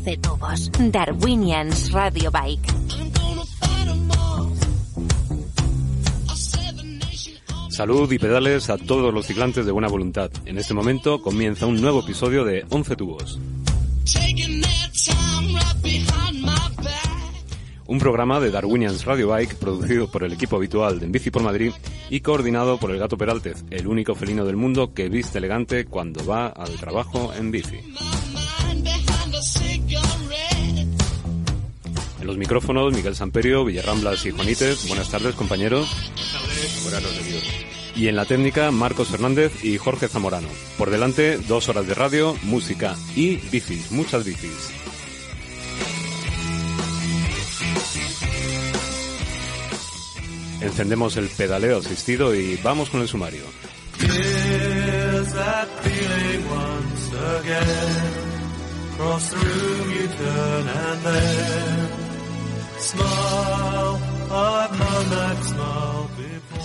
11 tubos. Darwinians Radio Bike. Salud y pedales a todos los ciclantes de buena voluntad. En este momento comienza un nuevo episodio de 11 tubos. Un programa de Darwinians Radio Bike producido por el equipo habitual de En Bici por Madrid y coordinado por el gato Peraltez, el único felino del mundo que viste elegante cuando va al trabajo en bici. En los micrófonos, Miguel Samperio, Villarramblas y Juanítez. Buenas tardes, compañeros. Buenas tardes. Y en la técnica, Marcos Fernández y Jorge Zamorano. Por delante, dos horas de radio, música y bicis, muchas bicis. Encendemos el pedaleo asistido y vamos con el sumario.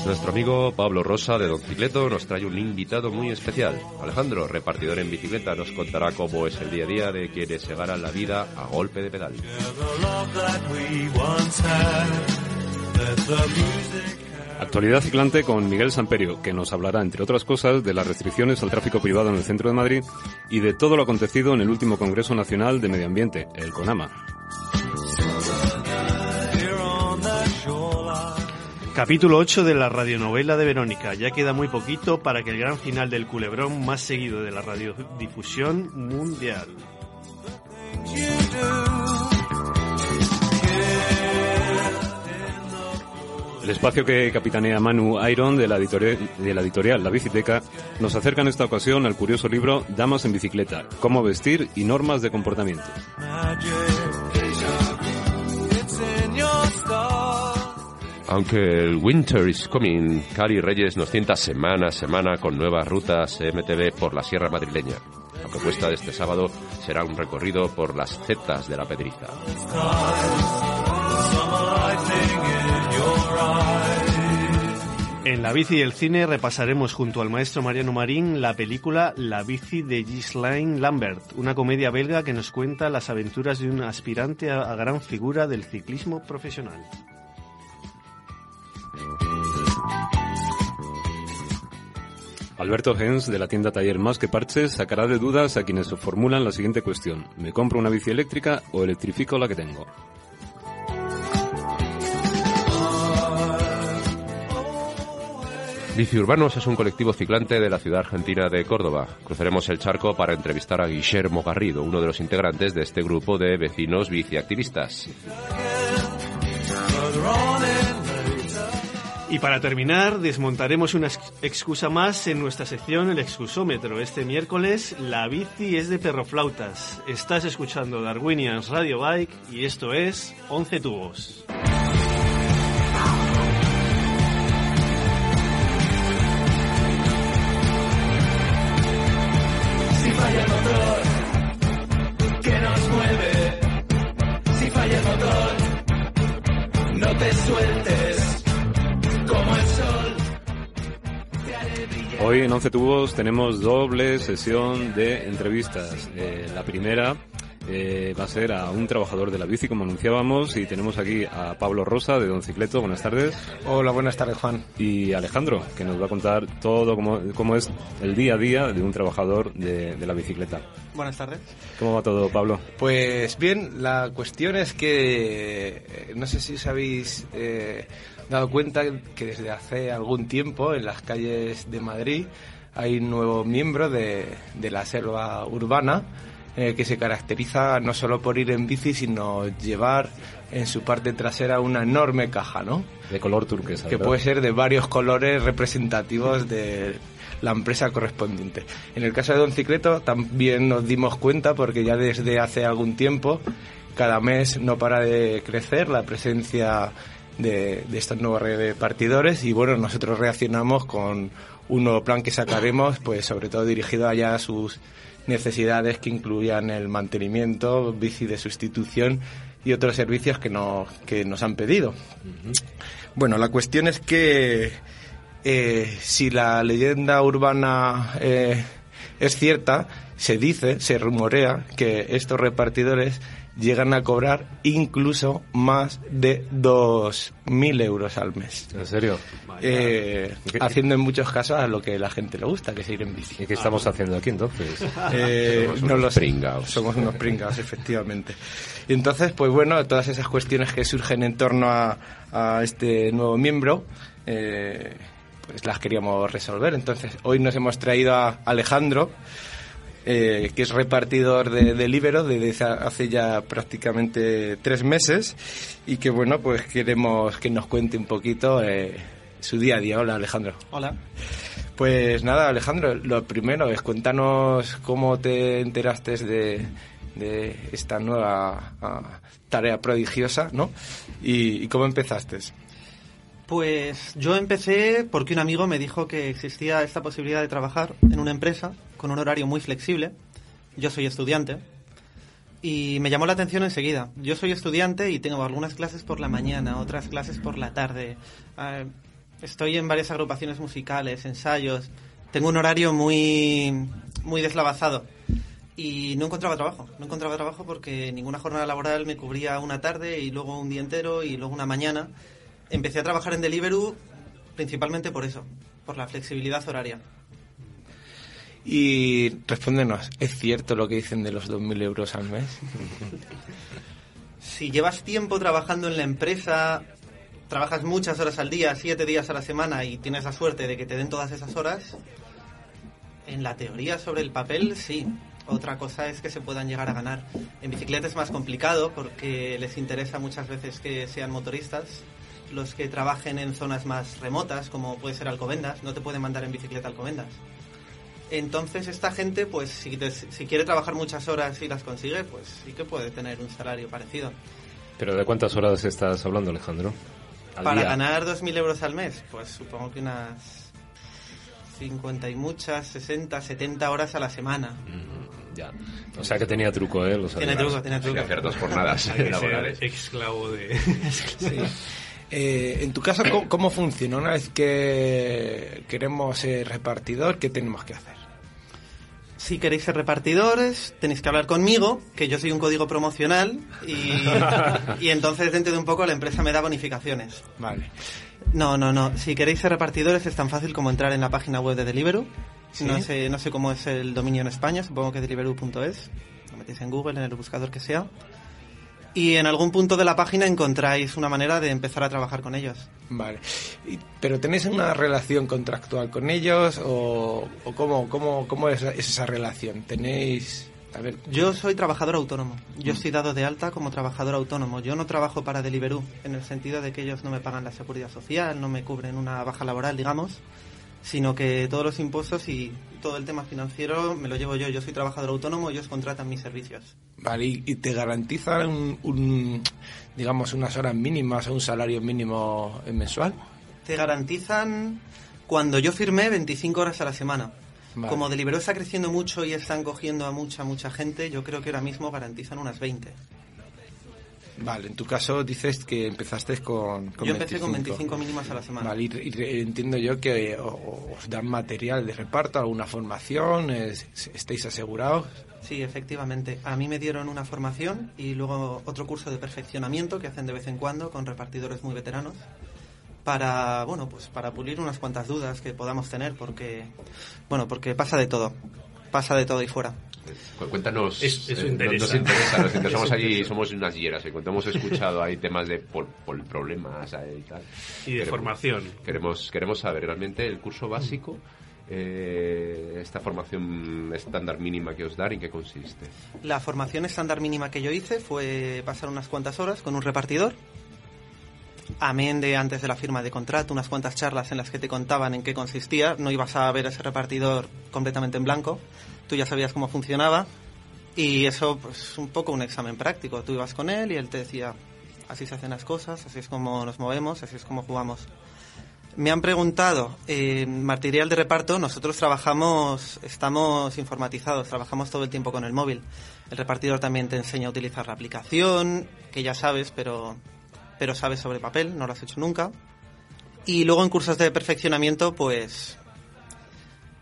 Nuestro amigo Pablo Rosa de Don Cicleto nos trae un invitado muy especial. Alejandro, repartidor en bicicleta, nos contará cómo es el día a día de quienes se ganan la vida a golpe de pedal. Actualidad ciclante con Miguel Samperio, que nos hablará, entre otras cosas, de las restricciones al tráfico privado en el centro de Madrid y de todo lo acontecido en el último Congreso Nacional de Medio Ambiente, el CONAMA. Capítulo 8 de la radionovela de Verónica. Ya queda muy poquito para que el gran final del culebrón más seguido de la radiodifusión mundial. El espacio que capitanea Manu Iron de la, editorial, de la editorial La Biciteca nos acerca en esta ocasión al curioso libro Damas en bicicleta, cómo vestir y normas de comportamiento. Aunque el Winter is Coming, Cari Reyes nos sienta semana a semana con nuevas rutas MTB por la Sierra Madrileña. La propuesta de este sábado será un recorrido por las cetas de la Pedriza. En la bici y el cine repasaremos junto al maestro Mariano Marín la película La bici de Ghislaine Lambert, una comedia belga que nos cuenta las aventuras de un aspirante a gran figura del ciclismo profesional. Alberto Hens, de la tienda Taller Más que Parches, sacará de dudas a quienes formulan la siguiente cuestión. ¿Me compro una bici eléctrica o electrifico la que tengo? Bici Urbanos es un colectivo ciclante de la ciudad argentina de Córdoba. Cruzaremos el charco para entrevistar a Guillermo Garrido, uno de los integrantes de este grupo de vecinos biciactivistas. Y para terminar, desmontaremos una ex- excusa más en nuestra sección El Excusómetro. Este miércoles, la bici es de perroflautas. Estás escuchando Darwinians Radio Bike y esto es 11 tubos. Si falla Hoy en 11 Tubos tenemos doble sesión de entrevistas. Eh, la primera eh, va a ser a un trabajador de la bici, como anunciábamos, y tenemos aquí a Pablo Rosa, de Don Cicleto. Buenas tardes. Hola, buenas tardes, Juan. Y Alejandro, que nos va a contar todo cómo, cómo es el día a día de un trabajador de, de la bicicleta. Buenas tardes. ¿Cómo va todo, Pablo? Pues bien, la cuestión es que eh, no sé si os habéis eh, dado cuenta que desde hace algún tiempo en las calles de Madrid hay un nuevo miembro de, de la selva urbana eh, que se caracteriza no solo por ir en bici, sino llevar en su parte trasera una enorme caja, ¿no? De color turquesa. que ¿verdad? puede ser de varios colores representativos de la empresa correspondiente. En el caso de Don Cicleto también nos dimos cuenta porque ya desde hace algún tiempo, cada mes no para de crecer la presencia de, de estos nuevos repartidores y bueno, nosotros reaccionamos con un nuevo plan que sacaremos, pues sobre todo dirigido allá a sus necesidades que incluían el mantenimiento, bici de sustitución y otros servicios que nos, que nos han pedido. Bueno, la cuestión es que eh, si la leyenda urbana eh, es cierta, se dice, se rumorea que estos repartidores llegan a cobrar incluso más de 2.000 euros al mes. ¿En serio? Eh, haciendo en muchos casos a lo que la gente le gusta, que es ir en bici. ¿Y qué estamos haciendo aquí entonces? Eh, Somos no unos lo sé. pringaos. Somos unos pringados, efectivamente. Y entonces, pues bueno, todas esas cuestiones que surgen en torno a, a este nuevo miembro, eh, pues las queríamos resolver. Entonces, hoy nos hemos traído a Alejandro, eh, que es repartidor de, de Libero desde hace ya prácticamente tres meses y que bueno, pues queremos que nos cuente un poquito eh, su día a día. Hola, Alejandro. Hola. Pues nada, Alejandro, lo primero es cuéntanos cómo te enteraste de, de esta nueva ah, tarea prodigiosa, ¿no? Y, y cómo empezaste. Pues yo empecé porque un amigo me dijo que existía esta posibilidad de trabajar en una empresa con un horario muy flexible. Yo soy estudiante y me llamó la atención enseguida. Yo soy estudiante y tengo algunas clases por la mañana, otras clases por la tarde. Eh, estoy en varias agrupaciones musicales, ensayos. Tengo un horario muy, muy deslavazado y no encontraba trabajo. No encontraba trabajo porque ninguna jornada laboral me cubría una tarde y luego un día entero y luego una mañana. Empecé a trabajar en Deliveroo principalmente por eso, por la flexibilidad horaria. Y respóndenos, ¿es cierto lo que dicen de los 2.000 euros al mes? Si llevas tiempo trabajando en la empresa, trabajas muchas horas al día, siete días a la semana y tienes la suerte de que te den todas esas horas, en la teoría sobre el papel sí. Otra cosa es que se puedan llegar a ganar. En bicicleta es más complicado porque les interesa muchas veces que sean motoristas. Los que trabajen en zonas más remotas, como puede ser Alcobendas, no te pueden mandar en bicicleta a Alcobendas. Entonces esta gente, pues si, te- si quiere trabajar muchas horas y las consigue, pues sí que puede tener un salario parecido. ¿Pero de cuántas horas estás hablando, Alejandro? Al Para día. ganar 2.000 euros al mes, pues supongo que unas 50 y muchas, 60, 70 horas a la semana. Mm, Ya. O sea que tenía truco, ¿eh? Lo Tiene truco, tiene Hay que truco. hacer dos jornadas laborales. Esclavo de... Sí. Eh, en tu caso, ¿cómo, cómo funciona? Una vez que queremos ser repartidor, ¿qué tenemos que hacer? Si queréis ser repartidores, tenéis que hablar conmigo, que yo soy un código promocional y, y entonces dentro de un poco la empresa me da bonificaciones. Vale. No, no, no. Si queréis ser repartidores es tan fácil como entrar en la página web de Deliveroo. Sí. No sé, no sé cómo es el dominio en España, supongo que deliveroo.es. Lo metéis en Google, en el buscador que sea. Y en algún punto de la página encontráis una manera de empezar a trabajar con ellos. Vale. Y- ¿Pero tenéis una relación contractual con ellos o, o cómo, cómo, cómo es, es esa relación? ¿Tenéis...? A ver, Yo soy trabajador autónomo. Yo estoy dado de alta como trabajador autónomo. Yo no trabajo para Deliveroo, en el sentido de que ellos no me pagan la seguridad social, no me cubren una baja laboral, digamos, sino que todos los impuestos y todo el tema financiero me lo llevo yo. Yo soy trabajador autónomo, ellos contratan mis servicios. vale, y, te garantizan un, un, digamos, unas horas mínimas o un salario mínimo mensual? Te garantizan, cuando yo firmé, 25 horas a la semana. Vale. Como Deliveroo está creciendo mucho y están cogiendo a mucha, mucha gente, yo creo que ahora mismo garantizan unas 20. Vale, en tu caso dices que empezaste con, con yo empecé con 25 mínimas a la semana. Vale, y, entiendo yo que os dan material de reparto, alguna formación, es- estáis asegurados. Sí, efectivamente. A mí me dieron una formación y luego otro curso de perfeccionamiento que hacen de vez en cuando con repartidores muy veteranos para, bueno, pues para pulir unas cuantas dudas que podamos tener porque, bueno, porque pasa de todo. Pasa de todo y fuera. Cu- Cuéntanos. Es- eso eh, interesa. Nos interesa, nos interesa. Somos Eso allí, interesa. somos unas hieras. Y cuando hemos escuchado hay temas de pol- pol- problemas eh, y tal. Y de Queremos- formación. Queremos, queremos saber realmente el curso básico, eh, esta formación estándar mínima que os dan, ¿en qué consiste? La formación estándar mínima que yo hice fue pasar unas cuantas horas con un repartidor. Amén de antes de la firma de contrato, unas cuantas charlas en las que te contaban en qué consistía. No ibas a ver a ese repartidor completamente en blanco. Tú ya sabías cómo funcionaba. Y eso, pues, un poco un examen práctico. Tú ibas con él y él te decía, así se hacen las cosas, así es como nos movemos, así es como jugamos. Me han preguntado, en material de reparto, nosotros trabajamos, estamos informatizados, trabajamos todo el tiempo con el móvil. El repartidor también te enseña a utilizar la aplicación, que ya sabes, pero, pero sabes sobre papel, no lo has hecho nunca. Y luego en cursos de perfeccionamiento, pues,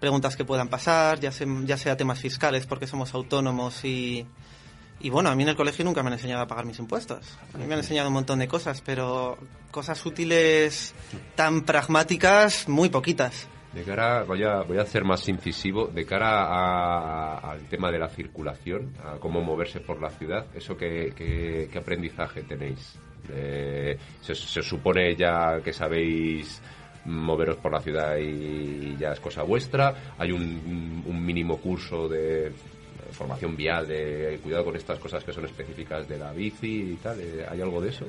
preguntas que puedan pasar, ya, se- ya sea temas fiscales porque somos autónomos y, y bueno, a mí en el colegio nunca me han enseñado a pagar mis impuestos. A mí me han enseñado un montón de cosas, pero cosas útiles tan pragmáticas, muy poquitas. De cara, voy a, voy a hacer más incisivo, de cara a- al tema de la circulación, a cómo moverse por la ciudad, ¿eso qué, qué- qué aprendizaje tenéis? Eh, se, se supone ya que sabéis moveros por la ciudad y ya es cosa vuestra, hay un, un mínimo curso de formación vial, de cuidado con estas cosas que son específicas de la bici y tal, eh, ¿hay algo de eso?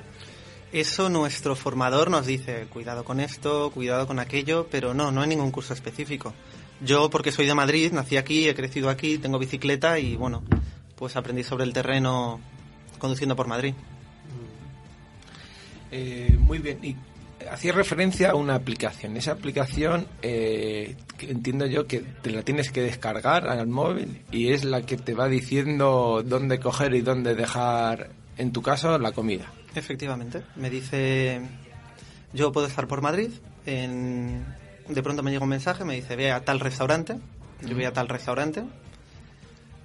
Eso nuestro formador nos dice, cuidado con esto, cuidado con aquello, pero no, no hay ningún curso específico. Yo, porque soy de Madrid, nací aquí, he crecido aquí, tengo bicicleta y bueno, pues aprendí sobre el terreno conduciendo por Madrid. Eh, muy bien. Y hacía referencia a una aplicación. Esa aplicación eh, entiendo yo que te la tienes que descargar al móvil y es la que te va diciendo dónde coger y dónde dejar, en tu caso, la comida. Efectivamente, me dice, yo puedo estar por Madrid, en- de pronto me llega un mensaje, me dice, ve a tal restaurante, yo voy a tal restaurante,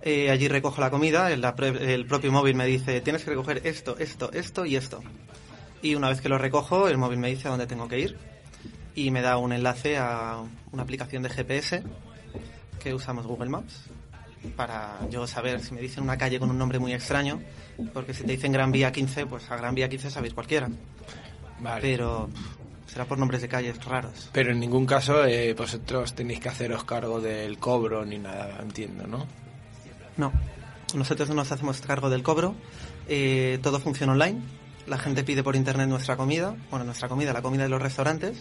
Eh, allí recojo la comida, el, el propio móvil me dice, tienes que recoger esto, esto, esto y esto. Y una vez que lo recojo, el móvil me dice a dónde tengo que ir y me da un enlace a una aplicación de GPS que usamos Google Maps para yo saber si me dicen una calle con un nombre muy extraño, porque si te dicen Gran Vía 15, pues a Gran Vía 15 sabéis cualquiera. Vale. Pero será por nombres de calles raros. Pero en ningún caso eh, vosotros tenéis que haceros cargo del cobro ni nada, entiendo, ¿no? No, nosotros no nos hacemos cargo del cobro, eh, todo funciona online, la gente pide por internet nuestra comida, bueno, nuestra comida, la comida de los restaurantes,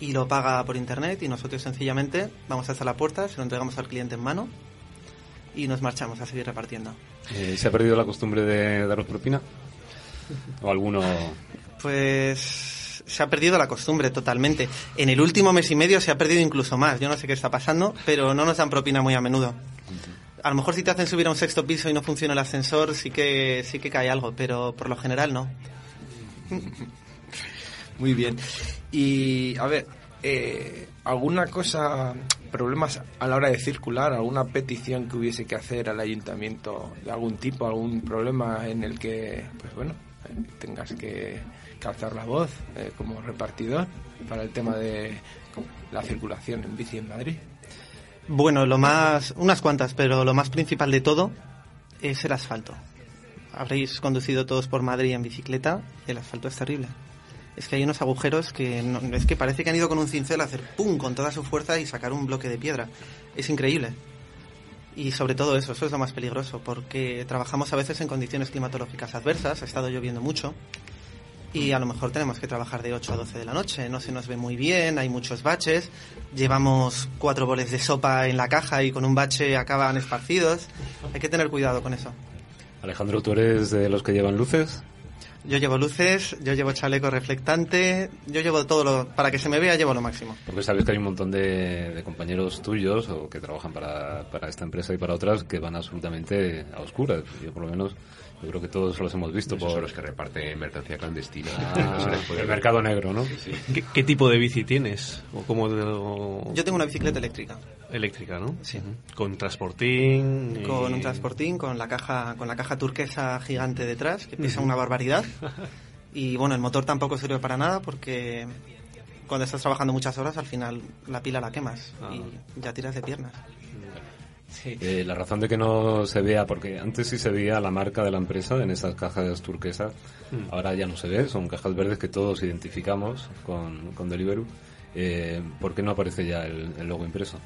y lo paga por internet y nosotros sencillamente vamos hasta la puerta, se lo entregamos al cliente en mano y nos marchamos a seguir repartiendo. Eh, ¿Se ha perdido la costumbre de daros propina? ¿O alguno...? Pues se ha perdido la costumbre totalmente. En el último mes y medio se ha perdido incluso más. Yo no sé qué está pasando, pero no nos dan propina muy a menudo. A lo mejor si te hacen subir a un sexto piso y no funciona el ascensor, sí que sí que cae algo, pero por lo general no. Muy bien. Y, a ver, eh, ¿alguna cosa, problemas a la hora de circular, alguna petición que hubiese que hacer al ayuntamiento de algún tipo, algún problema en el que, pues bueno, tengas que, que alzar la voz eh, como repartidor para el tema de la circulación en bici en Madrid? Bueno, lo más, unas cuantas, pero lo más principal de todo es el asfalto. Habréis conducido todos por Madrid en bicicleta, el asfalto es terrible. Es que hay unos agujeros que no- es que parece que han ido con un cincel a hacer pum con toda su fuerza y sacar un bloque de piedra. Es increíble. Y sobre todo eso, eso es lo más peligroso, porque trabajamos a veces en condiciones climatológicas adversas, ha estado lloviendo mucho, y a lo mejor tenemos que trabajar de 8 a 12 de la noche, no se nos ve muy bien, hay muchos baches, llevamos cuatro boles de sopa en la caja y con un bache acaban esparcidos, hay que tener cuidado con eso. Alejandro, ¿tú eres de los que llevan luces? Yo llevo luces, yo llevo chaleco reflectante, yo llevo todo lo, para que se me vea llevo lo máximo. Porque sabes que hay un montón de, de compañeros tuyos o que trabajan para, para esta empresa y para otras que van absolutamente a oscuras. Yo por lo menos, yo creo que todos los hemos visto Esos por son los que reparten mercancía clandestina. Ah, No el mercado negro, ¿no? ¿Qué, qué tipo de bici tienes? ¿O cómo o- Yo tengo una bicicleta eléctrica, Eléctrica, ¿no? Sí. Con transportín. y- con un transportín, con la caja, con la caja turquesa gigante detrás, que pesa una barbaridad. Y bueno, el motor tampoco sirve para nada porque cuando estás trabajando muchas horas, al final la pila la quemas Ah. y ya tiras de piernas. Sí. Eh, la razón de que no se vea, porque antes sí se veía la marca de la empresa en esas cajas turquesas, ahora ya no se ve, son cajas verdes que todos identificamos con, con Deliveroo. Eh, ¿Por qué no aparece ya el, el logo impreso?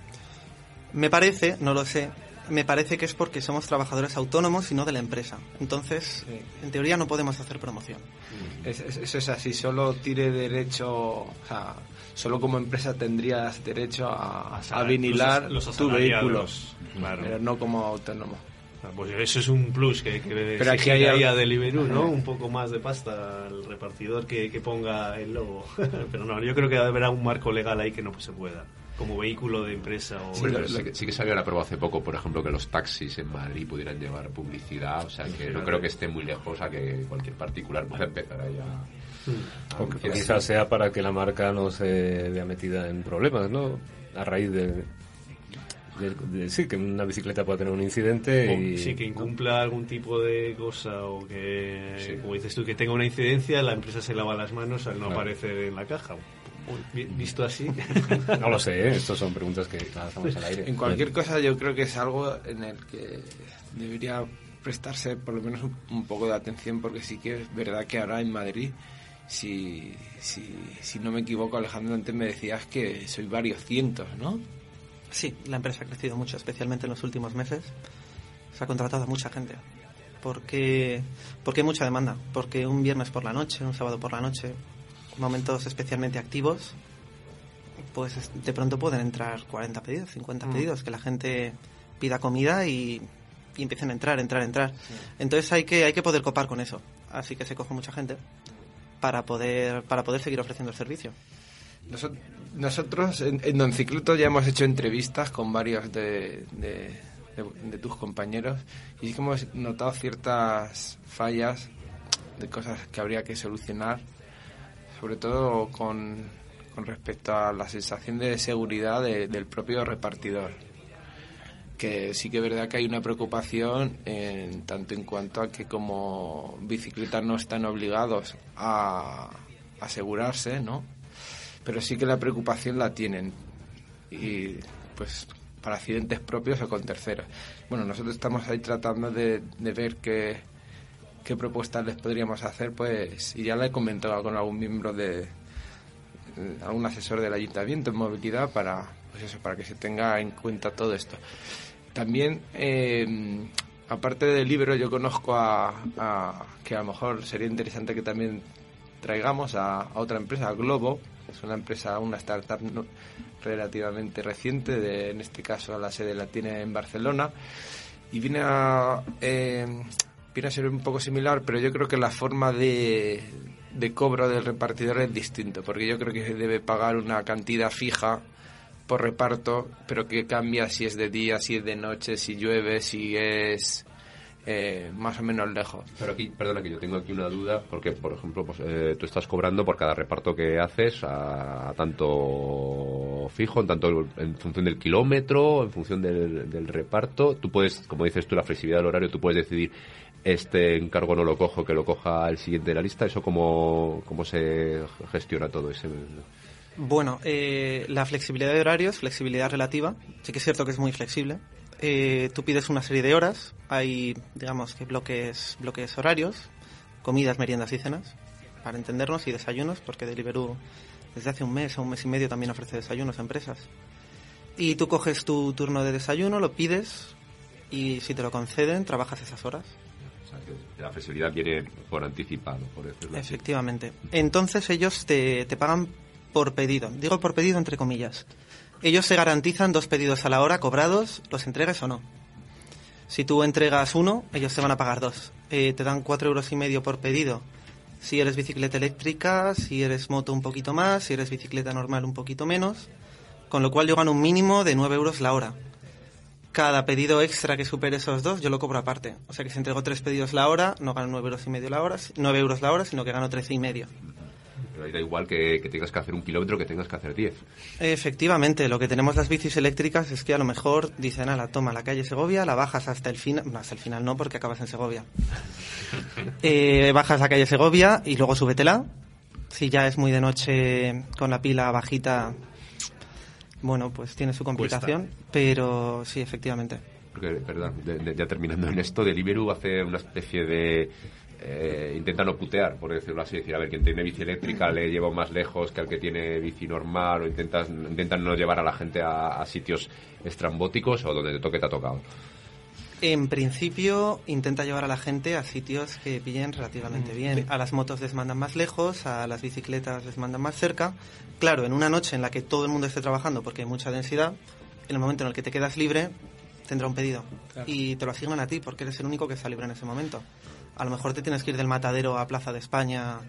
Me parece, no lo sé, me parece que es porque somos trabajadores autónomos y no de la empresa. Entonces, en teoría no podemos hacer promoción. Es- es- eso es así, solo tiene derecho, o sea, solo como empresa tendrías derecho a, a vinilar los, los tu vehículo, asalariados, Claro. pero no como autónomo. Pues eso es un plus que, que Pero aquí hay a Deliveroo, ¿no? Un poco más de pasta al repartidor que, que ponga el logo. Pero no, yo creo que habrá un marco legal ahí que no se pueda. Como vehículo de empresa o... Sí, que- sí que salió la prueba hace poco, por ejemplo, que los taxis en Madrid pudieran llevar publicidad, o sea que no creo que esté muy lejos a que cualquier particular pueda empezar ahí O anunciar. quizás sea para que la marca no se vea metida en problemas, ¿no? A raíz de... de- de- sí, que una bicicleta pueda tener un incidente O, y... sí, que incumpla algún tipo de cosa o que, Sí. como dices tú, que tenga una incidencia, la empresa se lava las manos al no Claro. aparecer en la caja. Visto así, No lo sé, ¿eh? Estos son preguntas que lanzamos al aire. En cualquier cosa yo creo que es algo en el que debería prestarse por lo menos un, un poco de atención porque sí que es verdad que ahora en Madrid, si, si, si no me equivoco Alejandro, antes me decías que soy varios cientos, ¿no? Sí, la empresa ha crecido mucho, especialmente en los últimos meses. Se ha contratado a mucha gente. Porque, porque hay mucha demanda. Porque un viernes por la noche, un sábado por la noche, momentos especialmente activos, pues es- de pronto pueden entrar 40 pedidos, 50 Mm. pedidos, que la gente pida comida y, y empiecen a entrar, entrar, entrar. Entonces hay que, hay que poder copar con eso. Así que se coge mucha gente para poder, para poder seguir ofreciendo el servicio. Noso- Nosotros en, en Don Cicluto ya hemos hecho entrevistas con varios de, de- tus compañeros y sí que hemos notado ciertas fallas de cosas que habría que solucionar, sobre todo con, con respecto a la sensación de seguridad de- del propio repartidor. Que sí que es verdad que hay una preocupación en tanto en cuanto a que como bicicletas no están obligados a asegurarse, ¿no? pero sí que la preocupación la tienen y pues para accidentes propios o con terceros. Bueno, nosotros estamos ahí tratando de, ver qué, qué propuestas les podríamos hacer, pues y ya la he comentado con algún miembro de eh, algún asesor del ayuntamiento en movilidad para pues eso para que se tenga en cuenta todo esto. También eh, aparte del libro yo conozco a, que a lo mejor sería interesante que también traigamos a, otra empresa, a Globo, es una empresa, una startup relativamente reciente, de, en este caso la sede la tiene en Barcelona, y viene a, eh, viene a ser un poco similar, pero yo creo que la forma de, de cobro del repartidor es distinto, porque yo creo que se debe pagar una cantidad fija por reparto, pero que cambia si es de día, si es de noche, si llueve, si es eh, más o menos lejos. Pero aquí, perdona que yo tengo aquí una duda, porque por ejemplo, pues, eh, tú estás cobrando por cada reparto que haces a, tanto fijo, en tanto en función del kilómetro, en función del, del reparto. Tú puedes, como dices tú, la flexibilidad del horario, tú puedes decidir este encargo no lo cojo, que lo coja el siguiente de la lista. ¿Eso cómo, cómo se gestiona todo ese? Bueno, eh, la flexibilidad de horarios, flexibilidad relativa, sí que es cierto que es muy flexible. Eh, tú pides una serie de horas, hay, digamos, que bloques, bloques horarios, comidas, meriendas y cenas, para entendernos, y desayunos, porque Deliveroo desde hace un mes o un mes y medio también ofrece desayunos a empresas. Y tú coges tu turno de desayuno, lo pides, y si te lo conceden, trabajas esas horas. O sea, que la flexibilidad viene por anticipado, por decirlo así. Efectivamente. Entonces ellos te, te pagan por pedido. Digo por pedido entre comillas. Ellos se garantizan dos pedidos a la hora cobrados, los entregues o no. Si tú entregas uno, ellos te van a pagar dos. Eh, te dan cuatro euros y medio por pedido. Si eres bicicleta eléctrica, si eres moto un poquito más, si eres bicicleta normal un poquito menos. Con lo cual yo gano un mínimo de 9 euros la hora. Cada pedido extra que supere esos dos, yo lo cobro aparte. O sea que si entrego tres pedidos la hora, no gano 9 euros y medio la hora, 9 euros la hora, sino que gano 13 y medio. Pero ahí da igual que, que tengas que hacer un kilómetro que tengas que hacer diez. Efectivamente, lo que tenemos las bicis eléctricas es que a lo mejor dicen, la toma la calle Segovia, la bajas hasta el final, no, hasta el final no, porque acabas en Segovia. Eh, bajas la calle Segovia y luego súbetela. Si ya es muy de noche con la pila bajita, bueno, pues tiene su complicación, pero sí, efectivamente. Porque, perdón, de- de- ya terminando en esto, Deliveroo hace una especie de... Eh, intenta no putear, por decirlo así, decir, a ver, quien tiene bici eléctrica le lleva más lejos que al que tiene bici normal, o intentas, intentan no llevar a la gente a, a sitios estrambóticos o donde te toque te ha tocado. En principio intenta llevar a la gente a sitios que pillen relativamente bien. A las motos les mandan más lejos, a las bicicletas les mandan más cerca. Claro, en una noche en la que todo el mundo esté trabajando porque hay mucha densidad, en el momento en el que te quedas libre, tendrá un pedido. Y te lo asignan a ti porque eres el único que está libre en ese momento. A lo mejor te tienes que ir del matadero a Plaza de España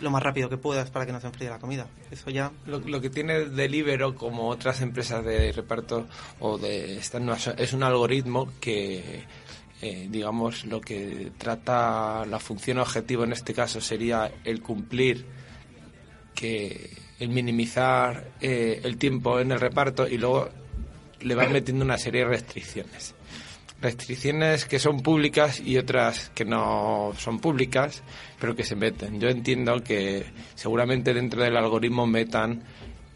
lo más rápido que puedas para que no se enfríe la comida. Eso ya Lo, que tiene Deliveroo, como otras empresas de reparto o de estas no, es un algoritmo que, eh, digamos, lo que trata la función objetivo en este caso sería el cumplir, que el minimizar eh, el tiempo en el reparto y luego le van metiendo una serie de restricciones. Restricciones que son públicas y otras que no son públicas, pero que se meten. Yo entiendo que seguramente dentro del algoritmo metan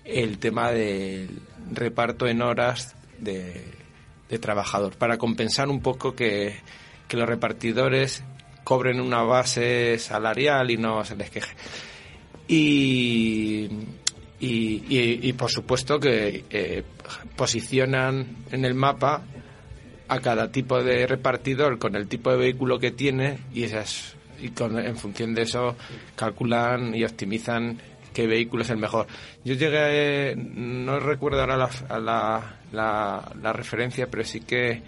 el tema del reparto en horas de, trabajador, para compensar un poco que, que los repartidores cobren una base salarial y no se les queje. Y, y, y- y, por supuesto que eh, posicionan en el mapa a cada tipo de repartidor con el tipo de vehículo que tiene y esas y con, en función de eso calculan y optimizan qué vehículo es el mejor. Yo llegué, no recuerdo ahora la, la, la, la referencia, pero sí que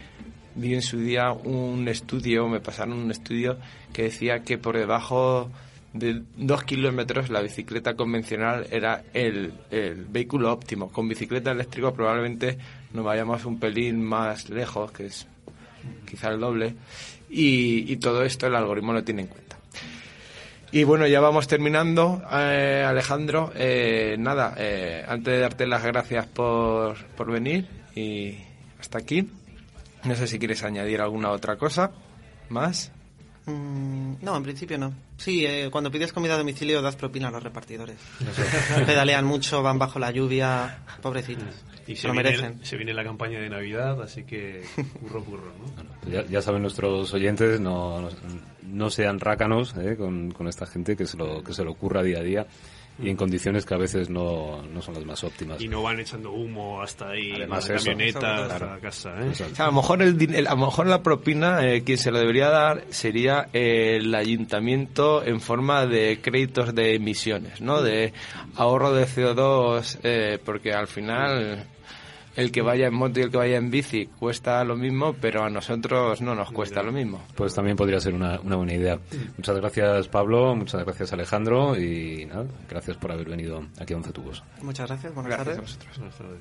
vi en su día un estudio, me pasaron un estudio que decía que por debajo de dos kilómetros la bicicleta convencional era el, el vehículo óptimo. Con bicicleta eléctrica probablemente nos vayamos un pelín más lejos, que es quizá el doble, y, todo esto el algoritmo lo tiene en cuenta. Y bueno, ya vamos terminando, eh, Alejandro. Eh, nada, eh, antes de darte las gracias por, por venir y hasta aquí, no sé si quieres añadir alguna otra cosa más. Mm, no, en principio no. Sí, eh, cuando pides comida a domicilio das propina a los repartidores. Pedalean mucho, van bajo la lluvia, pobrecitos. Y se lo viene, merecen. se viene la campaña de Navidad, así que curro, curro, ¿no? Ya, ya saben nuestros oyentes, no, no, no sean rácanos eh, con, con esta gente que se, lo, que se lo ocurra día a día y en condiciones que a veces no, no son las más óptimas. Y no van echando humo hasta ahí, Además la camioneta, eso, hasta claro. la casa, ¿eh? Exacto. O sea, a lo mejor el, din- el- a lo mejor la propina eh, quien se lo debería dar sería el ayuntamiento en forma de créditos de emisiones, ¿no? De ahorro de CO2, eh, porque al final el que vaya en moto y el que vaya en bici cuesta lo mismo, pero a nosotros no nos cuesta lo mismo. Pues también podría ser una, una buena idea. Muchas gracias Pablo, muchas gracias Alejandro y nada, gracias por haber venido aquí a Once Tubos. Muchas gracias, buenas Gracias a vosotros. Buenas tardes.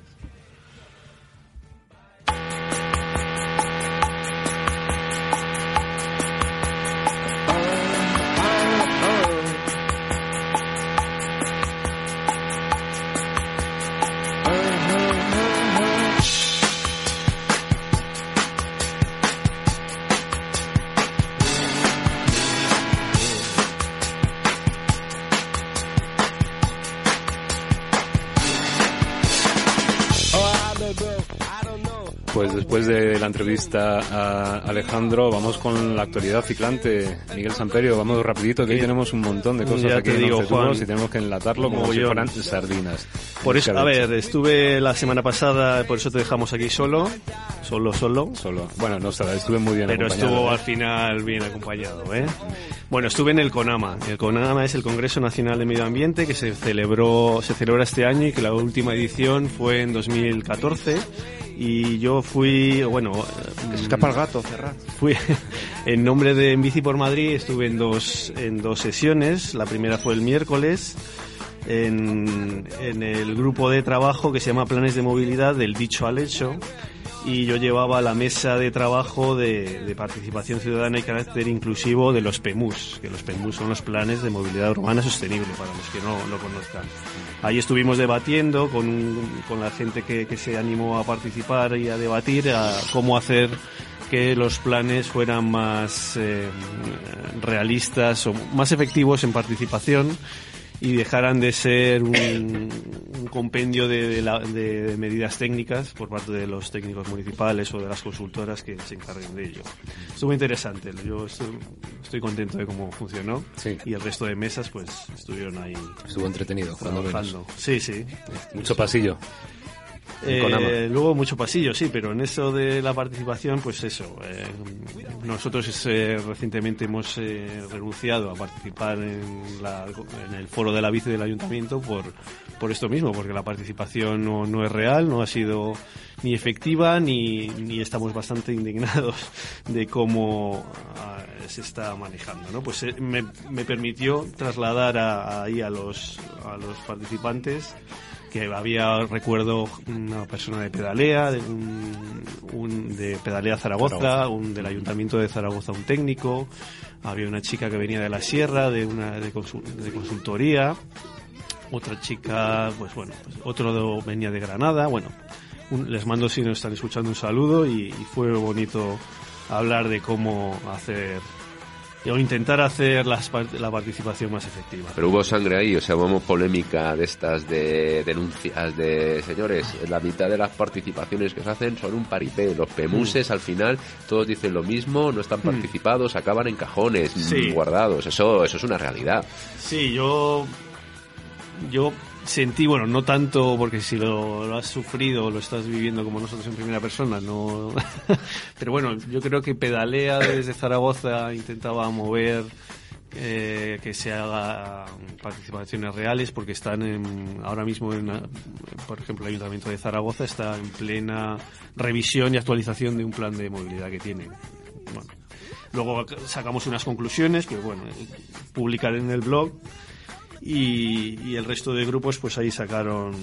Entrevista a Alejandro, vamos con la actualidad ciclante. Miguel Samperio, vamos rapidito, que hoy tenemos un montón de cosas Ya te aquí en digo, Juan. y tenemos que enlatarlo como si Mogollón. fueran sardinas. Por eso, a ver, estuve la semana pasada, por eso te dejamos aquí solo, solo, solo. Solo, bueno, no estaba, estuve muy bien Pero acompañado, estuvo ¿eh? al final bien acompañado, ¿eh? Bueno, estuve en el CONAMA. El CONAMA es el Congreso Nacional de Medio Ambiente que se celebró, se celebra este año y que la última edición fue en 2014. Y yo fui, bueno, Escapa el gato, cerrar. fui en nombre de En Bici por Madrid, estuve en dos, en dos sesiones. La primera fue el miércoles en, en el grupo de trabajo que se llama Planes de Movilidad del Dicho al Hecho. Y yo llevaba la mesa de trabajo de, participación ciudadana y carácter inclusivo de los PEMUS, que los PEMUS son los planes de movilidad urbana sostenible, para los que no lo conozcan. Ahí estuvimos debatiendo con, con la gente que, que se animó a participar y a debatir a cómo hacer que los planes fueran más eh, realistas o más efectivos en participación y dejaran de ser un, un compendio de, de la- de medidas técnicas por parte de los técnicos municipales o de las consultoras que se encarguen de ello. Estuvo interesante, yo estoy, estoy contento de cómo funcionó Sí. y el resto de mesas pues estuvieron ahí Estuvo entretenido, trabajando. Sí, sí. Mucho pasillo. Eh, luego mucho pasillo, sí, pero en eso de la participación, pues eso. eh, nosotros eh, recientemente hemos eh, renunciado a participar en, la- en el foro de la bici del ayuntamiento por, por esto mismo, porque la participación no, no es real, no ha sido ni efectiva, ni, ni estamos bastante indignados de cómo ah, se está manejando. ¿no? Pues eh, me, me permitió trasladar a- ahí a los, a los participantes que había, recuerdo, una persona de Pedalea, de, un, un- de Pedalea Zaragoza, Zaragoza. un del Ayuntamiento de Zaragoza, un técnico, había una chica que venía de la Sierra, de una de, consul- de consultoría, otra chica, pues bueno, pues otro venía de Granada, bueno, un- les mando si nos están escuchando un saludo y, y fue bonito hablar de cómo hacer o intentar hacer las la participación más efectiva. Pero hubo sangre ahí, o sea, hubo polémica de estas de denuncias de señores, la mitad de las participaciones que se hacen son un paripé. Los pemuses al final todos dicen lo mismo, no están participados, acaban en cajones Mm. Sí. guardados. Eso, eso es una realidad. Sí, yo yo sentí, bueno, no tanto porque si lo, has sufrido, lo estás viviendo como nosotros en primera persona, no. Pero bueno, yo creo que pedalea desde Zaragoza intentaba mover eh, que se haga participaciones reales porque están en- ahora mismo, en, por ejemplo, el Ayuntamiento de Zaragoza está en plena revisión y actualización de un plan de movilidad que tiene. Bueno, luego sacamos unas conclusiones que, bueno, publicaré en el blog y, y el resto de grupos pues ahí sacaron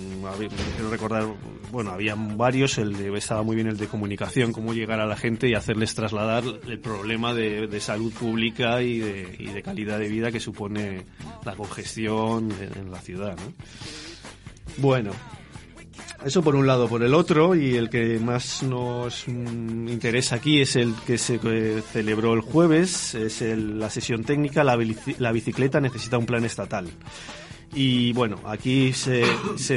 quiero recordar bueno habían varios el de estaba muy bien el de comunicación cómo llegar a la gente y hacerles trasladar el problema de, salud pública y de, y de calidad de vida que supone la congestión en, en la ciudad ¿no? bueno eso por un lado. Por el otro, y el que más nos mm, interesa aquí es el que se eh, celebró el jueves, es el- la sesión técnica, la, la bicicleta necesita un plan estatal. Y bueno, aquí se,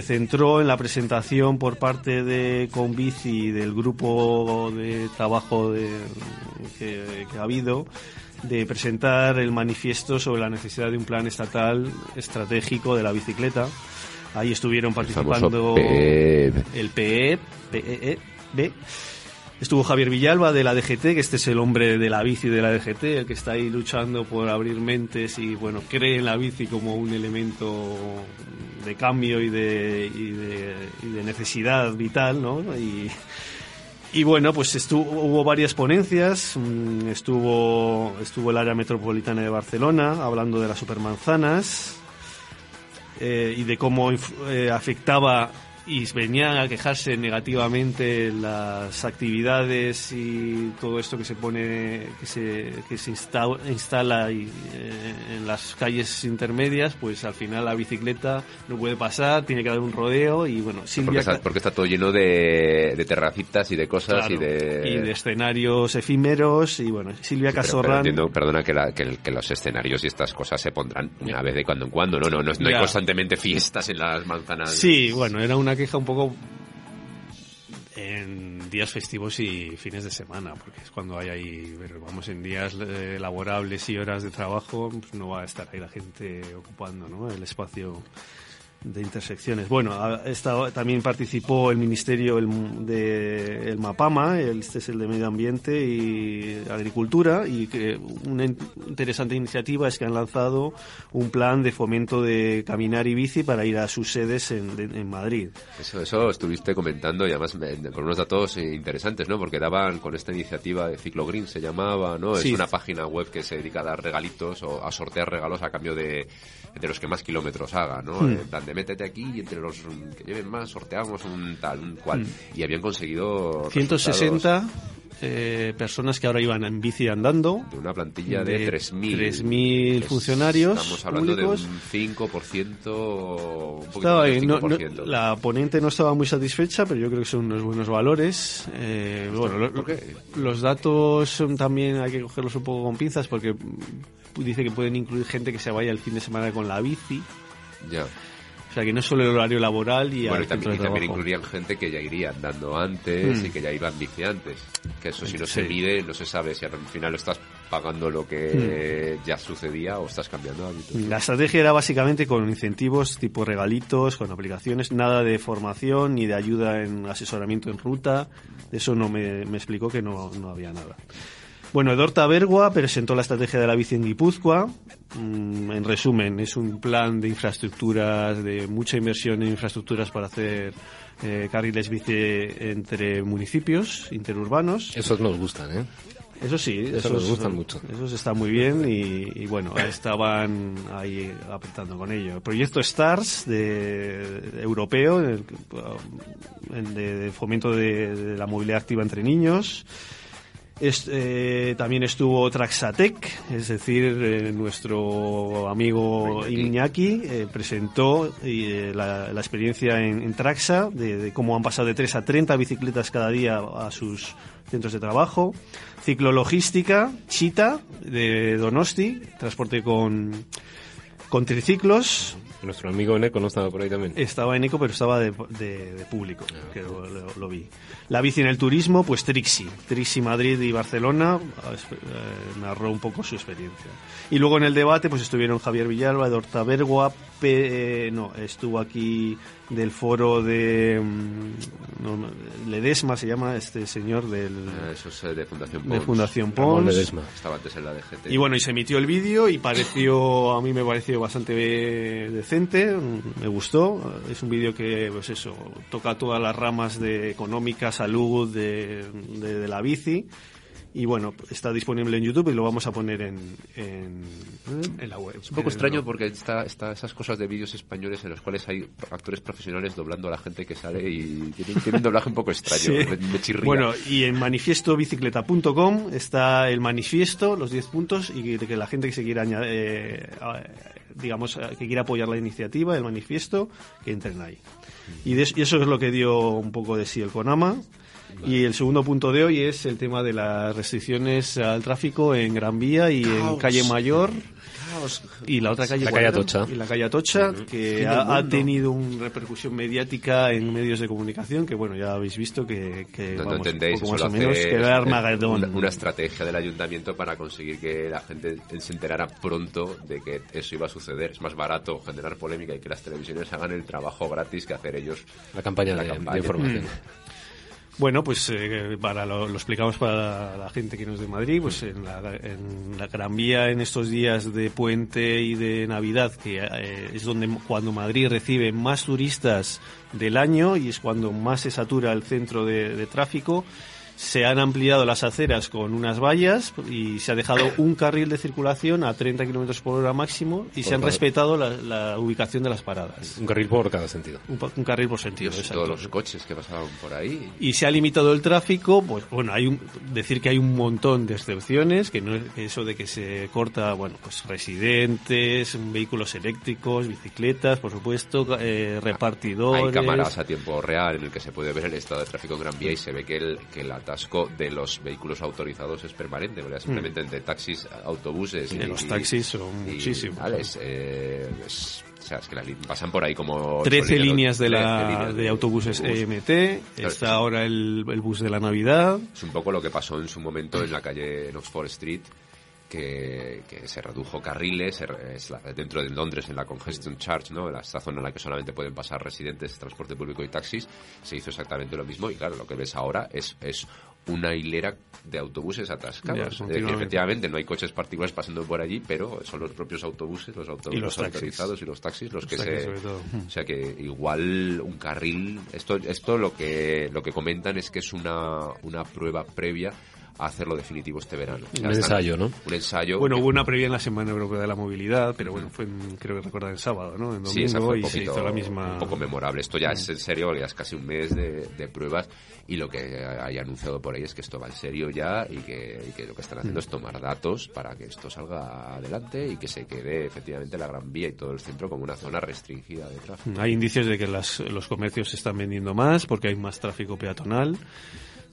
centró en la presentación por parte de Conbici del grupo de trabajo de, que ha habido de presentar el manifiesto sobre la necesidad de un plan estatal estratégico de la bicicleta. Ahí estuvieron participando PEB. el PE, PEE, B. Estuvo Javier Villalba de la DGT, que este es el hombre de la bici de la DGT, el que está ahí luchando por abrir mentes y bueno, cree en la bici como un elemento de cambio y de, y de, y de necesidad vital, ¿no? Y, y bueno, pues estuvo, hubo varias ponencias, mm, estuvo, estuvo el área metropolitana de Barcelona hablando de las supermanzanas, eh, y de cómo eh, afectaba y venían a quejarse negativamente las actividades y todo esto que se pone que se, que se insta- instala y, eh, en las calles intermedias pues al final la bicicleta no puede pasar tiene que dar un rodeo y bueno Porque Silvia está, porque está todo lleno de, de terracitas y de cosas Claro, y de... y de escenarios efímeros y bueno Silvia Pero- pero Casorran entiendo, perdona que, la- que los escenarios y estas cosas se pondrán una vez de cuando en cuando. No, no, no, no hay constantemente fiestas en las manzanas. Sí, bueno, era una queja un poco en días festivos y fines de semana, porque es cuando hay ahí, vamos, en días eh, laborables y horas de trabajo, pues no va a estar ahí la gente ocupando ¿no? el espacio de intersecciones. Bueno, a- esta- también participó el Ministerio el, de el MAPAMA, el- este es el de Medio Ambiente y Agricultura, y que una in- interesante iniciativa es que han lanzado un plan de fomento de caminar y bici para ir a sus sedes en, de- en Madrid. Eso, eso estuviste comentando y además me- con unos datos eh, interesantes, ¿no? Porque daban con esta iniciativa de Ciclo Green, se llamaba, ¿no? Sí. Es una página web que se dedica a dar regalitos o a sortear regalos a cambio de, de los que más kilómetros haga, ¿no? Hmm. En plan de métete aquí y entre los mm, que lleven más sorteamos un tal, un cual. Hmm. Y habían conseguido 160 eh, personas que ahora iban en bici andando. de una plantilla de, de 3.000. 3.000 Es- funcionarios Estamos hablando públicos. de un 5%, un Estaba ahí, del no- no- 5%. la ponente no estaba muy satisfecha, pero yo creo que son unos buenos valores. Eh, bueno, lo- los datos son también hay que cogerlos un poco con pinzas porque mm, dice que pueden incluir gente que se vaya el fin de semana con la bici. Ya. O sea, que no solo el horario laboral y Bueno, y también, y también incluirían gente que ya iría andando antes Mm. y que ya iban antes. Que eso si no se mide, no se sabe si al final estás pagando lo que ya sucedía o estás cambiando hábitos. La estrategia era básicamente con incentivos tipo regalitos, con aplicaciones, nada de formación ni de ayuda en asesoramiento en ruta. De eso no me, me explicó que no, no había nada. Bueno, Edorta Bergua presentó la estrategia de la bici en Guipúzcoa. Mm, en resumen, es un plan de infraestructuras, de mucha inversión en infraestructuras para hacer eh, carriles bici entre municipios interurbanos. Esos nos gustan, ¿eh? Eso sí, Eso esos, nos gustan mucho. Esos están muy bien y, y bueno, estaban ahí apretando con ello. Proyecto STARS de, de europeo, el, el de, de fomento de, de la movilidad activa entre niños. Eh, también estuvo Traxatec, es decir, eh, nuestro amigo Iñaki eh, presentó la, la experiencia en, en Traxa, de, de cómo han pasado de 3 a 30 bicicletas cada día a sus centros de trabajo. Ciclologística, Chita, de Donosti, transporte con, con triciclos, Nuestro amigo Neko no estaba por ahí también. estaba en eco, pero estaba de, de- de público, que lo, lo- lo vi. La bici en el turismo, pues Trixi. Trixi Madrid y Barcelona eh, narró un poco su experiencia. Y luego en el debate, pues estuvieron Javier Villalba, de Hortabergua, Pe- eh, no, estuvo aquí del foro de mm, no, Ledesma, se llama este señor del, Eso es eh, de Fundación de Pons. Fundación Ramón Pons. Ledesma. Estaba antes en la DGT. Y bueno, y se emitió el vídeo y pareció, a mí me pareció bastante decente, mm, me gustó. Es un vídeo que, pues eso, toca todas las ramas de económica, salud, de, de- de la bici. Y bueno, está disponible en YouTube y lo vamos a poner en, en, en la web. Es un poco extraño no. porque está, está esas cosas de vídeos españoles en los cuales hay actores profesionales doblando a la gente que sale y tiene, tiene un doblaje un poco extraño. Sí. Me, me chirría. Bueno, y en manifiestobicicleta.com está el manifiesto, los 10 puntos, y que, que la gente que se quiera añadir, eh, digamos, que quiera apoyar la iniciativa, el manifiesto, que entren ahí. Y, de- y eso es lo que dio un poco de sí el CONAMA. Y el segundo punto de hoy es el tema de las restricciones al tráfico en Gran Vía y en. Calle Mayor. Y la otra calle, La ¿cuál calle? Atocha. Y la calle Atocha, que ha, tenido una repercusión mediática en medios de comunicación que, bueno, ya habéis visto que, que no, entendéis, poco más o menos, que era Armagedón. Una, una estrategia del ayuntamiento para conseguir que la gente se enterara pronto de que eso iba a suceder. Es más barato generar polémica y que las televisiones hagan el trabajo gratis que hacer ellos La campaña, la de, campaña. de información. Bueno, pues eh, para lo, explicamos para la gente que no es de Madrid, pues en la, Gran Vía en estos días de puente y de Navidad, que eh, es donde cuando Madrid recibe más turistas del año y es cuando más se satura el centro de tráfico, se han ampliado las aceras con unas vallas y se ha dejado un carril de circulación a 30 kilómetros por hora máximo y se han respetado la, la ubicación de las paradas. Un carril por cada sentido. Un, carril por sentido, Dios, exacto. todos los coches que pasaban por ahí. y se ha limitado el tráfico, pues bueno, hay un, decir que hay un montón de excepciones, que no es eso de que se corta, bueno, pues residentes, vehículos eléctricos, bicicletas, por supuesto, eh, repartidores. Hay cámaras a tiempo real en el que se puede ver el estado de tráfico en Gran Vía y se ve que el, que el atasco de los vehículos autorizados es permanente, ¿verdad? Simplemente entre taxis, autobuses Mm. De los taxis son muchísimos. vale, es, eh, es- o sea, es que las pasan por ahí como... 13 ocho líneas de, 13 la, líneas de autobuses autobús. EMT, Claro, está sí. ahora el, el bus de la Navidad. Es un poco lo que pasó en su momento en la calle en Oxford Street, que, que se redujo carriles dentro de Londres en la congestion charge, ¿no? La- esta zona en la que solamente pueden pasar residentes, transporte público y taxis, se hizo exactamente lo mismo y claro, lo que ves ahora es, es una hilera de autobuses Ya, atascados. Continuamente. efectivamente, no hay coches particulares pasando por allí, pero son los propios autobuses, los autobuses Y los taxis. autorizados y los taxis los, Los que taxis, se... O sea que igual un carril, esto, esto lo que lo que comentan es que es una, una prueba previa a hacerlo definitivo este verano. Un ensayo, ¿no? Un ensayo. Bueno, que- hubo una previa en la Semana Europea de la Movilidad, pero bueno, fue en- creo que recordar el sábado, ¿no? En Sí, esa domingo fue y se hizo la misma... un poco memorable. Esto ya es en serio, ya es casi un mes de, de pruebas y lo que hay anunciado por ahí es que esto va en serio ya y que, y que lo que están haciendo es tomar datos para que esto salga adelante y que se quede efectivamente la Gran Vía y todo el centro como una zona restringida de tráfico. Hay indicios de que las- los comercios se están vendiendo más porque hay más tráfico peatonal,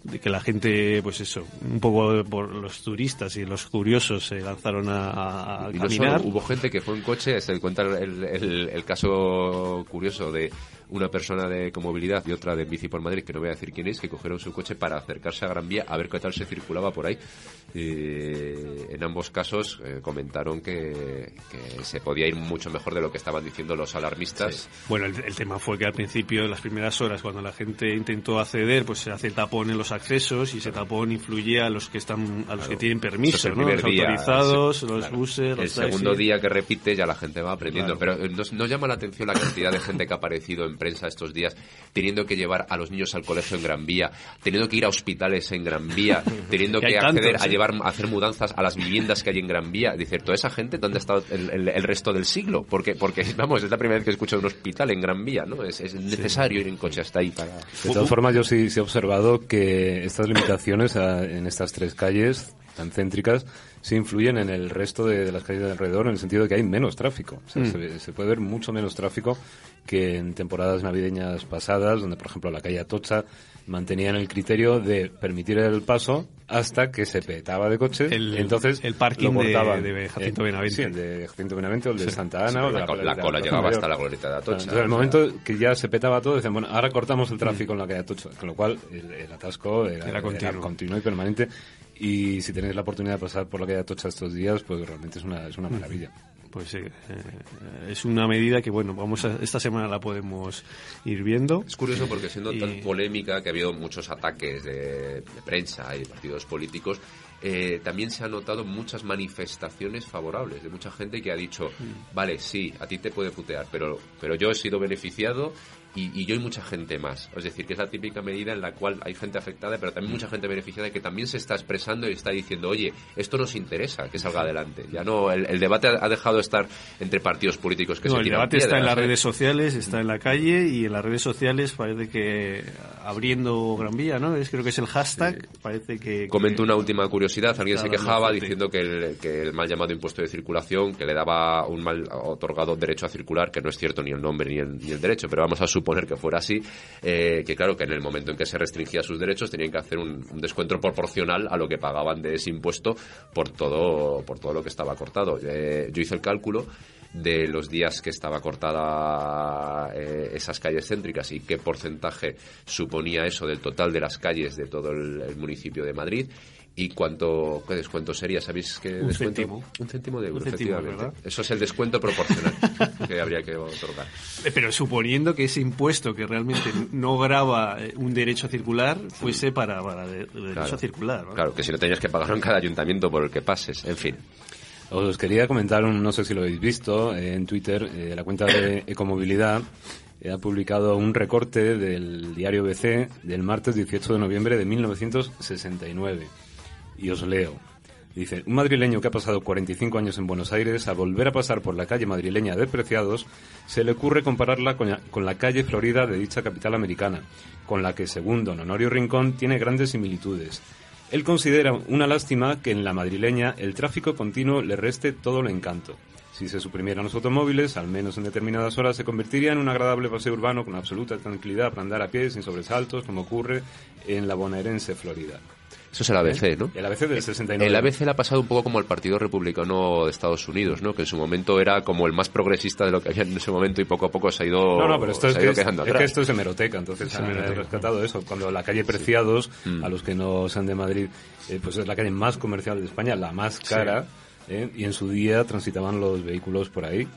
de que la gente, pues eso, un poco por los turistas y los curiosos se lanzaron a, a- no caminar. solo, hubo gente que fue en coche, se cuenta el, el- el caso curioso de una persona de con movilidad y otra de bici por Madrid, que no voy a decir quién es, que cogieron su coche para acercarse a Gran Vía a ver qué tal se circulaba por ahí. En ambos casos eh, comentaron que, que se podía ir mucho mejor de lo que estaban diciendo los alarmistas. Bueno, el, el tema fue que al principio, en las primeras horas, cuando la gente intentó acceder, pues se hace tapón en los accesos y ese tapón influye a los que están, a los que tienen permiso, es el ¿no? Los día, autorizados, sí, los claro. buses, los El segundo taxis. día que repite ya la gente va aprendiendo. Claro. Pero eh, nos, nos llama la atención la cantidad de gente que ha aparecido en prensa estos días, teniendo que llevar a los niños al colegio en Gran Vía, teniendo que ir a hospitales en Gran Vía, teniendo Que acceder tantos, a ¿eh? llevar a hacer mudanzas a las viviendas que hay en Gran Vía. Dice, toda esa gente, ¿dónde ha estado el, el- el resto del siglo? Porque, porque, vamos, es la primera vez que escucho de un hospital en Gran Vía, ¿no? Es, es necesario ir en coche hasta ahí para... De todas formas, yo sí, sí he observado que estas limitaciones a- en estas tres calles tan céntricas sí influyen en el resto de, de las calles de alrededor en el sentido de que hay menos tráfico. O sea, se, ve- se puede ver mucho menos tráfico que en temporadas navideñas pasadas, donde, por ejemplo, la calle Atocha mantenían el criterio de permitir el paso hasta que se petaba de coches. El- entonces el parking lo de- cortaban. de Jacinto Eh, Benavente. Sí, el de Jacinto Benavente o el de Santa Sí, Ana. o pero de la co- Plaza- la de cola llegaba Mayor. hasta la glorieta de Atocha. Entonces, en el momento que ya se petaba todo, decían, bueno, ahora cortamos el tráfico en la calle Atocha, con lo cual el, el atasco era, Era continuo. continuo y permanente. Y si tenéis la oportunidad de pasar por la calle Atocha estos días, pues realmente es una, es una maravilla. Pues sí, eh, es una medida que, bueno, vamos a, esta semana la podemos ir viendo. Es curioso porque siendo Y- tan polémica que ha habido muchos ataques de, de prensa y de partidos políticos, eh, también se han notado muchas manifestaciones favorables de mucha gente que ha dicho, vale, sí, a ti te puede putear, pero, pero yo he sido beneficiado y, y yo y mucha gente más. Es decir, que es la típica medida en la cual hay gente afectada, pero también mucha gente beneficiada que también se está expresando y está diciendo, oye, esto nos interesa que salga adelante. Ya no, el, el debate ha dejado de estar entre partidos políticos que No, se el tiran debate está en las ¿eh? redes sociales, está en la calle y en las redes sociales parece que abriendo Gran Vía, ¿no? Es, creo que es el hashtag, parece que... Comento que- una última curiosidad. Alguien se quejaba diciendo que el, que el mal llamado impuesto de circulación, que le daba un mal otorgado derecho a circular, que no es cierto ni el nombre ni el, ni el derecho, pero vamos a suponer que fuera así, eh, que claro, que en el momento en que se restringía sus derechos tenían que hacer un, un descuento proporcional a lo que pagaban de ese impuesto por todo, por todo lo que estaba cortado. Eh, yo hice el cálculo de los días que estaba cortada eh, esas calles céntricas y qué porcentaje suponía eso del total de las calles de todo el, el municipio de Madrid y cuánto qué descuento sería sabéis qué Un descuento céntimo. un céntimo de euro Un céntimo, efectivamente ¿verdad? eso es el descuento proporcional que habría que otorgar Eh, Pero suponiendo que ese impuesto que realmente no graba eh, un derecho a circular fuese para, para de- de derecho Claro. a circular. ¿no? claro que si no tenías que pagar en cada ayuntamiento por el que pases en fin Os quería comentar, un- no sé si lo habéis visto, eh, en Twitter, eh, la cuenta de Ecomovilidad eh, ha publicado un recorte del diario BC del martes 18 de noviembre de 1969. Y os leo. Dice, un madrileño que ha pasado 45 años en Buenos Aires, a volver a pasar por la calle madrileña de Preciados, se le ocurre compararla con la, con la calle Florida de dicha capital americana, con la que, según don Honorio Rincón, tiene grandes similitudes. Él considera una lástima que en la madrileña el tráfico continuo le reste todo el encanto. Si se suprimieran los automóviles, al menos en determinadas horas, se convertiría en un agradable paseo urbano con absoluta tranquilidad para andar a pie sin sobresaltos, como ocurre en la bonaerense Florida. Eso es el ABC ¿no? El ABC del 69. El ABC le ha pasado un poco como el Partido Republicano de Estados Unidos, ¿no? Que en su momento era como el más progresista de lo que había en ese momento y poco a poco se ha ido, No, no, pero esto es, que es, es que esto es hemeroteca, entonces han hemeroteca. rescatado eso. Cuando la calle Preciados, Mm. a los que no sean de Madrid, eh, pues es la calle más comercial de España, la más cara, ¿eh? y en su día transitaban los vehículos por ahí,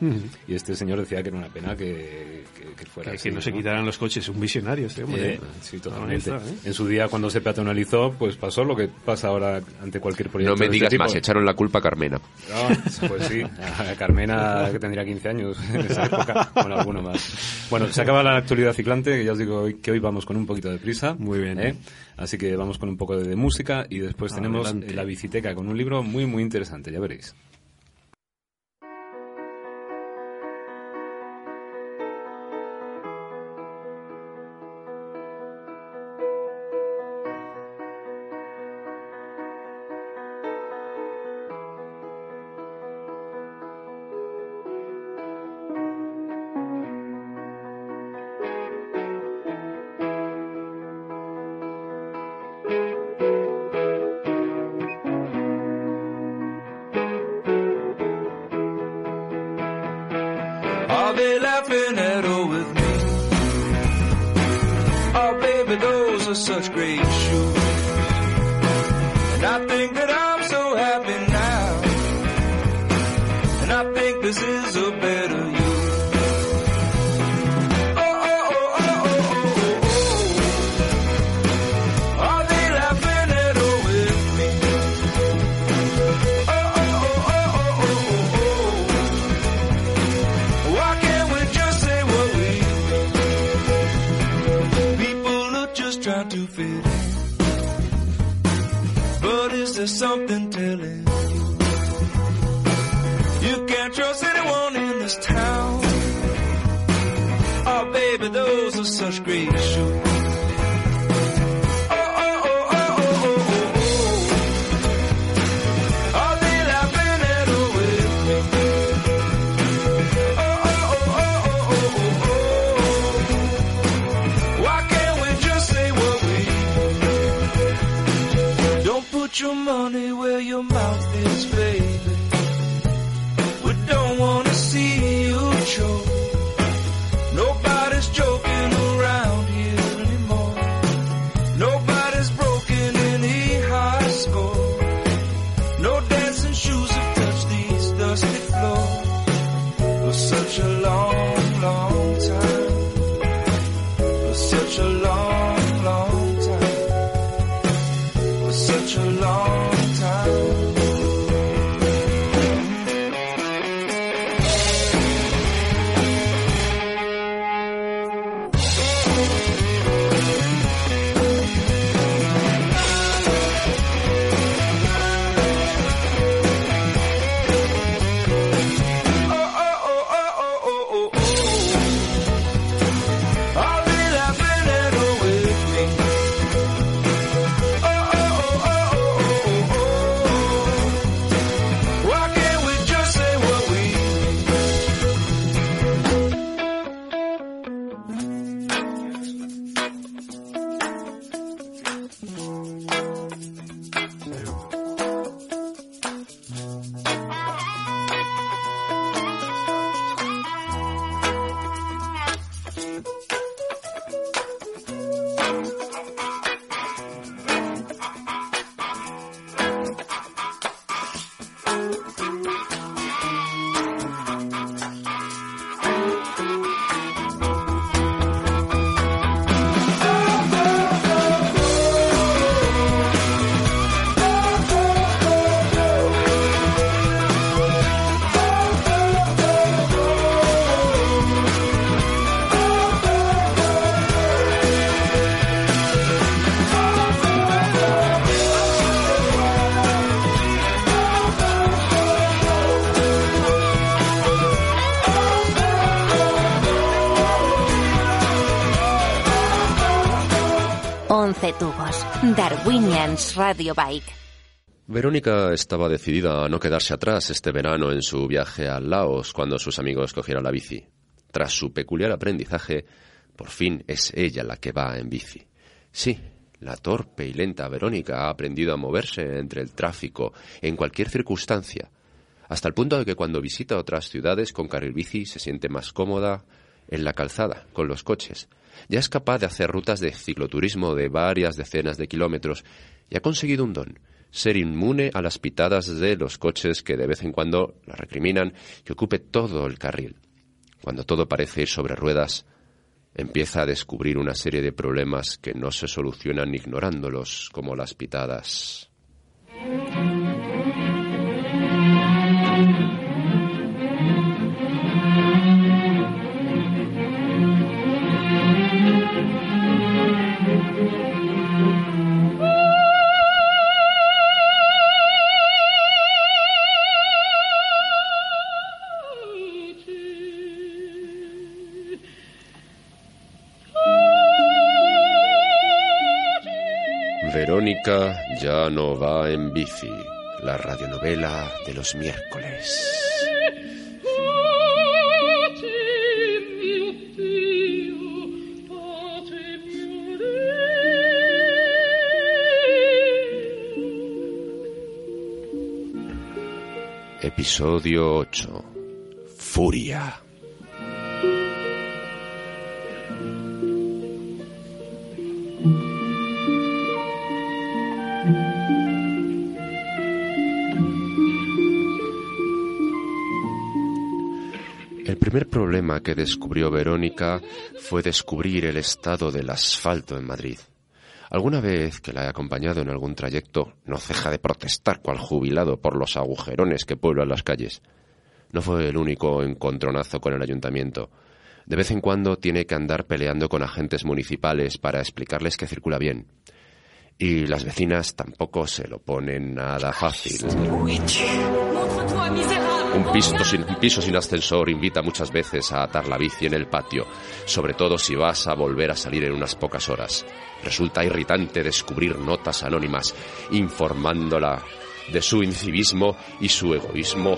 y este señor decía que era una pena que, que- que fuera Que, así, que no se quitaran los coches, un visionario este hombre. Eh, ¿eh? sí, totalmente. Está, ¿eh? En su día, cuando se peatonalizó, pues pasó lo que pasa ahora ante cualquier proyecto. No me de este digas más, echaron la culpa a Carmena. No, pues sí, a Carmena, que tendría 15 años en esa época, con alguno más. Bueno, se acaba la actualidad ciclante, que ya os digo hoy- que hoy vamos con un poquito de prisa. Muy bien. ¿eh? Así que vamos con un poco de, de música y después tenemos Adelante. eh, la biciteca con un libro muy, muy interesante, ya veréis. please. I think that I'm so happy now. And I think this is a better But is there something telling you? You can't trust anyone in this town. Oh, baby, those are such great shoes. Darwinians Radio Bike. Verónica estaba decidida a no quedarse atrás este verano en su viaje a Laos cuando sus amigos cogieron la bici. Tras su peculiar aprendizaje, por fin es ella la que va en bici. Sí, la torpe y lenta Verónica ha aprendido a moverse entre el tráfico en cualquier circunstancia, hasta el punto de que cuando visita otras ciudades con carril bici se siente más cómoda en la calzada, con los coches. Ya es capaz de hacer rutas de cicloturismo de varias decenas de kilómetros y ha conseguido un don, ser inmune a las pitadas de los coches que de vez en cuando la recriminan y ocupe todo el carril. Cuando todo parece ir sobre ruedas, empieza a descubrir una serie de problemas que no se solucionan ignorándolos, como las pitadas. Verónica ya no va en bici, la radionovela de los miércoles. Episodio 8. Furia. Que descubrió Verónica fue descubrir el estado del asfalto en Madrid. Alguna vez que la he acompañado en algún trayecto, no ceja de protestar cual jubilado por los agujerones que pueblan las calles. No fue el único encontronazo con el ayuntamiento. De vez en cuando tiene que andar peleando con agentes municipales para explicarles que circula bien. Y las vecinas tampoco se lo ponen nada fácil. Un piso, sin, ascensor invita muchas veces a atar la bici en el patio, sobre todo si vas a volver a salir en unas pocas horas. Resulta irritante descubrir notas anónimas informándola de su incivismo y su egoísmo.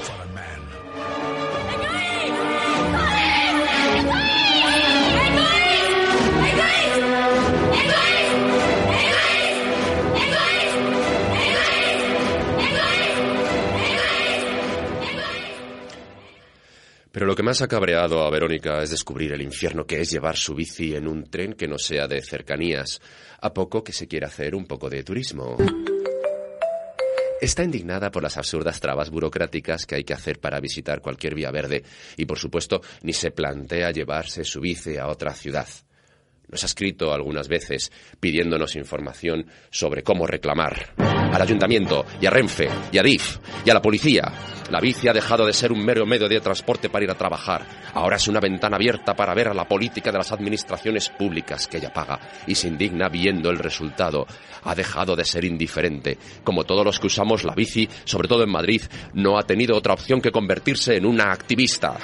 Pero lo que más ha cabreado a Verónica es descubrir el infierno que es llevar su bici en un tren que no sea de cercanías, a poco que se quiera hacer un poco de turismo. Está indignada por las absurdas trabas burocráticas que hay que hacer para visitar cualquier vía verde y, por supuesto, ni se plantea llevarse su bici a otra ciudad. Nos ha escrito algunas veces pidiéndonos información sobre cómo reclamar al ayuntamiento y a Renfe y a DIF y a la policía. La bici ha dejado de ser un mero medio de transporte para ir a trabajar. Ahora es una ventana abierta para ver a la política de las administraciones públicas que ella paga y se indigna viendo el resultado. Ha dejado de ser indiferente. Como todos los que usamos la bici, sobre todo en Madrid, no ha tenido otra opción que convertirse en una activista.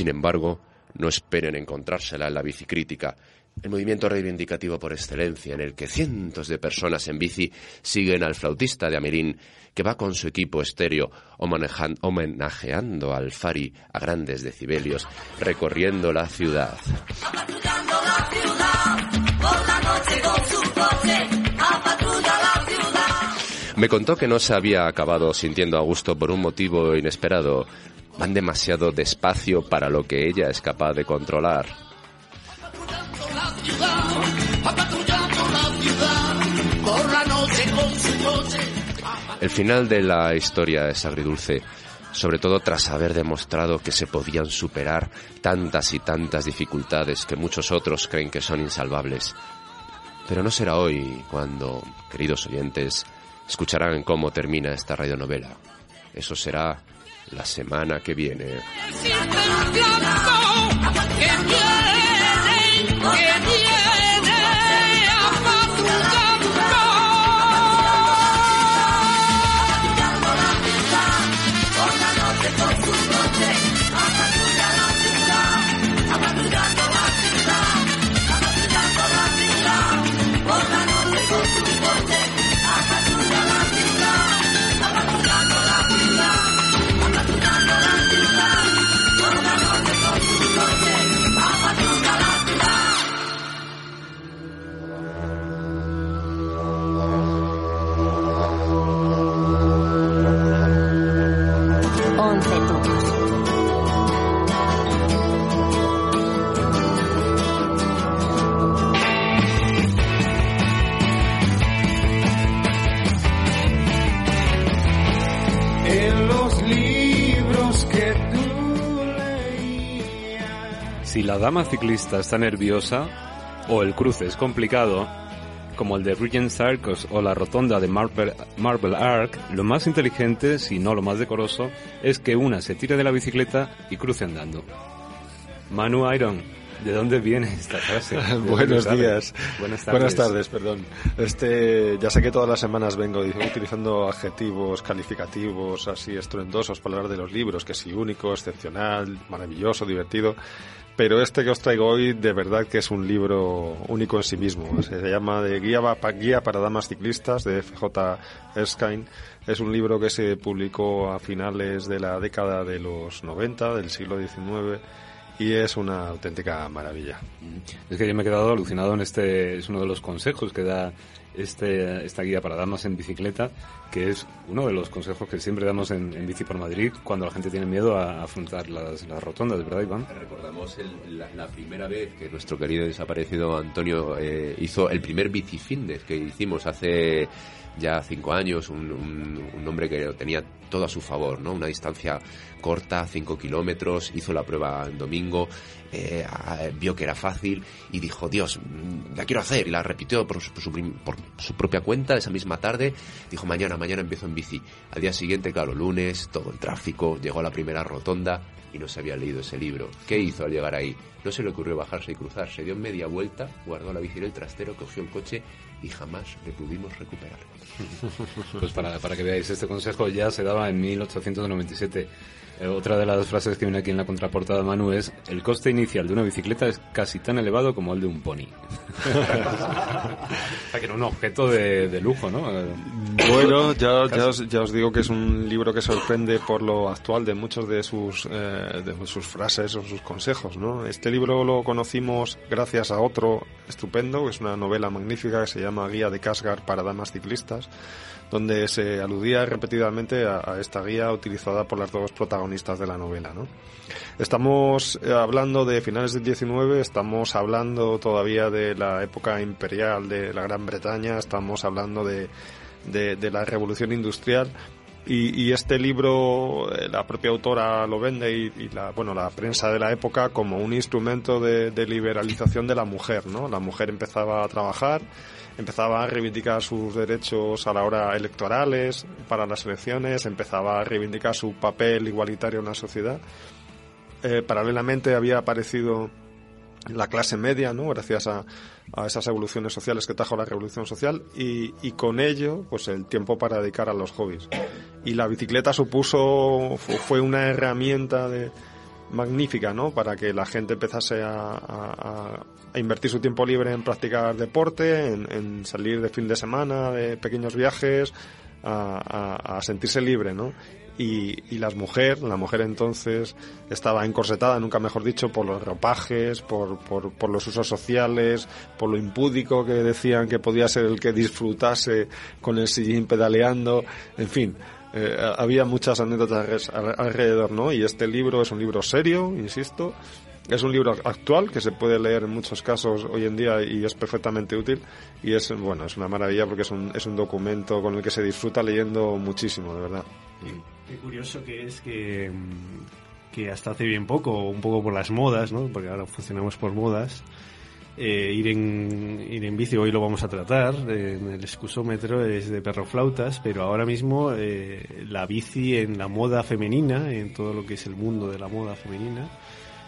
Sin embargo, no esperen encontrársela en la bicicrítica, el movimiento reivindicativo por excelencia en el que cientos de personas en bici siguen al flautista de Amerín que va con su equipo estéreo homenajean- homenajeando al Fari a grandes decibelios, recorriendo la ciudad. Me contó que no se había acabado sintiendo a gusto por un motivo inesperado. Van demasiado despacio para lo que ella es capaz de controlar. El final de la historia es agridulce, sobre todo tras haber demostrado que se podían superar tantas y tantas dificultades que muchos otros creen que son insalvables. Pero no será hoy cuando, queridos oyentes, escucharán cómo termina esta radionovela. Eso será la semana que viene. Si la dama ciclista está nerviosa o el cruce es complicado, como el de Regent Circus o la rotonda de Marble, Marble Arc, lo más inteligente, si no lo más decoroso, es que una se tire de la bicicleta y cruce andando. Manu Iron, ¿de dónde viene esta frase? ¿De dónde Buenos días. Buenas tardes. Buenas tardes, perdón. Este, ya sé que todas las semanas vengo utilizando adjetivos calificativos así estruendosos para hablar de los libros, que sí, único, excepcional, maravilloso, divertido. Pero este que os traigo hoy, de verdad que es un libro único en sí mismo. Se llama de Guía, Guía para Damas Ciclistas, de FJ Erskine. Es un libro que se publicó a finales de la década de los 90, del siglo XIX, y es una auténtica maravilla. Es que yo me he quedado alucinado en este, es uno de los consejos que da este, esta guía para damas en bicicleta, que es uno de los consejos que siempre damos en, en Bici por Madrid cuando la gente tiene miedo a afrontar las, las rotondas, ¿verdad, Iván? Recordamos el- la, la primera vez que nuestro querido desaparecido Antonio eh, hizo el primer bicifindes que hicimos hace ya cinco años, un, hombre que lo tenía todo a su favor, ¿no? Una distancia corta, cinco kilómetros, hizo la prueba en domingo, eh, vio que era fácil y dijo, Dios, mm, la quiero hacer, y la repitió por su, por por su propia cuenta esa misma tarde, dijo, mañana, mañana empiezo en bici. Al día siguiente, claro, lunes, todo el tráfico, llegó a la primera rotonda y no se había leído ese libro. ¿Qué hizo al llegar ahí? No se le ocurrió bajarse y cruzar, se dio media vuelta, guardó la bici en el trastero, cogió el coche y jamás le pudimos recuperar. Pues para, para que veáis, este consejo ya se daba en 1897. Eh, otra de las frases que viene aquí en la contraportada, Manu, es el coste inicial de una bicicleta es casi tan elevado como el de un pony. o sea, que era un objeto de, de lujo, ¿no? Eh, Bueno, ya, ya, os, ya os digo que es un libro que sorprende por lo actual de muchos de sus, eh, de sus frases o sus consejos, ¿no? Este libro lo conocimos gracias a otro estupendo, que es una novela magnífica que se llama Guía de Casgar para damas ciclistas, donde se aludía repetidamente a, esta guía utilizada por las dos protagonistas de la novela, ¿no? Estamos eh, hablando de finales del 19, estamos hablando todavía de la época imperial de la Gran Bretaña, estamos hablando de, de la revolución industrial y, este libro eh, la propia autora lo vende y, y la bueno la prensa de la época como un instrumento de, de liberalización de la mujer no la mujer empezaba a trabajar empezaba a reivindicar sus derechos a la hora electorales para las elecciones empezaba a reivindicar su papel igualitario en la sociedad. Eh, paralelamente había aparecido la clase media, ¿no? Gracias a, a esas evoluciones sociales que trajo la revolución social y, y con ello, pues el tiempo para dedicar a los hobbies. Y la bicicleta supuso, fu- fue una herramienta de, magnífica, ¿no? Para que la gente empezase a, invertir su tiempo libre en practicar deporte, en, en salir de fin de semana, de pequeños viajes, a- a sentirse libre, ¿no? Y, y las mujeres, la mujer entonces estaba encorsetada, nunca mejor dicho, por los ropajes, por, por, los usos sociales, por lo impúdico que decían que podía ser el que disfrutase con el sillín pedaleando, en fin. eh, había muchas anécdotas alre- alre- alrededor, ¿no? Y este libro es un libro serio, insisto, es un libro actual que se puede leer en muchos casos hoy en día y es perfectamente útil y es bueno es una maravilla porque es un, es un documento con el que se disfruta leyendo muchísimo de verdad Qué curioso que es que, mm, que hasta hace bien poco, un poco por las modas, ¿no? Porque ahora funcionamos por modas. eh, ir, en, ir en bici, hoy lo vamos a tratar, eh, en el excusómetro es de perroflautas, pero ahora mismo eh, la bici en la moda femenina, en todo lo que es el mundo de la moda femenina,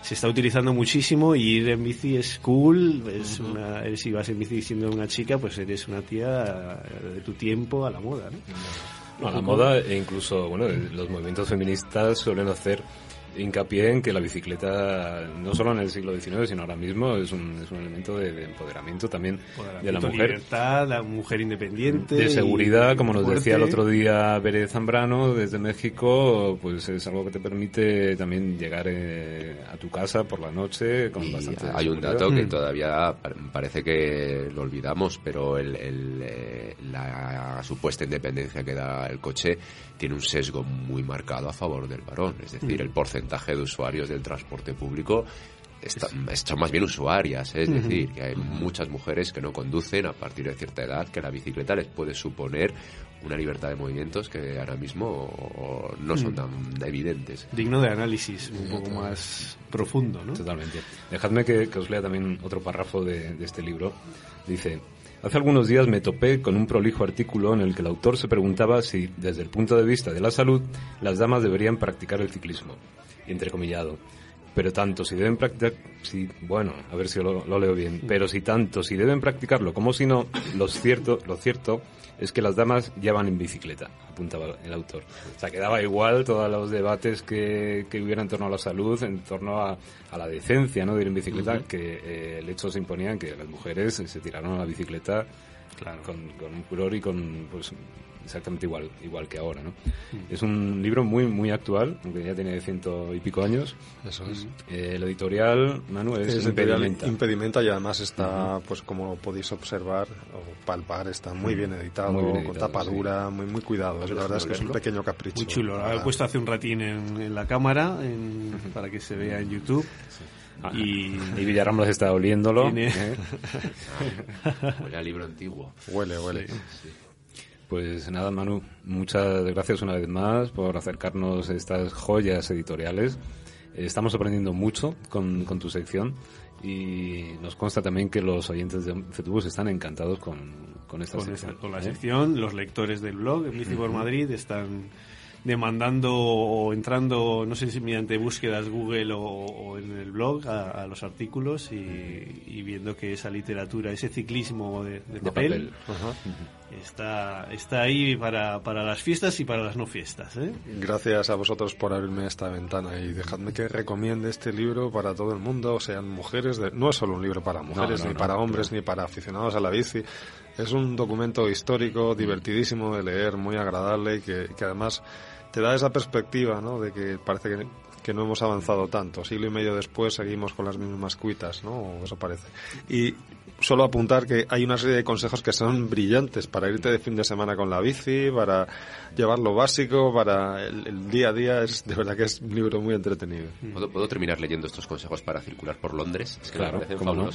se está utilizando muchísimo y ir en bici es cool, es una, si vas en bici siendo una chica, pues eres una tía de tu tiempo a la moda, ¿no? No, a la moda e incluso, bueno, los movimientos feministas suelen hacer hincapié en que la bicicleta, no solo en el siglo XIX, sino ahora mismo, es un, es un elemento de, de empoderamiento también de la mujer. libertad, la mujer independiente. De seguridad, y como nos fuerte. decía el otro día Pérez Zambrano, desde México, pues es algo que te permite también llegar eh, a tu casa por la noche con Y bastante hay un seguridad. dato que Mm. todavía pa- parece que lo olvidamos, pero el, el, eh, la supuesta independencia que da el coche tiene un sesgo muy marcado a favor del varón. Es decir, Mm. el porcentaje de usuarios del transporte público está- son más bien usuarias. ¿eh? Es decir, que hay muchas mujeres que no conducen a partir de cierta edad, que la bicicleta les puede suponer una libertad de movimientos que ahora mismo no son Mm. tan evidentes. Digno de análisis, un poco más profundo, ¿no? Totalmente. Dejadme que, que os lea también otro párrafo de, de este libro. Dice, hace algunos días me topé con un prolijo artículo en el que el autor se preguntaba si, desde el punto de vista de la salud, las damas deberían practicar el ciclismo. Entrecomillado. Pero tanto si deben practicar, si, bueno, a ver si lo, lo leo bien, pero si tanto si deben practicarlo como si no, lo cierto, lo cierto es que las damas ya van en bicicleta, apuntaba el autor. O sea, que daba igual todos los debates que, que hubiera en torno a la salud, en torno a, a la decencia, ¿no? De ir en bicicleta, que eh, el hecho se imponía en que las mujeres se tiraron a la bicicleta con, con un furor y con pues exactamente igual igual que ahora, ¿no? Es un libro muy muy actual, aunque ya tiene ciento y pico años. Eso es. Eh, el editorial, Manu, es, Es Impedimenta. Impedimenta y además está, pues como podéis observar o palpar, está muy bien editado, Muy bien con editado, tapa dura, muy, muy cuidado. La verdad es que es un pequeño capricho. Muy chulo. Lo he puesto hace un ratín en, en la cámara en- para que se vea en YouTube. Y Y Villarramblas está oliéndolo. ¿eh? Huele a libro antiguo. Huele, huele. Pues nada, Manu, muchas gracias una vez más por acercarnos a estas joyas editoriales. Eh, Estamos aprendiendo mucho con, con tu sección y nos consta también que los oyentes de Fetubus están encantados con, con esta con, sección. con la ¿eh? sección, los lectores del blog en Bici por Madrid están demandando o entrando, no sé si mediante búsquedas Google o, o en el blog a, a los artículos y, y viendo que esa literatura, ese ciclismo de, de De papel, papel. Está, está ahí para, para las fiestas y para las no fiestas. ¿eh? Gracias a vosotros por abrirme esta ventana y dejadme que recomiende este libro para todo el mundo, sean mujeres, de- no es solo un libro para mujeres, no, ni no, para hombres, ni para aficionados a la bici. Es un documento histórico, divertidísimo de leer, muy agradable y que, que además te da esa perspectiva, ¿no? De que parece que, que no hemos avanzado tanto. Siglo y medio después seguimos con las mismas cuitas, ¿no? O eso parece. Y solo apuntar que hay una serie de consejos que son brillantes para irte de fin de semana con la bici, para llevar lo básico, para el, el día a día. Es de verdad que es un libro muy entretenido. ¿Puedo, puedo terminar leyendo estos consejos para circular por Londres? Es que Claro, me parecen no.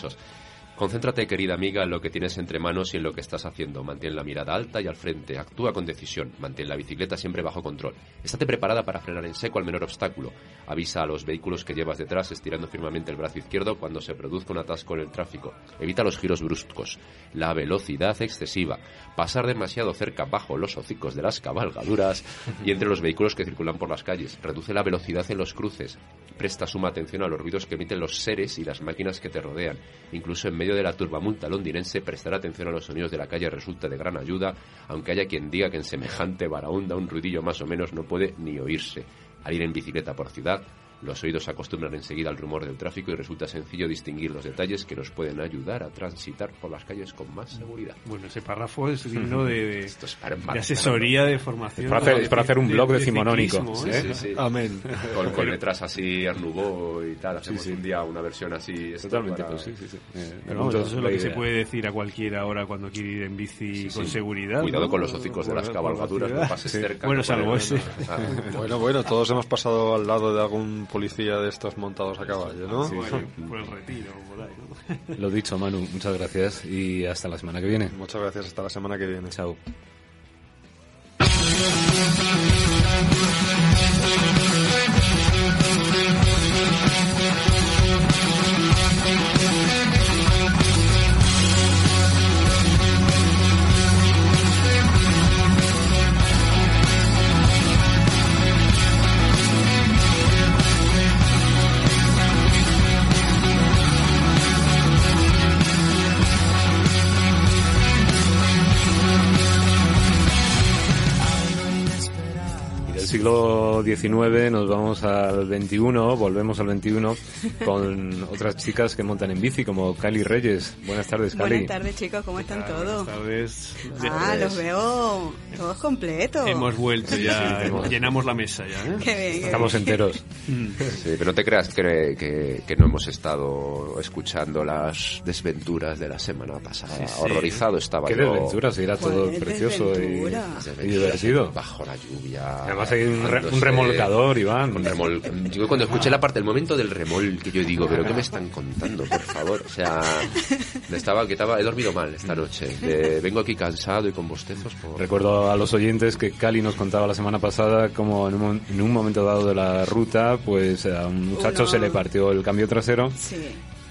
Concéntrate, querida amiga, en lo que tienes entre manos y en lo que estás haciendo. Mantén la mirada alta y al frente. Actúa con decisión. Mantén la bicicleta siempre bajo control. Estate preparada para frenar en seco al menor obstáculo. Avisa a los vehículos que llevas detrás estirando firmemente el brazo izquierdo cuando se produzca un atasco en el tráfico. Evita los giros bruscos. La velocidad excesiva. Pasar demasiado cerca bajo los hocicos de las cabalgaduras y entre los vehículos que circulan por las calles. Reduce la velocidad en los cruces. Presta suma atención a los ruidos que emiten los seres y las máquinas que te rodean. Incluso en medio de la turbamulta londinense, prestar atención a los sonidos de la calle resulta de gran ayuda, aunque haya quien diga que en semejante baraonda un ruidillo más o menos no puede ni oírse. Al ir en bicicleta por ciudad, los oídos se acostumbran enseguida al rumor del tráfico y resulta sencillo distinguir los detalles que nos pueden ayudar a transitar por las calles con más seguridad. Bueno, ese párrafo es digno de, de- Esto es para de asesoría de formación. Es para hacer- es para hacer un blog de decimonónico, ciclismo, ¿eh? ¿eh? Sí, sí. Amén. Con, con letras así, Arnubó y tal. Hacemos sí. un día una versión así. Totalmente, para- pues sí, sí, sí. Eh, Pero punto eso es lo que se idea. puede decir a cualquiera ahora cuando quiere ir en bici con sí. seguridad. Cuidado ¿no? con los hocicos de las cabalgaduras, no pases Sí. cerca. Bueno, no salvo ese. Ah, Bueno, bueno, todos hemos pasado al lado de algún policía de estos montados a caballo, ¿no? Bueno, por el retiro, por ahí, ¿no? Lo dicho, Manu, muchas gracias y hasta la semana que viene. Muchas gracias, hasta la semana que viene. Chao. Siglo XIX nos vamos al XXI, volvemos al XXI con otras chicas que montan en bici como Cali Reyes. Buenas tardes, Cali. Buenas tardes, chicos, ¿cómo están todos? Esta vez Ah, los veo todos completos. hemos vuelto ya, hemos- llenamos la mesa ya, ¿eh? Qué bien, qué Estamos bien. enteros. Sí, pero no te creas que, que- que no hemos estado escuchando las desventuras de la semana pasada. Horrorizado estaba Qué yo. desventura, si era todo ¿Cuál precioso y, y desventuras divertido. Bajo la lluvia. Además hay un, un remolcador, Iván. Un remol... Yo cuando escuché la parte, el momento del remol, que yo digo, pero ¿qué me están contando, por favor? O sea, me estaba, que estaba, he dormido mal esta noche. De- vengo aquí cansado y con bostezos por... Recuerdo a los oyentes que Cali nos contaba la semana pasada como en un, en un momento dado de la ruta, pues a un muchacho Uno- se le partió el cambio trasero Sí,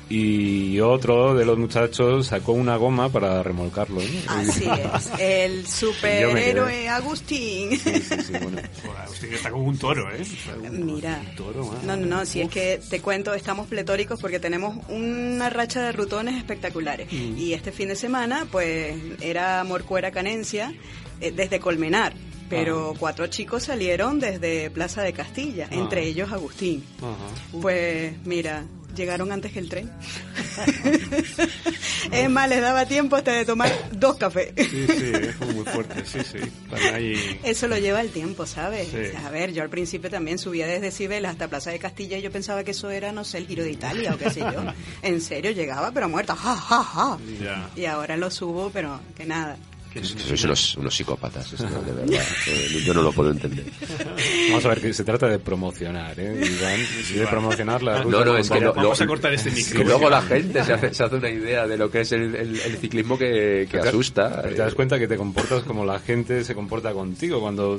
y otro de los muchachos sacó una goma para remolcarlo. ¿no? así es. El superhéroe Agustín. Sí, sí, sí, bueno. Joder, usted que está como un toro, ¿eh? Mira. Un toro, ah. No, no, no, si es que te cuento, estamos pletóricos porque tenemos una racha de rutones espectaculares. Mm. Y este fin de semana, pues, era Morcuera Canencia eh, desde Colmenar. Pero Ah. cuatro chicos salieron desde Plaza de Castilla, entre ellos Agustín. Ajá. Pues mira, llegaron antes que el tren. es más, les daba tiempo hasta de tomar dos cafés. Sí, sí, fue muy fuerte, sí, sí. Ahí- Eso lo lleva el tiempo, ¿sabes? Sí. O sea, a ver, yo al principio también subía desde Cibeles hasta Plaza de Castilla y yo pensaba que eso era, no sé, el Giro de Italia o qué sé yo. En serio, llegaba pero muerta, ja, ja, ja. Y ahora lo subo, pero que nada. Es que sois unos, unos psicópatas, esto, de verdad. Eh, Yo no lo puedo entender. Vamos a ver, que se trata de promocionar, ¿eh? Iván, y de promocionar la ruta. No, no, es que Vamos- lo- vamos lo- a cortar este es micro. que luego la gente se hace, se hace una idea de lo que es el, el- el ciclismo que, que asusta. te das cuenta que te comportas como la gente se comporta contigo cuando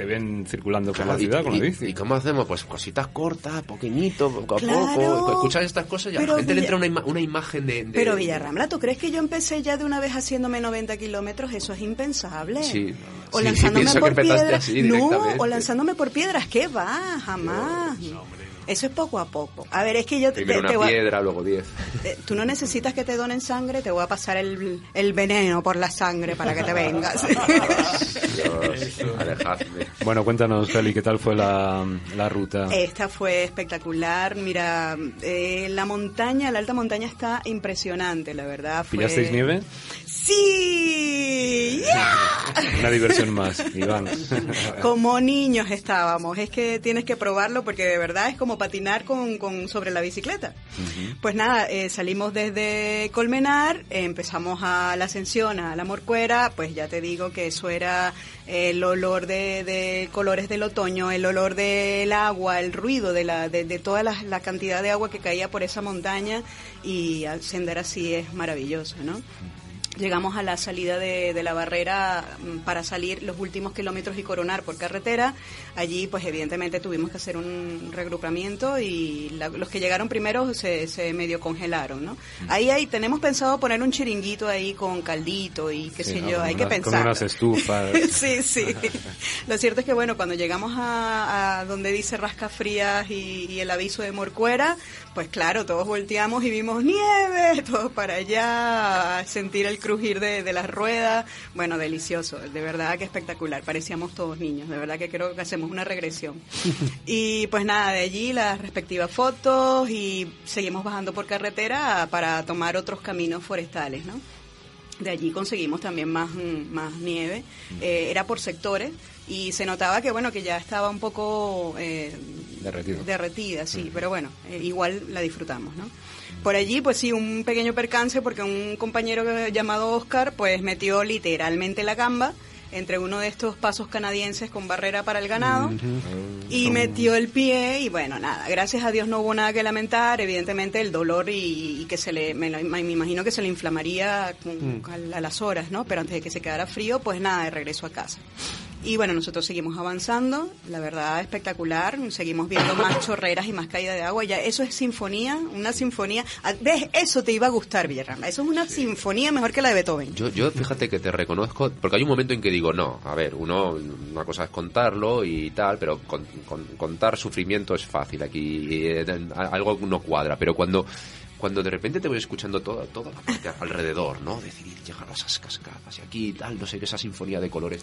te ven circulando por la Claro, y- ciudad con la y- bici. ¿Y cómo hacemos? Pues cositas cortas, pequeñito, poco a Claro. poco. Escuchas estas cosas y a la gente le entra una, ima- una imagen de... de- Pero Villarramla, ¿tú crees que yo empecé ya de una vez haciéndome 90 kilómetros? Eso es impensable. Sí. O Sí, lanzándome por piedras. así no, o lanzándome por piedras. ¿Qué va? Jamás. Eso es poco a poco. A ver, es que yo te, Primero te una voy a- piedra, luego diez. eh, tú no necesitas que te donen sangre, te voy a pasar el, el veneno por la sangre para que te vengas. Dios, alejadme. Bueno, cuéntanos, Feli, ¿qué tal fue la, la ruta? Esta fue espectacular. Mira, eh, la montaña, la alta montaña está impresionante, la verdad. Fue... ¿Pillasteis nieve? Sí, ¡Ya! Una diversión más, Iván. como niños estábamos. Es que tienes que probarlo porque de verdad es como patinar con, con sobre la bicicleta. Pues nada, eh, salimos desde Colmenar, eh, empezamos a la ascensión, a la Morcuera, pues ya te digo que eso era el olor de, de colores del otoño, el olor del agua, el ruido de, la, de, de toda la, la cantidad de agua que caía por esa montaña y ascender así es maravilloso, ¿no? Llegamos a la salida de, de la barrera mm, para salir los últimos kilómetros y coronar por carretera. Allí, pues evidentemente tuvimos que hacer un regrupamiento y la- los que llegaron primero se, se medio congelaron, ¿no? Ahí, ahí tenemos pensado poner un chiringuito ahí con caldito y qué Sí, sé ¿no? yo, hay que unas- Con pensar. unas estufas. sí, sí. Lo cierto es que, bueno, cuando llegamos a, a donde dice Rascafrías y, y el aviso de Morcuera, pues claro, todos volteamos y vimos nieve, todos para allá, sentir el crujir de, de las ruedas. Bueno, delicioso, de verdad que espectacular. Parecíamos todos niños, de verdad que creo que hacemos una regresión. Y pues nada, de allí las respectivas fotos y seguimos bajando por carretera para tomar otros caminos forestales, ¿no? De allí conseguimos también más, mm, más nieve. Eh, era por sectores y se notaba que bueno que ya estaba un poco eh, Derretido. derretida, sí, pero bueno, eh, igual la disfrutamos, ¿no? Por allí, pues sí, un pequeño percance porque un compañero llamado Oscar, pues metió literalmente la gamba entre uno de estos pasos canadienses con barrera para el ganado y metió el pie y bueno, nada, gracias a Dios no hubo nada que lamentar, evidentemente el dolor y, y que se le, me, me imagino que se le inflamaría con- a, a las horas, ¿no? Pero antes de que se quedara frío, pues nada, de regreso a casa. Y bueno, nosotros seguimos avanzando, la verdad espectacular, seguimos viendo más chorreras y más caída de agua, ya eso es sinfonía, una sinfonía, Ah, ¿ves? Eso te iba a gustar, Villarrama, eso es una sinfonía mejor que la de Beethoven. Yo, yo fíjate que te reconozco, porque hay un momento en que digo, no, a ver, uno, una cosa es contarlo y tal, pero con- con- contar sufrimiento es fácil aquí, eh, algo no cuadra, pero cuando cuando de repente te voy escuchando toda, toda la parte alrededor, ¿no? Decir, y llegar a esas cascadas y aquí y tal, no sé qué, esa sinfonía de colores.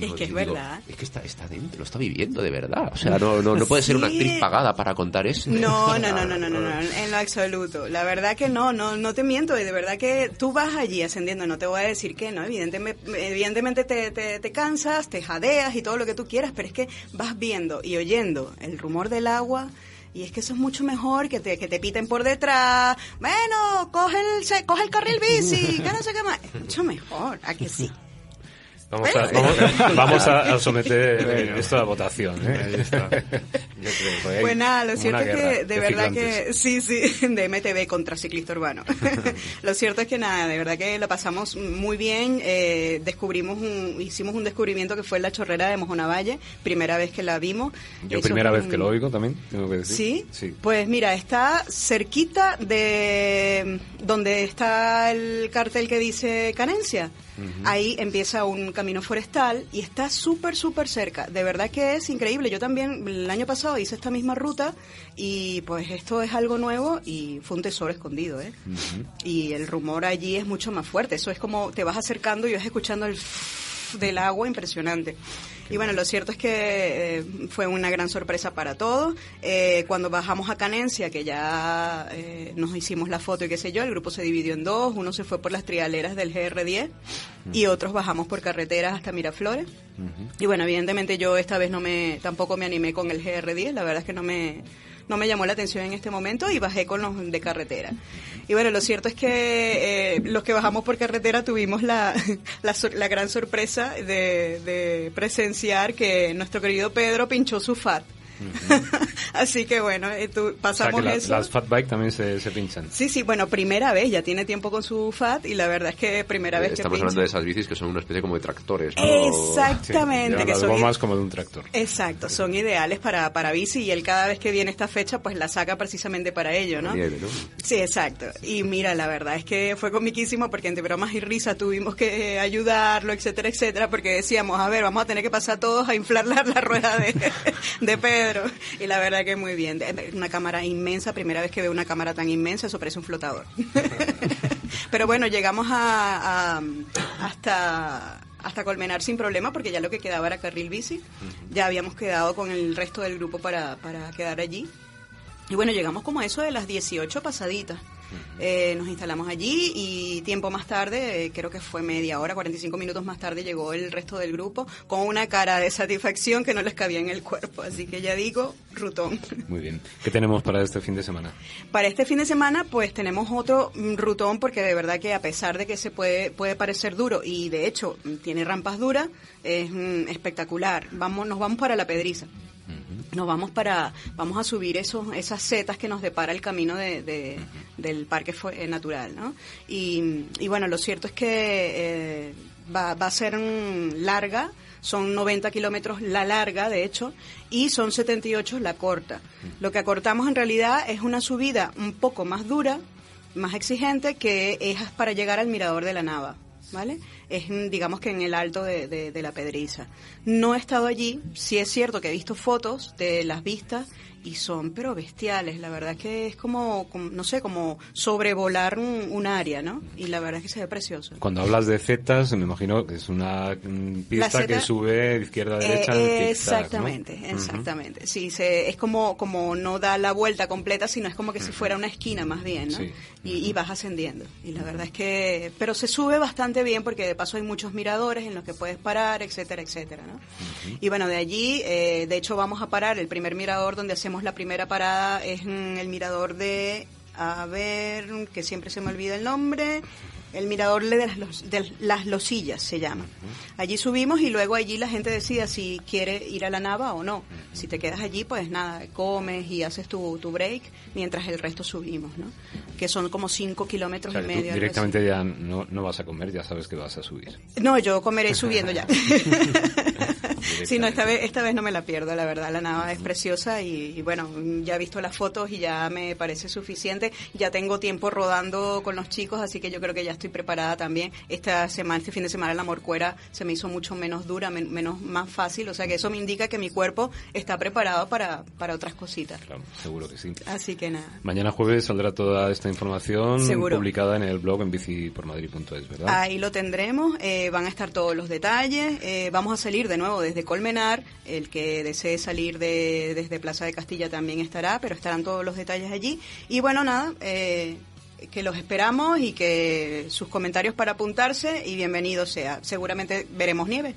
Es que es digo, verdad. Es que está, está dentro, lo está viviendo de verdad. O sea, no, no, no puede ser una actriz pagada para contar eso. No, no, no, no, no, no, no, en lo absoluto. La verdad que no, no, no te miento. Y de verdad que tú vas allí ascendiendo, no te voy a decir que no. Evidentemente, evidentemente te, te, te cansas, te jadeas y todo lo que tú quieras, pero es que vas viendo y oyendo el rumor del agua. Y es que eso es mucho mejor que te, que te piten por detrás. Bueno, coge el, coge el carril bici, que no sé qué más. Es mucho mejor, ¿a que sí? Vamos a, vamos, vamos a, a someter esto a votación. ¿eh? Yo creo, Pues nada, lo cierto es que de verdad que sí, sí, de MTV contra ciclista urbano. lo cierto es que nada, de verdad que lo pasamos muy bien. eh, descubrimos un, hicimos un descubrimiento que fue la chorrera de Mojonavalle, primera vez que la vimos. Yo Eso primera vez que lo oigo también, tengo que decir. ¿Sí? Sí. Pues mira, está cerquita de donde está el cartel que dice Ahí empieza un camino forestal y está súper, súper cerca. De verdad que es increíble. Yo también el año pasado hice esta misma ruta y pues esto es algo nuevo y fue un tesoro escondido, ¿eh? Y el rumor allí es mucho más fuerte. Eso es como te vas acercando y vas escuchando el del agua impresionante. Y bueno, lo cierto es que eh, fue una gran sorpresa para todos. Eh, cuando bajamos a Canencia, que ya eh, nos hicimos la foto y qué sé yo, el grupo se dividió en dos. Uno se fue por las trialeras del GR10 y otros bajamos por carreteras hasta Miraflores. Y bueno, evidentemente yo esta vez no me, tampoco me animé con el GR10, la verdad es que no me, no me llamó la atención en este momento y bajé con los de carretera. Y bueno, lo cierto es que eh, los que bajamos por carretera tuvimos la, la, gran sorpresa de, de presenciar que nuestro querido Pedro pinchó su FAT. Así que bueno, eh, O sea, pasamos que la- eso. las fat bike también se, se pinchan. Sí, sí, bueno, primera vez, ya tiene tiempo con su FAT y la verdad es que primera vez que Estamos hablando de esas bicis que son una especie como de tractores, ¿no? Exactamente, Llevan que las son gomas como de un tractor. Exacto, son ideales para, para bici y él cada vez que viene esta fecha pues la saca precisamente para ello, ¿no? Nieve, ¿no? Sí, exacto. Y mira, la verdad es que fue comiquísimo porque entre bromas y risa tuvimos que ayudarlo, etcétera, etcétera, porque decíamos, a ver, vamos a tener que pasar todos a inflar la, la rueda de, de Pedro. Y la verdad que muy bien. Una cámara inmensa, primera vez que veo una cámara tan inmensa, eso parece un flotador. Pero bueno, llegamos a, a- hasta hasta Colmenar sin problema porque ya lo que quedaba era carril bici. Ya habíamos quedado con el resto del grupo para, para quedar allí. Y bueno, llegamos como a eso de las 18 pasaditas. Eh, nos instalamos allí y tiempo más tarde, eh, creo que fue media hora, 45 minutos más tarde, llegó el resto del grupo con una cara de satisfacción que no les cabía en el cuerpo. Así que ya digo, rutón. Muy bien. ¿Qué tenemos para este fin de semana? Para este fin de semana, pues tenemos otro mm, rutón porque de verdad que a pesar de que se puede puede parecer duro y de hecho tiene rampas duras, es mm, espectacular. Vamos, nos vamos para la Pedriza. Nos vamos para, vamos a subir esos, esas setas que nos depara el camino de, de- del parque eh, natural, ¿no? Y, y bueno, lo cierto es que eh, va, va a ser larga, son 90 kilómetros la larga, de hecho, y son 78 la corta. Lo que acortamos en realidad es una subida un poco más dura, más exigente, que es para llegar al mirador de la Nava. ¿Vale? Es, digamos que en el alto de, de- de la Pedriza. No he estado allí, sí es cierto que he visto fotos de las vistas y son pero bestiales, la verdad que es como, como, no sé, como sobrevolar un, un área, ¿no? Y la verdad es que se ve precioso. Cuando hablas de zetas, me imagino que es una pista zeta- que sube de izquierda a derecha. Eh, en zigzag, ¿no? exactamente, exactamente. Sí, se, es como, como no da la vuelta completa, sino es como que si fuera una esquina más bien, ¿no? Sí. Y, y vas ascendiendo. Y la verdad es que, pero se sube bastante bien porque de paso hay muchos miradores en los que puedes parar, etcétera, etcétera, ¿no? Y bueno, de allí, eh, de hecho vamos a parar, el primer mirador donde hacemos la primera parada es mm, el mirador de, a ver, que siempre se me olvida el nombre, el mirador de las, de las losillas se llama. Allí subimos y luego allí la gente decide si quiere ir a la nava o no. Si te quedas allí, pues nada, comes y haces tu, tu break mientras el resto subimos, ¿no? Que son como cinco O kilómetros sea, y medio. directamente ya no, no vas a comer, ya sabes que vas a subir. No, yo comeré subiendo ya. Sí, no, esta vez, esta vez no me la pierdo, la verdad. La nava es preciosa y, y bueno, ya he visto las fotos y ya me parece suficiente. Ya tengo tiempo rodando con los chicos, así que yo creo que ya estoy preparada también. Esta semana, este fin de semana, la morcuera se me hizo mucho menos dura, men- menos más fácil. O sea que eso me indica que mi cuerpo está preparado para, para otras cositas. Claro, seguro que sí. Así que nada. Mañana jueves saldrá toda esta información Seguro. publicada en el blog en bicipormadrid.es, ¿verdad? Ahí lo tendremos, eh, van a estar todos los detalles, eh, vamos a salir de nuevo desde Colmenar, el que desee salir de, desde Plaza de Castilla también estará, pero estarán todos los detalles allí. Y bueno, nada, eh, que los esperamos y que sus comentarios para apuntarse y bienvenido sea. Seguramente veremos nieve.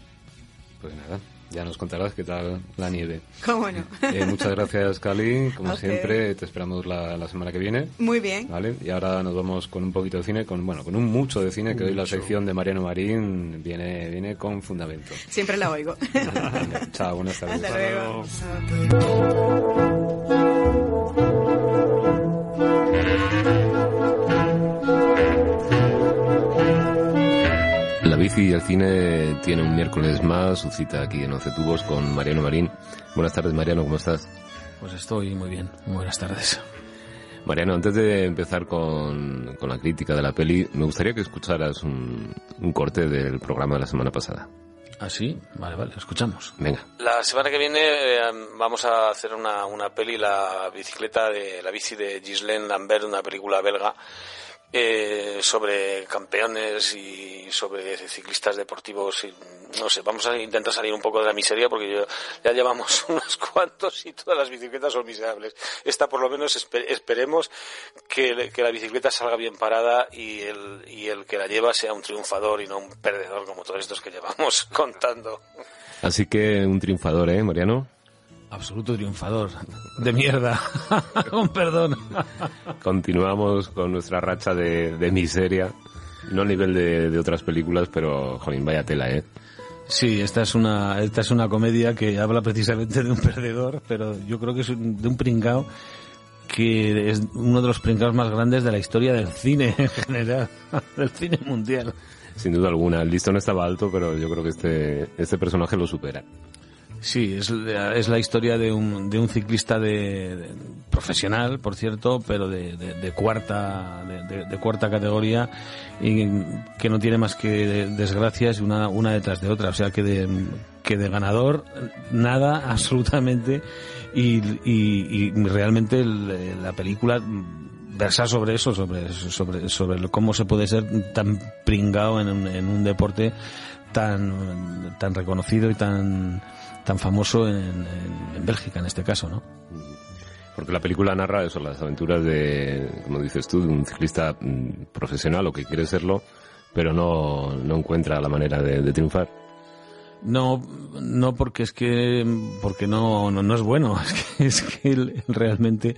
Pues nada, ya nos contarás qué tal la nieve. ¿Cómo no? Eh, muchas gracias, Cali. Como siempre, te esperamos la, la semana que viene. Muy bien. ¿Vale? Y ahora nos vamos con un poquito de cine, con bueno, con un mucho de cine, que hoy la sección de Mariano Marín viene, viene con fundamento. Siempre la oigo. Chao, buenas tardes. Hasta luego. La bici y el cine tiene un miércoles más su cita aquí en Once Tubos con Mariano Marín. Buenas tardes, Mariano, ¿cómo estás? Pues estoy muy bien. Muy buenas tardes. Mariano, antes de empezar con, con la crítica de la peli, me gustaría que escucharas un, un corte del programa de la semana pasada. ¿Ah, sí? Vale, vale, escuchamos. Venga. La semana que viene eh, vamos a hacer una, una peli, la bicicleta de la bici de Ghislaine Lambert, una película belga eh, sobre campeones y sobre ciclistas deportivos. Y, no sé, vamos a intentar salir un poco de la miseria porque yo, ya llevamos unos cuantos y todas las bicicletas son miserables. Esta por lo menos espe- esperemos que, que la bicicleta salga bien parada y el, y el que la lleva sea un triunfador y no un perdedor como todos estos que llevamos contando. Así que un triunfador, ¿eh, Mariano? Absoluto triunfador. De mierda. Con perdón. Continuamos con nuestra racha de, de miseria. No a nivel de, de otras películas, pero, jolín, vaya tela, ¿eh? Sí, esta es una esta es una comedia que habla precisamente de un perdedor, pero yo creo que es un- de un pringao que es uno de los pringaos más grandes de la historia del cine en general, del cine mundial. Sin duda alguna. El listón estaba alto, pero yo creo que este, este personaje lo supera. Sí, es, es la historia de un, de un ciclista de, profesional, por cierto, pero de, de- cuarta de, cuarta categoría y que no tiene más que desgracias una, una detrás de otra, o sea que de, que de ganador nada absolutamente. Y, y- y realmente la película versa sobre eso, sobre sobre sobre cómo se puede ser tan pringado en un, en un deporte tan tan reconocido y tan tan famoso en, en- Bélgica en este caso, ¿no? Porque la película narra eso, las aventuras de, como dices tú, de un ciclista mm, profesional o que quiere serlo, pero no, no encuentra la manera de triunfar. No, no porque es que porque no, no, no es bueno, es que, es que realmente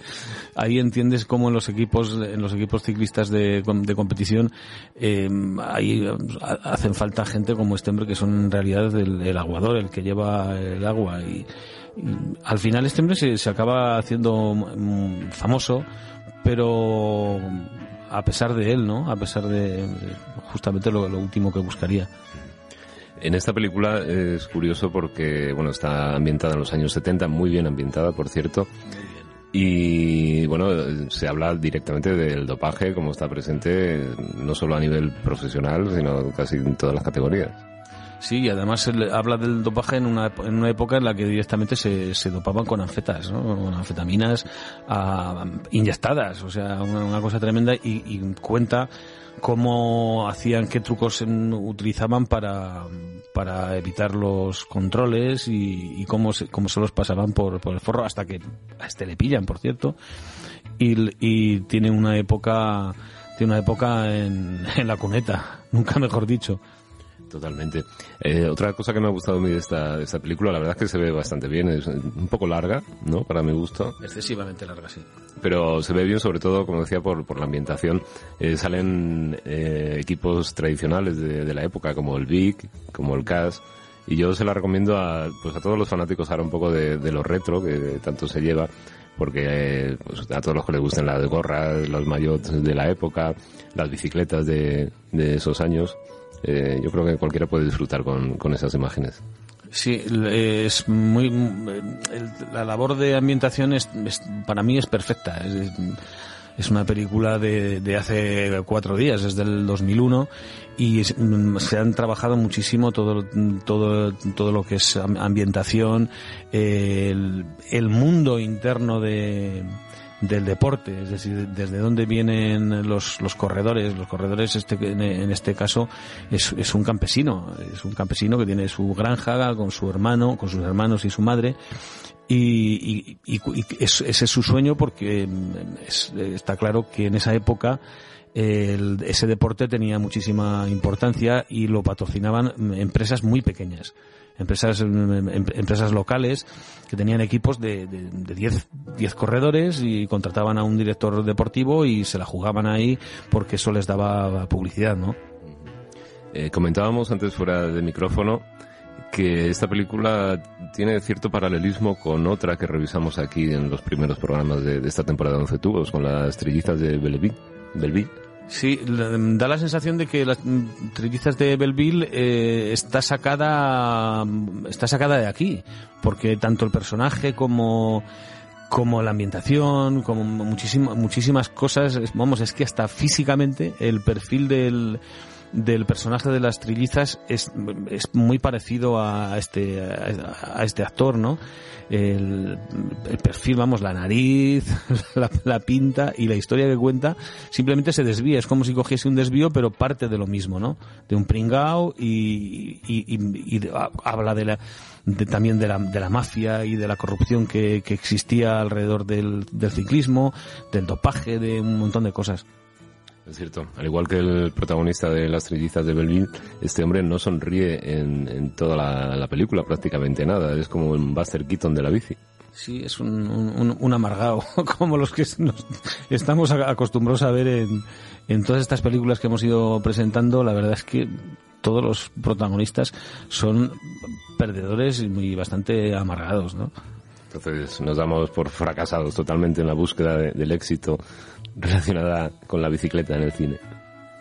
ahí entiendes cómo en los equipos en los equipos ciclistas de, de competición eh, ahí ha- hacen falta gente como este hombre que son en realidad el, aguador, el que lleva el agua y, y al final este hombre se, se acaba haciendo famoso, pero a pesar de él, ¿no? A pesar de justamente lo- lo último que buscaría. En esta película es curioso porque, bueno, está ambientada en los años 70, muy bien ambientada, por cierto. Y, bueno, se habla directamente del dopaje, como está presente, no solo a nivel profesional, sino casi en todas las categorías. Sí, y además él habla del dopaje en una, en una época en la que directamente se, se dopaban con anfetas, ¿no? con anfetaminas ah, inyectadas, o sea, una, una cosa tremenda y, y cuenta cómo hacían, qué trucos utilizaban para, para evitar los controles y, y cómo, se, cómo se los pasaban por, por el forro hasta que a este le pillan, por cierto, y, y tiene una época, tiene una época en la cuneta, nunca mejor dicho. Totalmente. Eh, otra cosa que me ha gustado a mí de esta, de esta película, la verdad es que se ve bastante bien, es un poco larga, ¿no? Para mi gusto. Excesivamente larga, sí. Pero se ve bien, sobre todo, como decía, por, por la ambientación. Eh, salen eh, equipos tradicionales de, de la época, como el Vic, como el CAS. Y yo se la recomiendo a, pues a todos los fanáticos ahora un poco de, de lo retro, que tanto se lleva, porque eh, pues a todos los que les gusten las gorras, los maillots de la época, las bicicletas de, de esos años, eh, yo creo que cualquiera puede disfrutar con, con esas imágenes. Sí, es muy el- la labor de ambientación es, para mí es perfecta. Es, es una película de, de hace cuatro días, es del 2001 y es- se han trabajado muchísimo todo todo todo lo que es am- ambientación, el mundo interno de del deporte, es decir, desde dónde vienen los, los corredores. Los corredores, este, en, este caso, es, es un campesino, es un campesino que tiene su granja con su hermano, con sus hermanos y su madre, y, y- y- y es- ese es su sueño porque mm, es- está claro que en esa época el- ese deporte tenía muchísima importancia y lo patrocinaban mm, empresas muy pequeñas empresas mm, em- empresas locales que tenían equipos de, de, de 10, 10 corredores y contrataban a un director deportivo y se la jugaban ahí porque eso les daba publicidad, ¿no? Eh, comentábamos antes fuera de micrófono que esta película tiene cierto paralelismo con otra que revisamos aquí en los primeros programas de, de esta temporada de 11 tubos, con las trillizas de Belleville. Belleville. Sí, da la sensación de que las trillizas de Belleville eh, está sacada está sacada de aquí, porque tanto el personaje como como la ambientación, como muchísimo- muchísimas cosas, vamos, es que hasta físicamente el perfil del del personaje de las trillizas es, es muy parecido a este, a este actor, ¿no? El, perfil, vamos, la nariz, la, la pinta y la historia que cuenta simplemente se desvía. Es como si cogiese un desvío, pero parte de lo mismo, ¿no? De un pringao y, y, de- ha- habla de la, de- también de la, de la mafia y de la corrupción que, que existía alrededor del, del ciclismo, del dopaje, de un montón de cosas. Es cierto, al igual que el protagonista de Las Trillizas de Belleville, este hombre no sonríe en, toda la, la película prácticamente nada, es como un Buster Keaton de la bici. Sí, es un, amargado, como los que nos estamos acostumbrados a ver en, en todas estas películas que hemos ido presentando. La verdad es que todos los protagonistas son perdedores y bastante amargados, ¿no? Entonces nos damos por fracasados totalmente en la búsqueda de- del éxito relacionada con la bicicleta en el cine.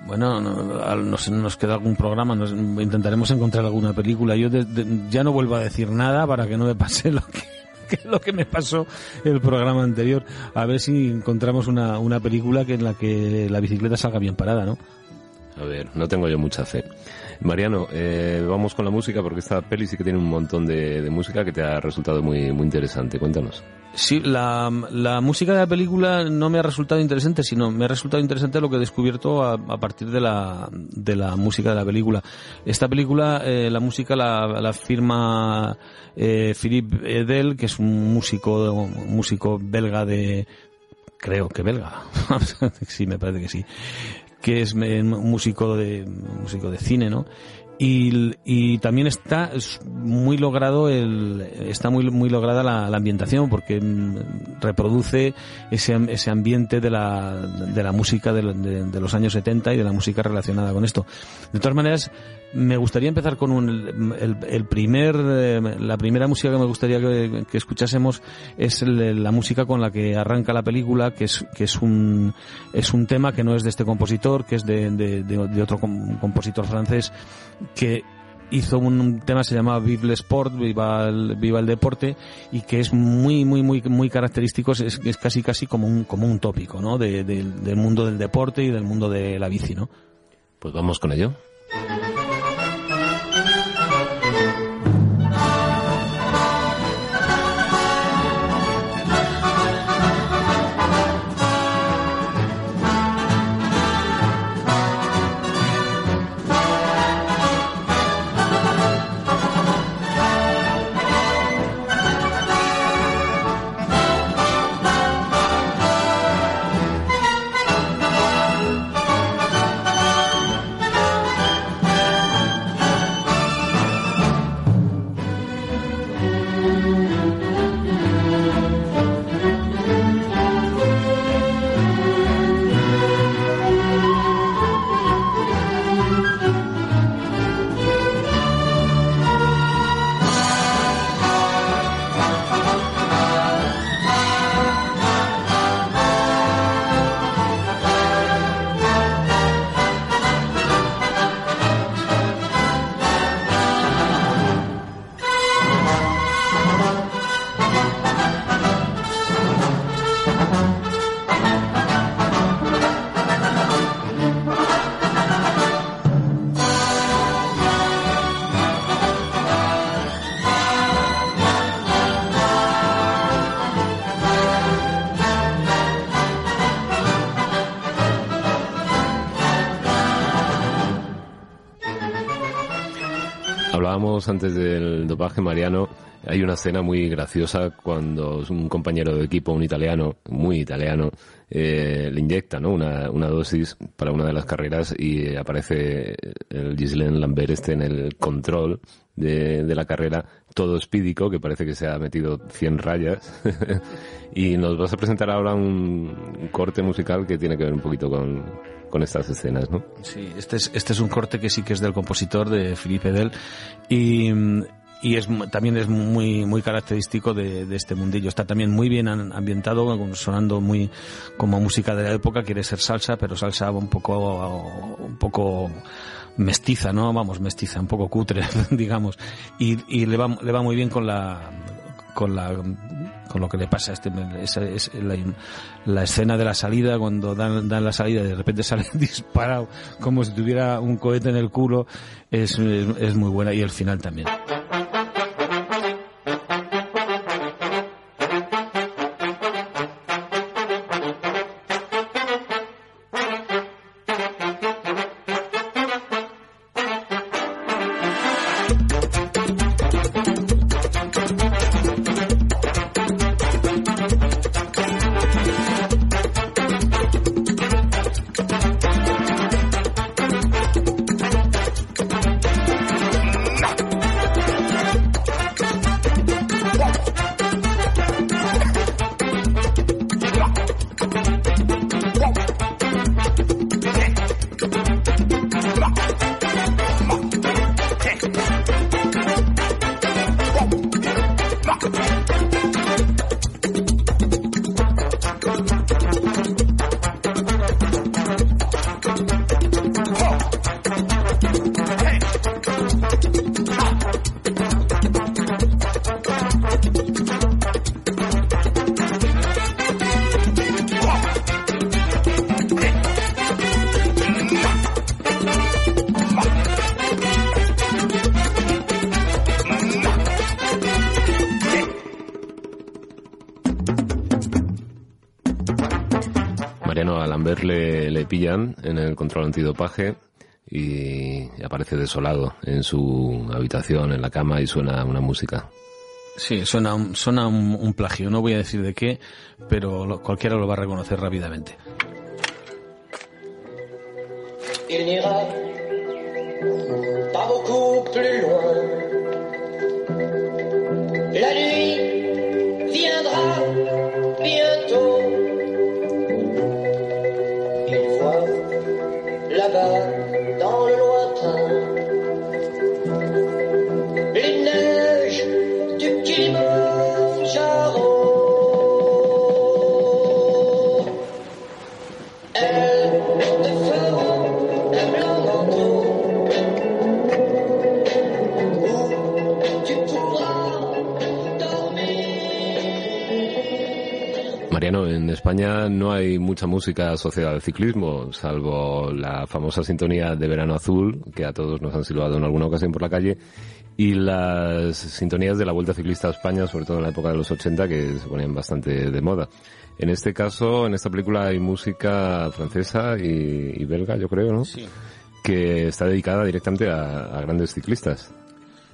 Bueno, no, nos, nos queda algún programa, nos, intentaremos encontrar alguna película. Yo de- de- ya no vuelvo a decir nada para que no me pase lo que, que lo que me pasó el programa anterior. A ver si encontramos una, una película que en la que la bicicleta salga bien parada, ¿no? A ver, no tengo yo mucha fe. Mariano, eh, vamos con la música porque esta peli sí que tiene un montón de, música que te ha resultado muy, muy interesante. Cuéntanos. Sí, la, la música de la película no me ha resultado interesante, sino me ha resultado interesante lo que he descubierto a, partir de la, de la música de la película. Esta película, eh, la música la, la firma eh, Philippe Edel, que es un músico, un músico belga de, creo que belga, sí, me parece que sí, que es eh, músico de, músico de cine, ¿no? Y, y también está es muy logrado el está muy muy lograda la, la ambientación porque mm, reproduce ese, ese ambiente de la, de la música de, de- de los años 70 y de la música relacionada con esto. De todas maneras, me gustaría empezar con un, el, primer eh, la primera música que me gustaría que, escuchásemos es la música con la que arranca la película que es que es un es un tema que no es de este compositor que es de, de- otro com- compositor francés que hizo un tema se llama Vive le Sport, viva el, viva el deporte, y que es muy, muy, muy, muy característico, es, es casi, casi como un, como un tópico, ¿no? De- del mundo del deporte y del mundo de la bici, ¿no? Pues vamos con ello. Del mariano. Hay una escena muy graciosa cuando un compañero de equipo, un italiano, muy italiano, eh, le inyecta ¿no? una, dosis para una de las carreras y aparece el Ghislaine Lambert este en el control de, la carrera, todo espídico, que parece que se ha metido 100 rayas. y nos vas a presentar ahora un, corte musical que tiene que ver un poquito con, estas escenas, ¿no? Sí, este es, este es un corte que sí que es del compositor, de Philippe Edel, y, y es, también es muy, muy característico de, de este mundillo. Está también muy bien ambientado, sonando muy como música de la época, quiere ser salsa, pero salsa un poco, un poco mestiza, ¿no? Vamos, mestiza, un poco cutre, digamos. Y, y le, va, le va muy bien con la, con la con lo que le pasa este es la, escena de la salida cuando dan, dan la salida y de repente sale disparado como si tuviera un cohete en el culo es, es muy buena y el final también antidopaje y aparece desolado en su habitación, en la cama y suena una música. Sí, suena, suena un, plagio. No voy a decir de qué, pero cualquiera lo va a reconocer rápidamente. No hay mucha música asociada al ciclismo, salvo la famosa sintonía de Verano Azul, que a todos nos han silbado en alguna ocasión por la calle, y las sintonías de la Vuelta Ciclista a España, sobre todo en la época de los 80, que se ponían bastante de moda. En este caso, en esta película hay música francesa y, y belga, yo creo, ¿no? Sí. Que está dedicada directamente a, a grandes ciclistas.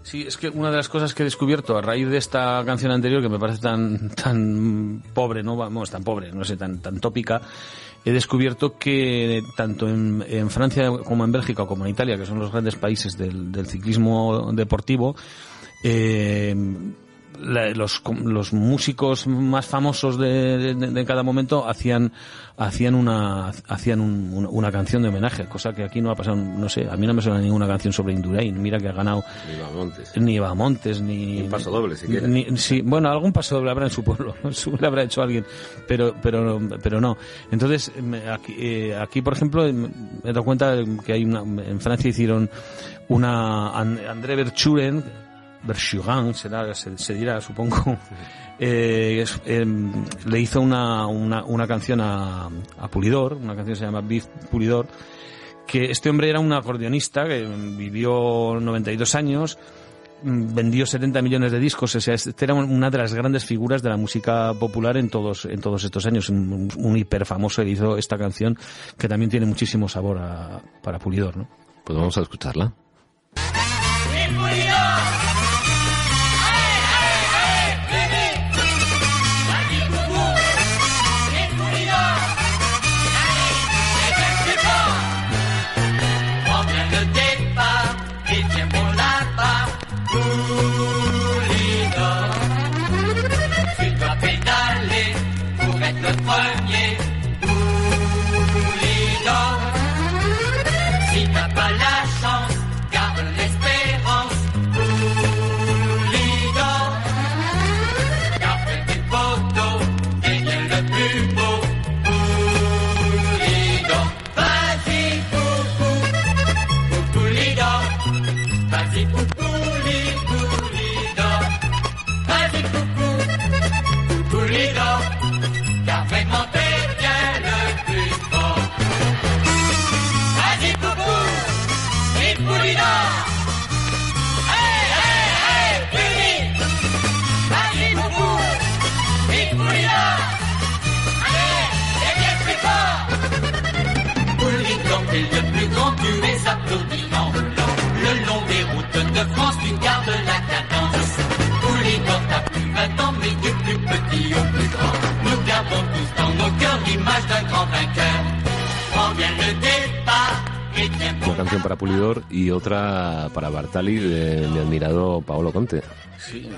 Sí, es que una de las cosas que he descubierto a raíz de esta canción anterior, que me parece tan, tan pobre, no vamos, tan pobre, no sé, tan, tan tópica, he descubierto que tanto en, en Francia como en Bélgica como en Italia, que son los grandes países del, del ciclismo deportivo, eh, la- los, los músicos más famosos de, de- de cada momento hacían hacían una hacían un- una, una canción de homenaje cosa que aquí no ha pasado no sé a mí no me suena ninguna canción sobre Indurain mira que ha ganado Ni Montes. ni Bamontes ni Ni un paso doble, siquiera. ni- sí, bueno algún paso doble habrá en su pueblo le habrá hecho alguien pero pero pero no entonces aquí, eh, aquí por ejemplo me he dado cuenta que hay una en Francia hicieron una An- André Verchuren Berchugan, será, se, se dirá, supongo, eh, es- em, le hizo una, una, una canción a, a Pulidor, una canción que se llama Beef Pulidor, que este hombre era un acordeonista que vivió 92 años, mm, vendió 70 millones de discos, o sea, este era una de las grandes figuras de la música popular en todos, en todos estos años, un, un hiper famoso, hizo esta canción que también tiene muchísimo sabor a- para Pulidor, ¿no? Pues vamos a escucharla. Una canción para Pulidor y otra para Bartali de mi admirado Paolo Conte. Sí,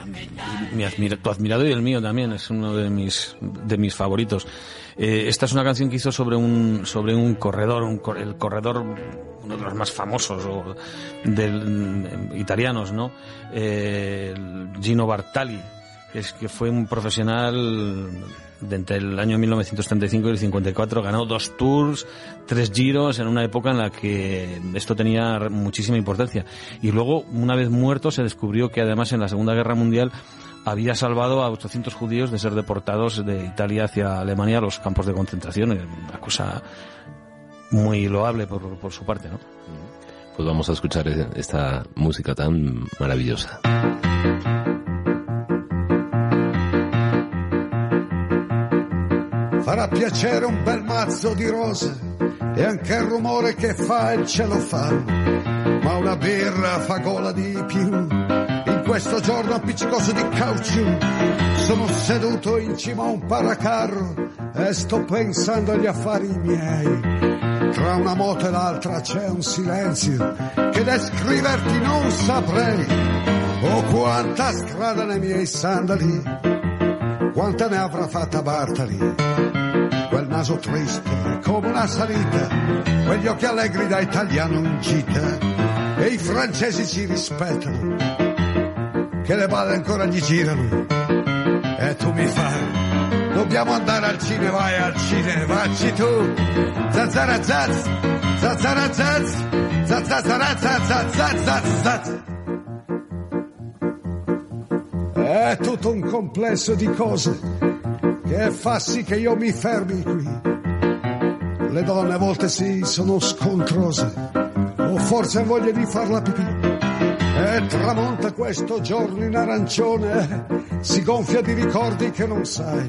tu admirado y el mío también es uno de mis de mis favoritos. Eh, esta es una canción que hizo sobre un sobre un corredor, un el corredor uno de los más famosos o del italianos, ¿no? Eh, Gino Bartali, es que fue un profesional de entre el año 1935 y el 54 ganó dos tours, tres giros en una época en la que esto tenía muchísima importancia. Y luego, una vez muerto, se descubrió que además en la Segunda Guerra Mundial había salvado a 800 judíos de ser deportados de Italia hacia Alemania a los campos de concentración. eh, Una cosa muy loable por, por su parte, ¿no? Pues vamos a escuchar esta música tan maravillosa. Farà piacere un bel mazzo di rose e anche il rumore che fa il cellophane. Ma una birra fa gola di più. In questo giorno appiccicoso di caucciù sono seduto in cima a un paracarro e sto pensando agli affari miei. Tra una moto e l'altra c'è un silenzio che descriverti non saprei. Oh quanta strada nei miei sandali, quanta ne avrà fatta Bartali quel naso triste come una salita, quegli occhi allegri da italiano in gita, e i francesi ci rispettano, che le balle ancora gli girano, e tu mi fai, dobbiamo andare al cinema, vai al cinema, vacci tu, zazzara zazz, zazzara zazz, zazzara zazz, zazz, zazz, zazz. È tutto un complesso di cose che fa sì che io mi fermi qui. Le donne a volte sì, sono scontrose, o forse voglia di farla pipì. E tramonta questo giorno in arancione, si gonfia di ricordi che non sai.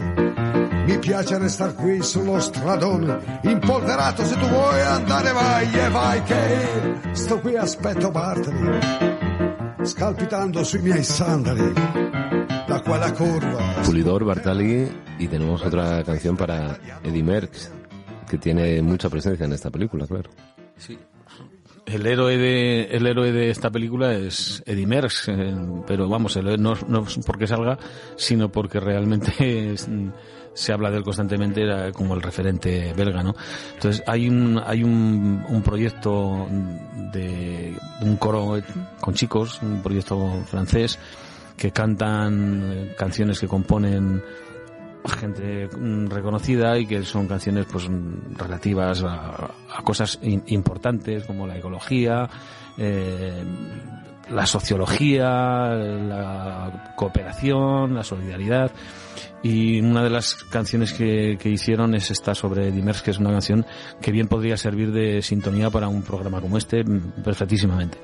Mi piace restare qui sullo stradone, impolverato se tu vuoi andare vai e vai che sto qui aspetto Bartali, scalpitando sui miei sandali, da quella curva Pulidor, Bartali y tenemos otra canción para Eddie Merckx, que tiene mucha presencia en esta película, claro. El héroe de el héroe de esta película es Eddie Merckx, eh, pero vamos, el- no, no es porque salga, sino porque realmente es- se habla de él constantemente era como el referente belga, ¿no? Entonces hay un hay un, un proyecto de un coro con chicos, un proyecto francés que cantan eh, canciones que componen gente mm, reconocida y que son canciones pues mm, relativas a, cosas importantes como la ecología, eh, la sociología, la cooperación, la solidaridad. Y una de las canciones que, que hicieron es esta sobre Dimers, que es una canción que bien podría servir de sintonía para un programa como este mm, perfectísimamente.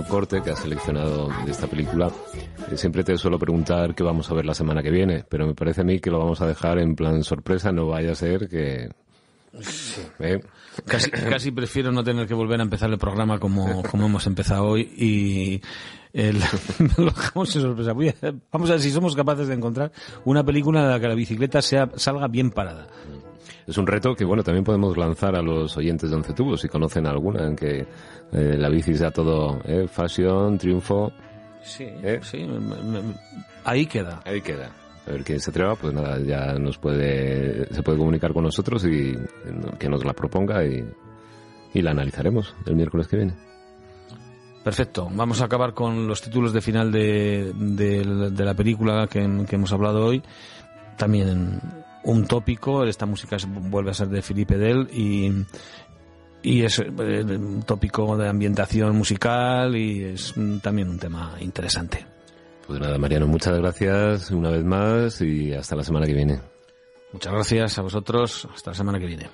Último corte que has seleccionado de esta película. Eh, siempre te suelo preguntar qué vamos a ver la semana que viene, pero me parece a mí que lo vamos a dejar en plan sorpresa, no vaya a ser que... ¿eh? Casi, casi prefiero no tener que volver a empezar el programa como, como hemos empezado hoy y el, lo dejamos en sorpresa. Voy a- vamos a ver si somos capaces de encontrar una película en la que la bicicleta sea, salga bien parada. Es un reto que, bueno, también podemos lanzar a los oyentes de Once Tubos, si conocen alguna, en que eh, la bici sea todo eh, fashion, triunfo. Sí, ¿eh? sí, me- me- me- ahí queda. Ahí queda. A ver quién se atreva, pues nada, ya nos puede, se puede comunicar con nosotros y que nos la proponga y, y la analizaremos el miércoles que viene. Perfecto. Vamos a acabar con los títulos de final de, de- de la película que, que hemos hablado hoy. También un tópico. Esta música vuelve a ser de Philippe Del y, y es eh, un tópico de ambientación musical y es mm, también un tema interesante. Pues nada, Mariano, muchas gracias una vez más y hasta la semana que viene. Muchas gracias a vosotros. Hasta la semana que viene.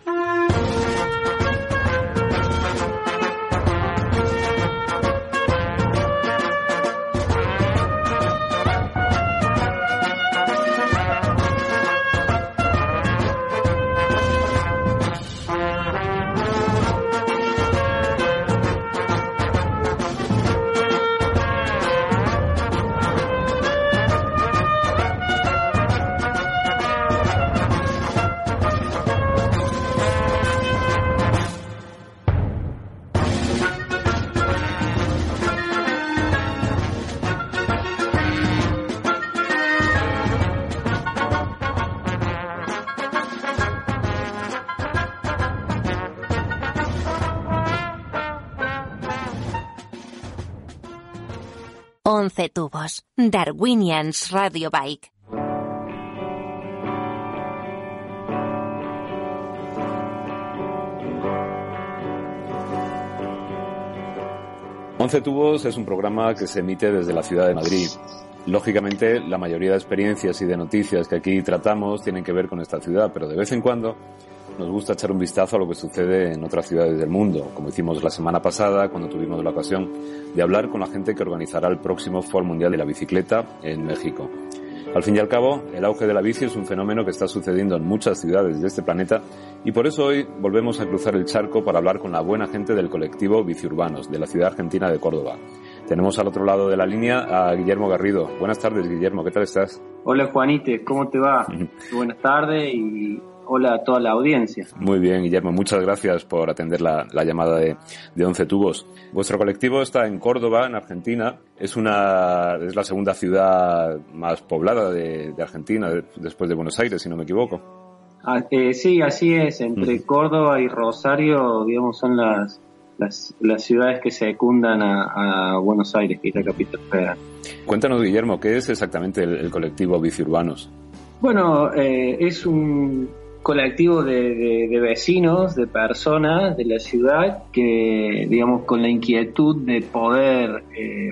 Darwinians Radio Bike. Once Tubos es un programa que se emite desde la ciudad de Madrid. Lógicamente, la mayoría de experiencias y de noticias que aquí tratamos tienen que ver con esta ciudad, pero de vez en cuando nos gusta echar un vistazo a lo que sucede en otras ciudades del mundo, como hicimos la semana pasada cuando tuvimos la ocasión de hablar con la gente que organizará el próximo Foro Mundial de la Bicicleta en México. Al fin y al cabo, el auge de la bici es un fenómeno que está sucediendo en muchas ciudades de este planeta y por eso hoy volvemos a cruzar el charco para hablar con la buena gente del colectivo Biciurbanos de la ciudad argentina de Córdoba. Tenemos al otro lado de la línea a Guillermo Garrido. Buenas tardes, Guillermo, ¿qué tal estás? Hola Juanite, ¿cómo te va? Buenas tardes y hola a toda la audiencia. Muy bien, Guillermo, muchas gracias por atender la, la llamada de, de Once Tubos. Vuestro colectivo está en Córdoba, en Argentina. Es una es la segunda ciudad más poblada de, de Argentina, de- después de Buenos Aires, si no me equivoco. Ah, eh, sí, así es, entre Córdoba y Rosario, digamos, son las, las, las ciudades que secundan a, a Buenos Aires, que es la capital federal. Cuéntanos, Guillermo, ¿qué es exactamente el, el colectivo Biciurbanos? Bueno, eh, es un colectivo de, vecinos, de personas de la ciudad que, digamos, con la inquietud de poder eh,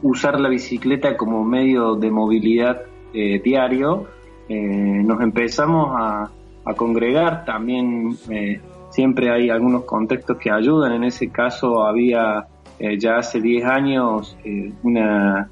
usar la bicicleta como medio de movilidad eh, diario, eh, nos empezamos a, congregar. También siempre hay algunos contextos que ayudan. En ese caso había ya hace 10 años una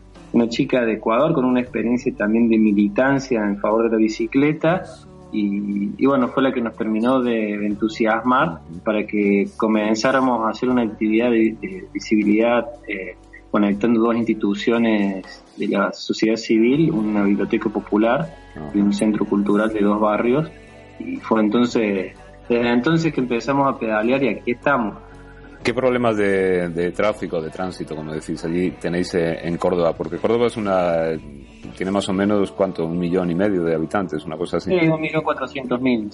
chica de Ecuador con una experiencia también de militancia en favor de la bicicleta. Y, y bueno, fue la que nos terminó de, entusiasmar para que comenzáramos a hacer una actividad de, de visibilidad eh, conectando dos instituciones de la sociedad civil, una biblioteca popular y un centro cultural de dos barrios. Y fue entonces, desde entonces que empezamos a pedalear y aquí estamos. ¿Qué problemas de, de tráfico, de tránsito, como decís, allí tenéis eh, en Córdoba? Porque Córdoba es una tiene más o menos, ¿cuánto? Un millón y medio de habitantes, una cosa así. Sí, un millón cuatrocientos mil.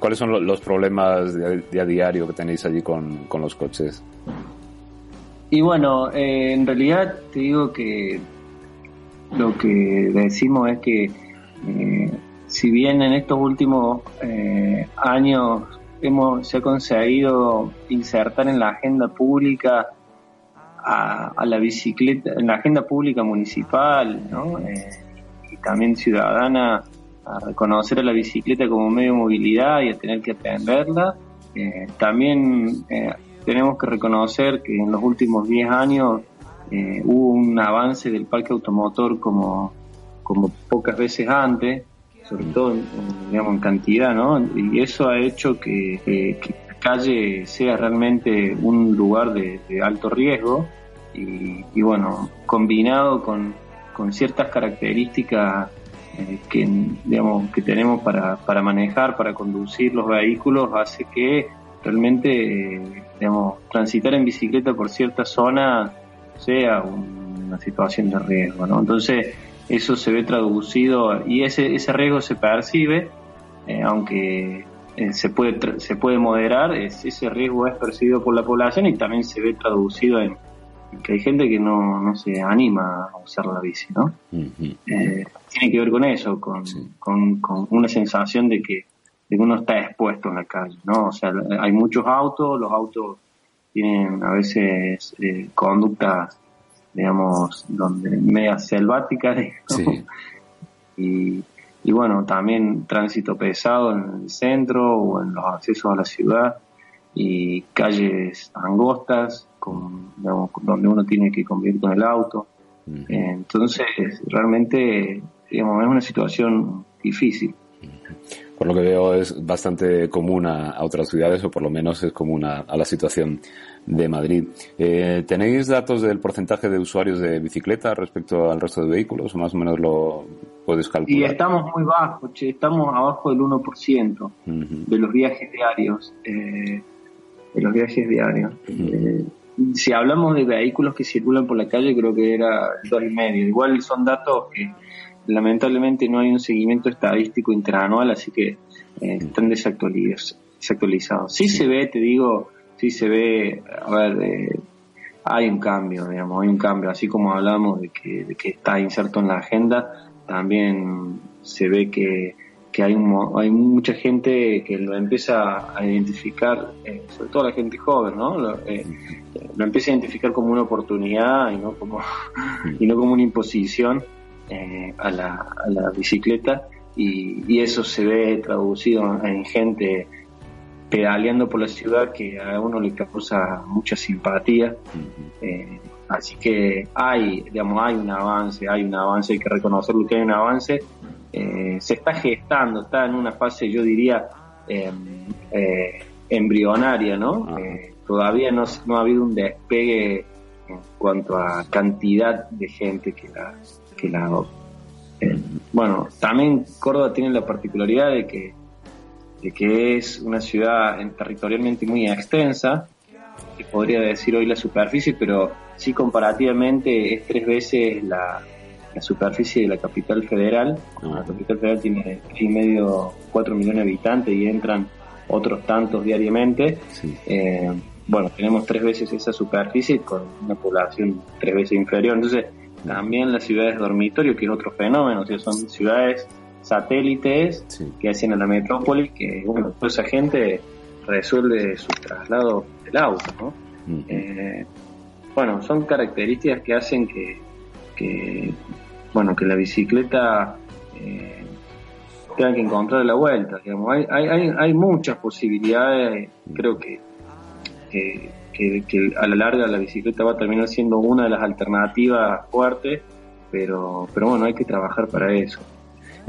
¿Cuáles son lo- los problemas de, de a diario que tenéis allí con, con los coches? Y bueno, eh, en realidad te digo que lo que decimos es que eh, si bien en estos últimos eh, años hemos se ha conseguido insertar en la agenda pública a, la bicicleta, en la agenda pública municipal. Eh, y también ciudadana, a reconocer a la bicicleta como medio de movilidad y a tener que atenderla. Eh, también eh, tenemos que reconocer que en los últimos 10 años hubo un avance del parque automotor como, como pocas veces antes, sobre todo digamos, en cantidad, ¿no? Y eso ha hecho que, la calle sea realmente un lugar de, alto riesgo y, y bueno, combinado con, con ciertas características eh, que, digamos, que tenemos para, para manejar, para conducir los vehículos, hace que realmente, digamos, transitar en bicicleta por cierta zona sea un- una situación de riesgo, ¿no? Entonces, eso se ve traducido y ese, ese riesgo se percibe, eh, aunque eh, se puede se puede moderar, es- ese riesgo es percibido por la población y también se ve traducido en que hay gente que no, no se anima a usar la bici, ¿no? Eh, tiene que ver con eso, con, con, con una sensación de que, de que uno está expuesto en la calle, ¿no? O sea, hay muchos autos, los autos tienen a veces conductas, digamos, donde medias selváticas, digamos. y, y bueno, también tránsito pesado en el centro o en los accesos a la ciudad y calles angostas con, digamos, donde uno tiene que convivir con el auto. Entonces, realmente, digamos, es una situación difícil. Por lo que veo es bastante común a, a otras ciudades o por lo menos es común a, a la situación de Madrid. Eh, ¿Tenéis datos del porcentaje de usuarios de bicicleta respecto al resto de vehículos o más o menos lo puedes Y calcular? estamos muy bajos, che, estamos abajo del 1% Ujú. de los viajes diarios. eh, de los viajes diarios. Eh, si hablamos de vehículos que circulan por la calle, creo que era dos y medio. Igual son datos que lamentablemente no hay un seguimiento estadístico interanual, así que eh, están desactualiz- desactualizados. Sí se ve, te digo, sí se ve, a ver, eh, hay un cambio, digamos, hay un cambio, así como hablamos de que, de que está inserto en la agenda, también se ve que, que hay, un hay mucha gente que lo empieza a identificar, eh, sobre todo la gente joven, ¿no? Lo, eh, lo empieza a identificar como una oportunidad y no como, y no como una imposición a, la, a la bicicleta y eso se ve traducido en gente pedaleando por la ciudad que a uno le causa mucha simpatía. Eh, así que hay, digamos, hay un avance, hay un avance, hay que reconocerlo que hay un avance. Eh, se está gestando, está en una fase, yo diría, eh, eh, embrionaria, ¿no? Todavía no, no ha habido un despegue en cuanto a cantidad de gente que la, que la adopta. Bueno, también Córdoba tiene la particularidad de que de que es una ciudad en- territorialmente muy extensa, que podría decir hoy la superficie, pero sí comparativamente es tres veces la, la superficie de la capital federal. La capital federal tiene tres y medio, cuatro millones de habitantes y entran otros tantos diariamente. Eh, bueno, tenemos tres veces esa superficie con una población tres veces inferior. Entonces, también las ciudades dormitorio, que es otro fenómeno, o sea, son ciudades satélites que hacen a la metrópoli, que bueno, toda esa gente resuelve su traslado del auto, ¿no? Eh, bueno, son características que hacen que, que bueno, que la bicicleta eh, tenga que encontrar la vuelta. Digamos. Hay, hay, hay, hay muchas posibilidades, creo que, que, que- que a la larga la bicicleta va a terminar siendo una de las alternativas fuertes, pero, pero bueno, hay que trabajar para eso.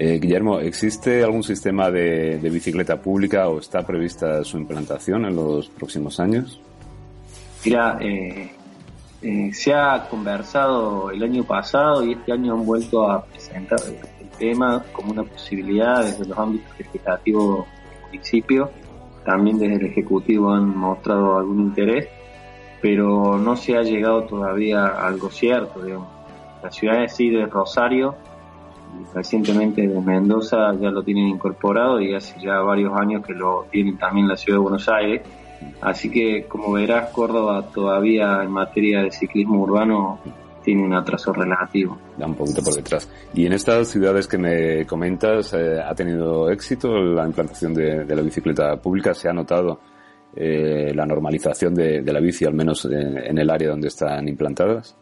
Eh, Guillermo, ¿existe algún sistema de, bicicleta pública o está prevista su implantación en los próximos años? Mira, eh, eh, se ha conversado el año pasado y este año han vuelto a presentar el tema como una posibilidad desde los ámbitos legislativos del municipio. También desde el Ejecutivo han mostrado algún interés, pero no se ha llegado todavía a algo cierto. La ciudad de sí de Rosario recientemente de Mendoza ya lo tienen incorporado y hace ya varios años que lo tienen también la ciudad de Buenos Aires. Así que, como verás, Córdoba todavía en materia de ciclismo urbano tiene un atraso relativo. Da un poquito por detrás. ¿Y en estas ciudades que me comentas, eh, ha tenido éxito la implantación de, de la bicicleta pública? ¿Se ha notado eh, la normalización de, de la bici, al menos en, en el área donde están implantadas?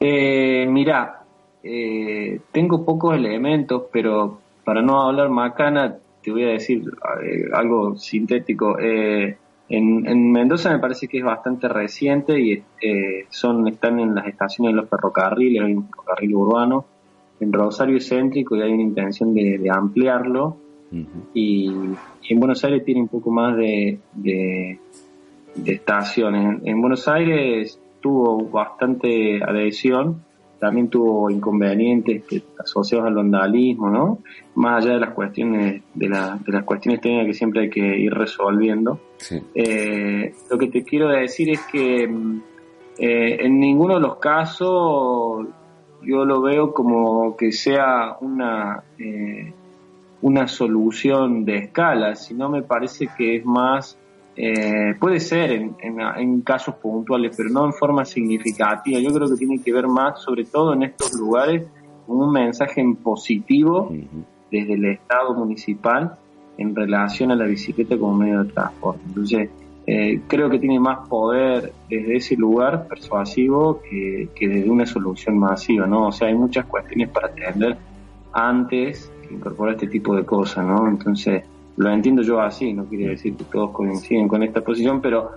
Eh, mira, eh, tengo pocos elementos, pero para no hablar macana, te voy a decir eh, algo sintético. Eh, En, en Mendoza me parece que es bastante reciente y eh, son están en las estaciones de los ferrocarriles, hay un ferrocarril urbano. En Rosario es céntrico y hay una intención de, de ampliarlo. y, y en Buenos Aires tiene un poco más de, de, de estaciones. En, en Buenos Aires tuvo bastante adhesión, también tuvo inconvenientes que, asociados al vandalismo, ¿no? Más allá de las cuestiones de, la- de las cuestiones técnicas que siempre hay que ir resolviendo. Eh, lo que te quiero decir es que mm, eh, en ninguno de los casos yo lo veo como que sea una eh, una solución de escala, sino me parece que es más eh, puede ser en, en- en casos puntuales, pero no en forma significativa. Yo creo que tiene que ver más, sobre todo en estos lugares, con un mensaje en positivo desde el Estado municipal en relación a la bicicleta como medio de transporte. Entonces, eh, creo que tiene más poder desde ese lugar persuasivo que, que desde una solución masiva, ¿no? O sea, hay muchas cuestiones para atender antes que incorporar este tipo de cosas, ¿no? Entonces, lo entiendo yo así, no quiere decir que todos coinciden con esta posición, pero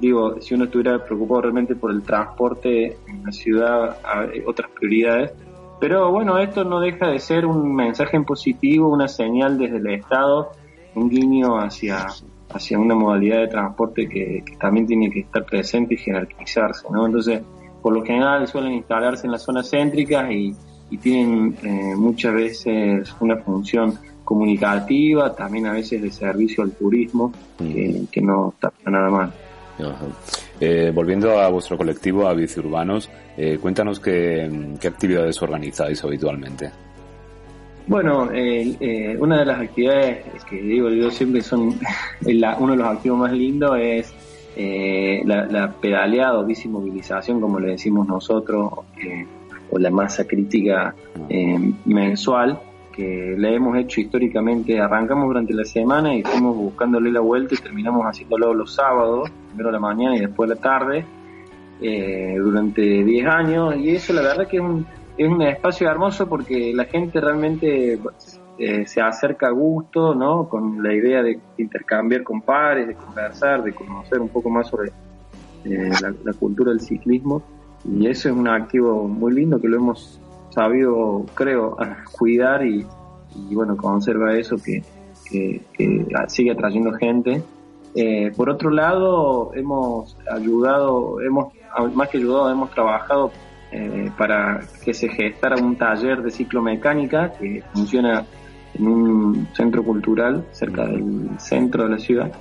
digo, si uno estuviera preocupado realmente por el transporte en la ciudad, hay otras prioridades. Pero bueno, esto no deja de ser un mensaje en positivo, una señal desde el Estado, un guiño hacia, hacia una modalidad de transporte que, que también tiene que estar presente y jerarquizarse, ¿no? Entonces, por lo general suelen instalarse en las zonas céntricas y, y tienen eh, muchas veces una función comunicativa, también a veces de servicio al turismo, que, que no está nada mal. Ajá. Eh, volviendo a vuestro colectivo, a Biciurbanos, eh, cuéntanos qué, qué actividades organizáis habitualmente. Bueno, eh, eh, una de las actividades que digo yo siempre son la- uno de los activos más lindos es eh, la, la pedaleada o bicimovilización, como le decimos nosotros, o la masa crítica eh, mensual, que la hemos hecho históricamente. Arrancamos durante la semana y fuimos buscándole la vuelta y terminamos haciéndolo los sábados, primero la mañana y después la tarde, eh, durante 10 años. Y eso la verdad que es un, es un espacio hermoso porque la gente realmente eh, se acerca a gusto, ¿no? Con la idea de intercambiar con pares, de conversar, de conocer un poco más sobre eh, la cultura del ciclismo. Y eso es un activo muy lindo que lo hemos sabido, creo, cuidar y, y, bueno, conserva eso que, que- sigue atrayendo gente. Eh, por otro lado, hemos ayudado, hemos más que ayudado, hemos trabajado eh, para que se gestara un taller de ciclomecánica que funciona en un centro cultural cerca del centro de la ciudad.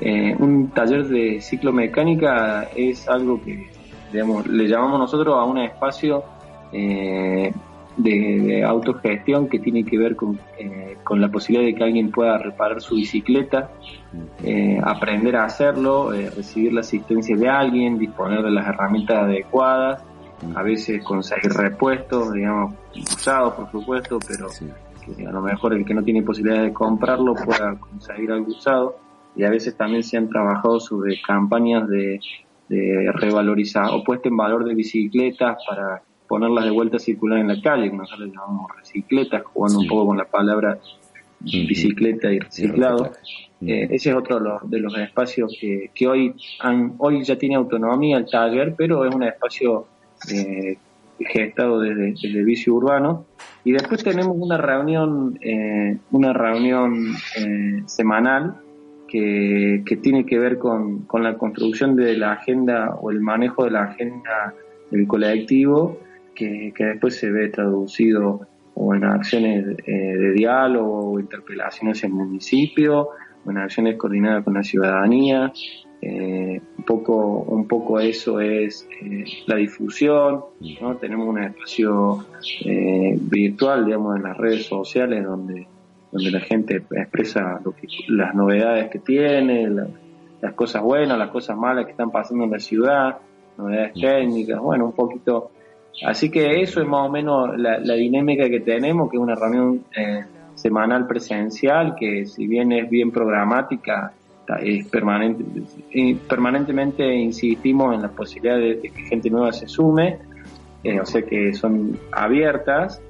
Eh, un taller de ciclomecánica es algo que digamos, le llamamos nosotros a un espacio eh, de, de autogestión que tiene que ver con, eh, con la posibilidad de que alguien pueda reparar su bicicleta, eh, aprender a hacerlo, eh, recibir la asistencia de alguien, disponer de las herramientas adecuadas, a veces conseguir repuestos, digamos, usados por supuesto, pero que a lo mejor el que no tiene posibilidad de comprarlo pueda conseguir algo usado. Y a veces también se han trabajado sobre campañas de, de revalorizar o puesta en valor de bicicletas para ponerlas de vuelta a circular en la calle, que nosotros llamamos recicletas, jugando un poco con la palabra bicicleta y reciclado. Eh, ese es otro de los, de los espacios que, que hoy han, hoy ya tiene autonomía el taller, pero es un espacio eh, gestado desde, desde vicio urbano. Y después tenemos una reunión, eh, una reunión semanal que, que tiene que ver con, con la construcción de la agenda o el manejo de la agenda del colectivo, que, después se ve traducido o en acciones eh, de diálogo o interpelaciones el municipio, o en acciones coordinadas con la ciudadanía. Eh, un poco un poco eso es eh, la difusión ¿no? tenemos un espacio eh, virtual digamos en las redes sociales donde donde la gente expresa lo que, las novedades que tiene la- las cosas buenas las cosas malas que están pasando en la ciudad novedades técnicas bueno un poquito así que eso es más o menos la, la dinámica que tenemos que es una reunión eh, semanal presencial que si bien es bien programática es permanente, permanentemente insistimos en la posibilidad de, de que gente nueva se sume, eh, o sea que son abiertas.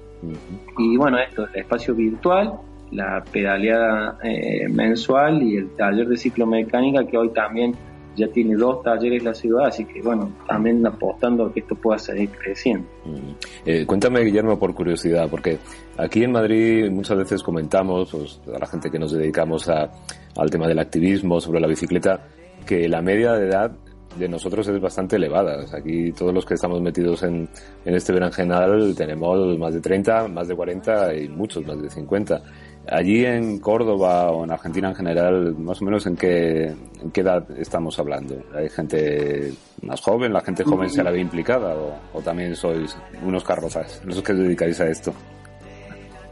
Y bueno, esto, el espacio virtual la pedaleada eh, mensual y el taller de ciclomecánica que hoy también ya tiene dos talleres en la ciudad, así que bueno, también apostando a que esto pueda seguir creciendo. Eh, cuéntame, Guillermo, por curiosidad, porque aquí en Madrid muchas veces comentamos, pues, a la gente que nos dedicamos a, al tema del activismo sobre la bicicleta, que la media de edad de nosotros es bastante elevada. Aquí todos los que estamos metidos en, en este berenjenal tenemos más de 30, más de 40 y muchos más de 50. Allí en Córdoba o en Argentina en general, más o menos en qué, en qué edad estamos hablando. ¿Hay gente más joven? ¿La gente joven se la ve implicada? ¿O, también sois unos carrozas, los que os dedicáis a esto?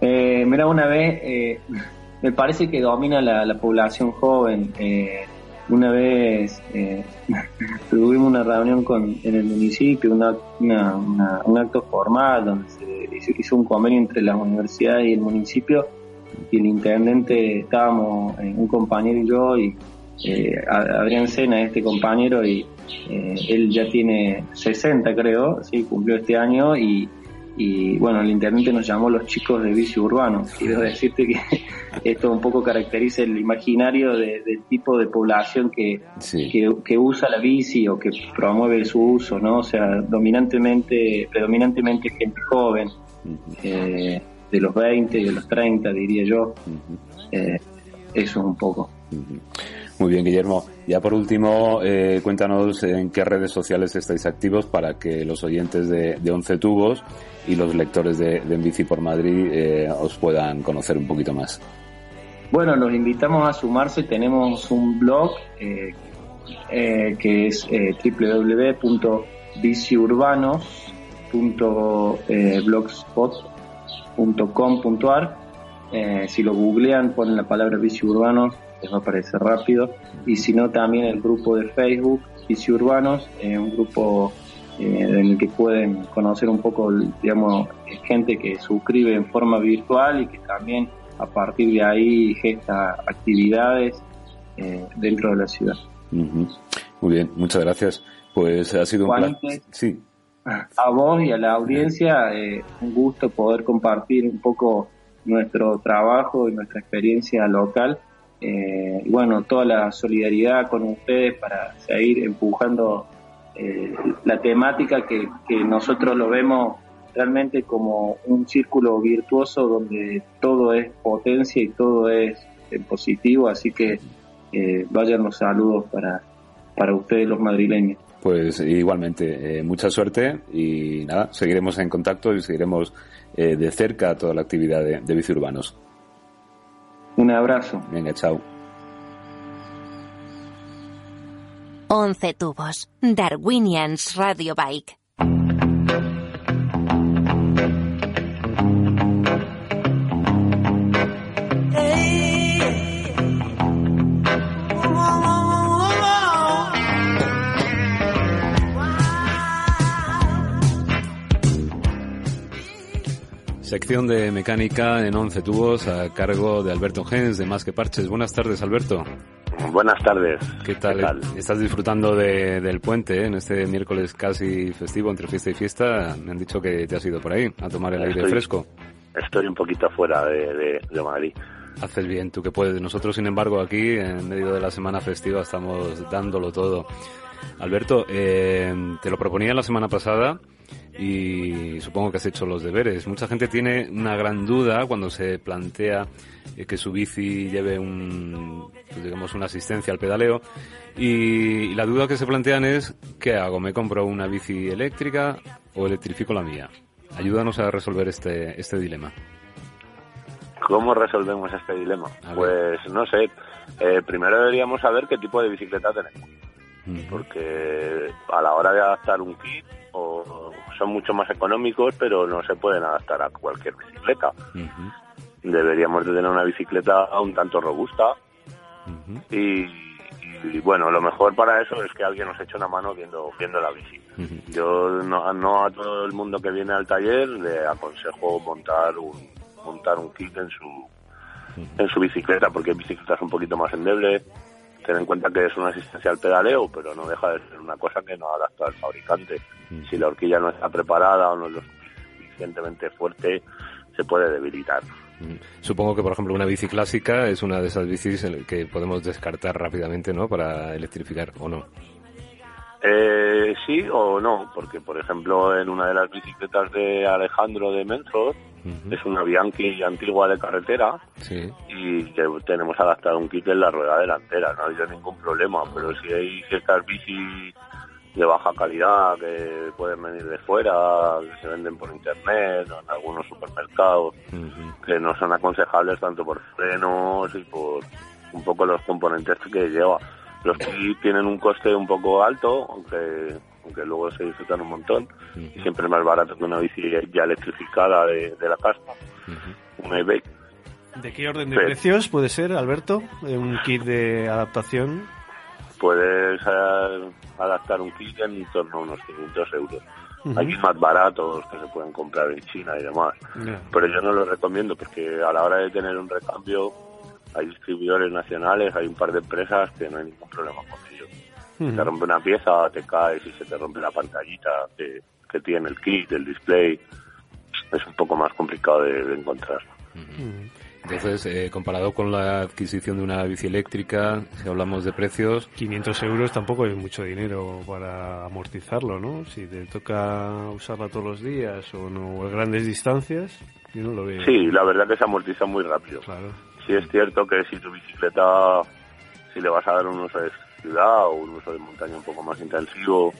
Eh, mira, una vez, eh, me parece que domina la, la población joven. Eh, una vez eh, tuvimos una reunión con, en el municipio, una, una- una- un acto formal donde se hizo, un convenio entre las universidades y el municipio y el intendente estábamos, eh, un compañero y yo, y eh, Adrián Sena, este compañero, y eh, él ya tiene 60 creo, sí, cumplió este año y, y bueno, el intendente nos llamó los chicos de bici urbano. Quiero decirte que esto un poco caracteriza el imaginario de- del tipo de población que, que, que usa la bici o que promueve su uso, ¿no? O sea, dominantemente, predominantemente gente joven, eh, de los 20 y de los 30, diría yo. Eh, eso un poco. Muy bien, Guillermo. Ya por último, eh, cuéntanos en qué redes sociales estáis activos para que los oyentes de, de Once Tubos y los lectores de, de En Bici por Madrid eh, os puedan conocer un poquito más. Bueno, los invitamos a sumarse. Tenemos un blog eh, eh, que es eh, www.biciurbanos.blogspot.com.ar. Eh, si lo googlean, ponen la palabra bici urbanos, les va a aparecer rápido. Y si no, también el grupo de Facebook, Bici Urbanos, eh, un grupo eh, en el que pueden conocer un poco, digamos, gente que suscribe en forma virtual y que también a partir de ahí gesta actividades eh, dentro de la ciudad. Muy bien, muchas gracias. Pues ha sido un placer. Sí, A vos y a la audiencia, eh, un gusto poder compartir un poco nuestro trabajo y nuestra experiencia local. Eh, y bueno, toda la solidaridad con ustedes para seguir empujando eh, la temática que, nosotros lo vemos realmente como un círculo virtuoso donde todo es potencia y todo es eh, positivo, así que eh, vayan los saludos para, para ustedes los madrileños. Pues igualmente, eh, mucha suerte y nada, seguiremos en contacto y seguiremos eh, de cerca toda la actividad de, de Bici Urbanos. Un abrazo. Venga, chao. Once tubos. Darwinians Radio Bike. Sección de mecánica en 11 tubos a cargo de Alberto Gens de Más que Parches. Buenas tardes, Alberto. Buenas tardes. ¿Qué tal? ¿Qué tal? Estás disfrutando de- del puente ¿eh? en este miércoles casi festivo entre fiesta y fiesta. Me han dicho que te has ido por ahí a tomar el aire Estoy- fresco. Estoy un poquito fuera de, de- de Madrid. Haces bien, tú que puedes. Nosotros, sin embargo, aquí, en medio de la semana festiva, estamos dándolo todo. Alberto, eh, te lo proponía la semana pasada y supongo que has hecho los deberes. Mucha gente tiene una gran duda cuando se plantea eh, que su bici lleve un, pues, digamos, una asistencia al pedaleo y, y la duda que se plantean es ¿qué hago? ¿Me compro una bici eléctrica o electrifico la mía? Ayúdanos a resolver este, este dilema. ¿Cómo resolvemos este dilema? Pues no sé. Eh, primero deberíamos saber qué tipo de bicicleta tenemos. Porque a la hora de adaptar un kit o son mucho más económicos, pero no se pueden adaptar a cualquier bicicleta. Deberíamos de tener una bicicleta un tanto robusta y, y, bueno, lo mejor para eso es que alguien nos eche una mano viendo, viendo la bici. Yo no, no a todo el mundo que viene al taller le aconsejo montar un, montar un kit en su, en su bicicleta porque hay bicicletas un poquito más endebles. Ten en cuenta que es una asistencia al pedaleo, pero no deja de ser una cosa que no adapta al fabricante. Si la horquilla no está preparada o no es lo suficientemente fuerte, se puede debilitar. Mm. Supongo que, por ejemplo, una bici clásica es una de esas bicis que podemos descartar rápidamente, ¿no? Para electrificar, ¿o no? Eh, sí o no, porque por ejemplo en una de las bicicletas de Alejandro de Mensos es una Bianchi antigua de carretera Sí. y que tenemos adaptado un kit en la rueda delantera, no ha habido ningún problema, pero si hay ciertas bicis de baja calidad que pueden venir de fuera, que se venden por internet o en algunos supermercados, que no son aconsejables tanto por frenos y por un poco los componentes que lleva. Los kits tienen un coste un poco alto, aunque aunque luego se disfrutan un montón, y siempre es más barato que una bici ya electrificada de, de la casa, una e-bike. ¿De qué orden de Sí. precios puede ser, Alberto? Un kit de adaptación. puedes eh, adaptar un kit en torno a unos 500 euros. Ujú. Hay kits más baratos que se pueden comprar en China y demás. Pero yo no lo recomiendo porque a la hora de tener un recambio hay distribuidores nacionales, hay un par de empresas que no hay ningún problema con ellos. Ujú. Te rompe una pieza, te caes y se te rompe la pantallita que, que tiene el kit, el display. Es un poco más complicado de, de encontrar. Entonces, eh, comparado con la adquisición de una bici eléctrica, si hablamos de precios... 500 euros tampoco es mucho dinero para amortizarlo, ¿no? Si te toca usarla todos los días o no o a grandes distancias, yo no lo veo. Sí, la verdad que se amortiza muy rápido. Claro. Sí es cierto que si tu bicicleta, si le vas a dar un uso de ciudad o un uso de montaña un poco más intensivo,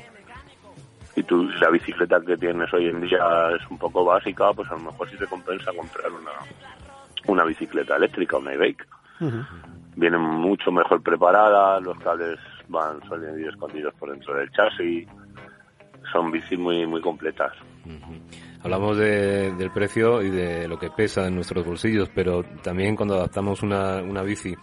y tu, la bicicleta que tienes hoy en día es un poco básica, pues a lo mejor sí te compensa comprar una, una bicicleta eléctrica, una e-bike. Vienen mucho mejor preparadas, los cables van suelen ir escondidos por dentro del chasis, son bicis muy muy completas. Hablamos de- del precio y de lo que pesa en nuestros bolsillos, pero también cuando adaptamos una, una bici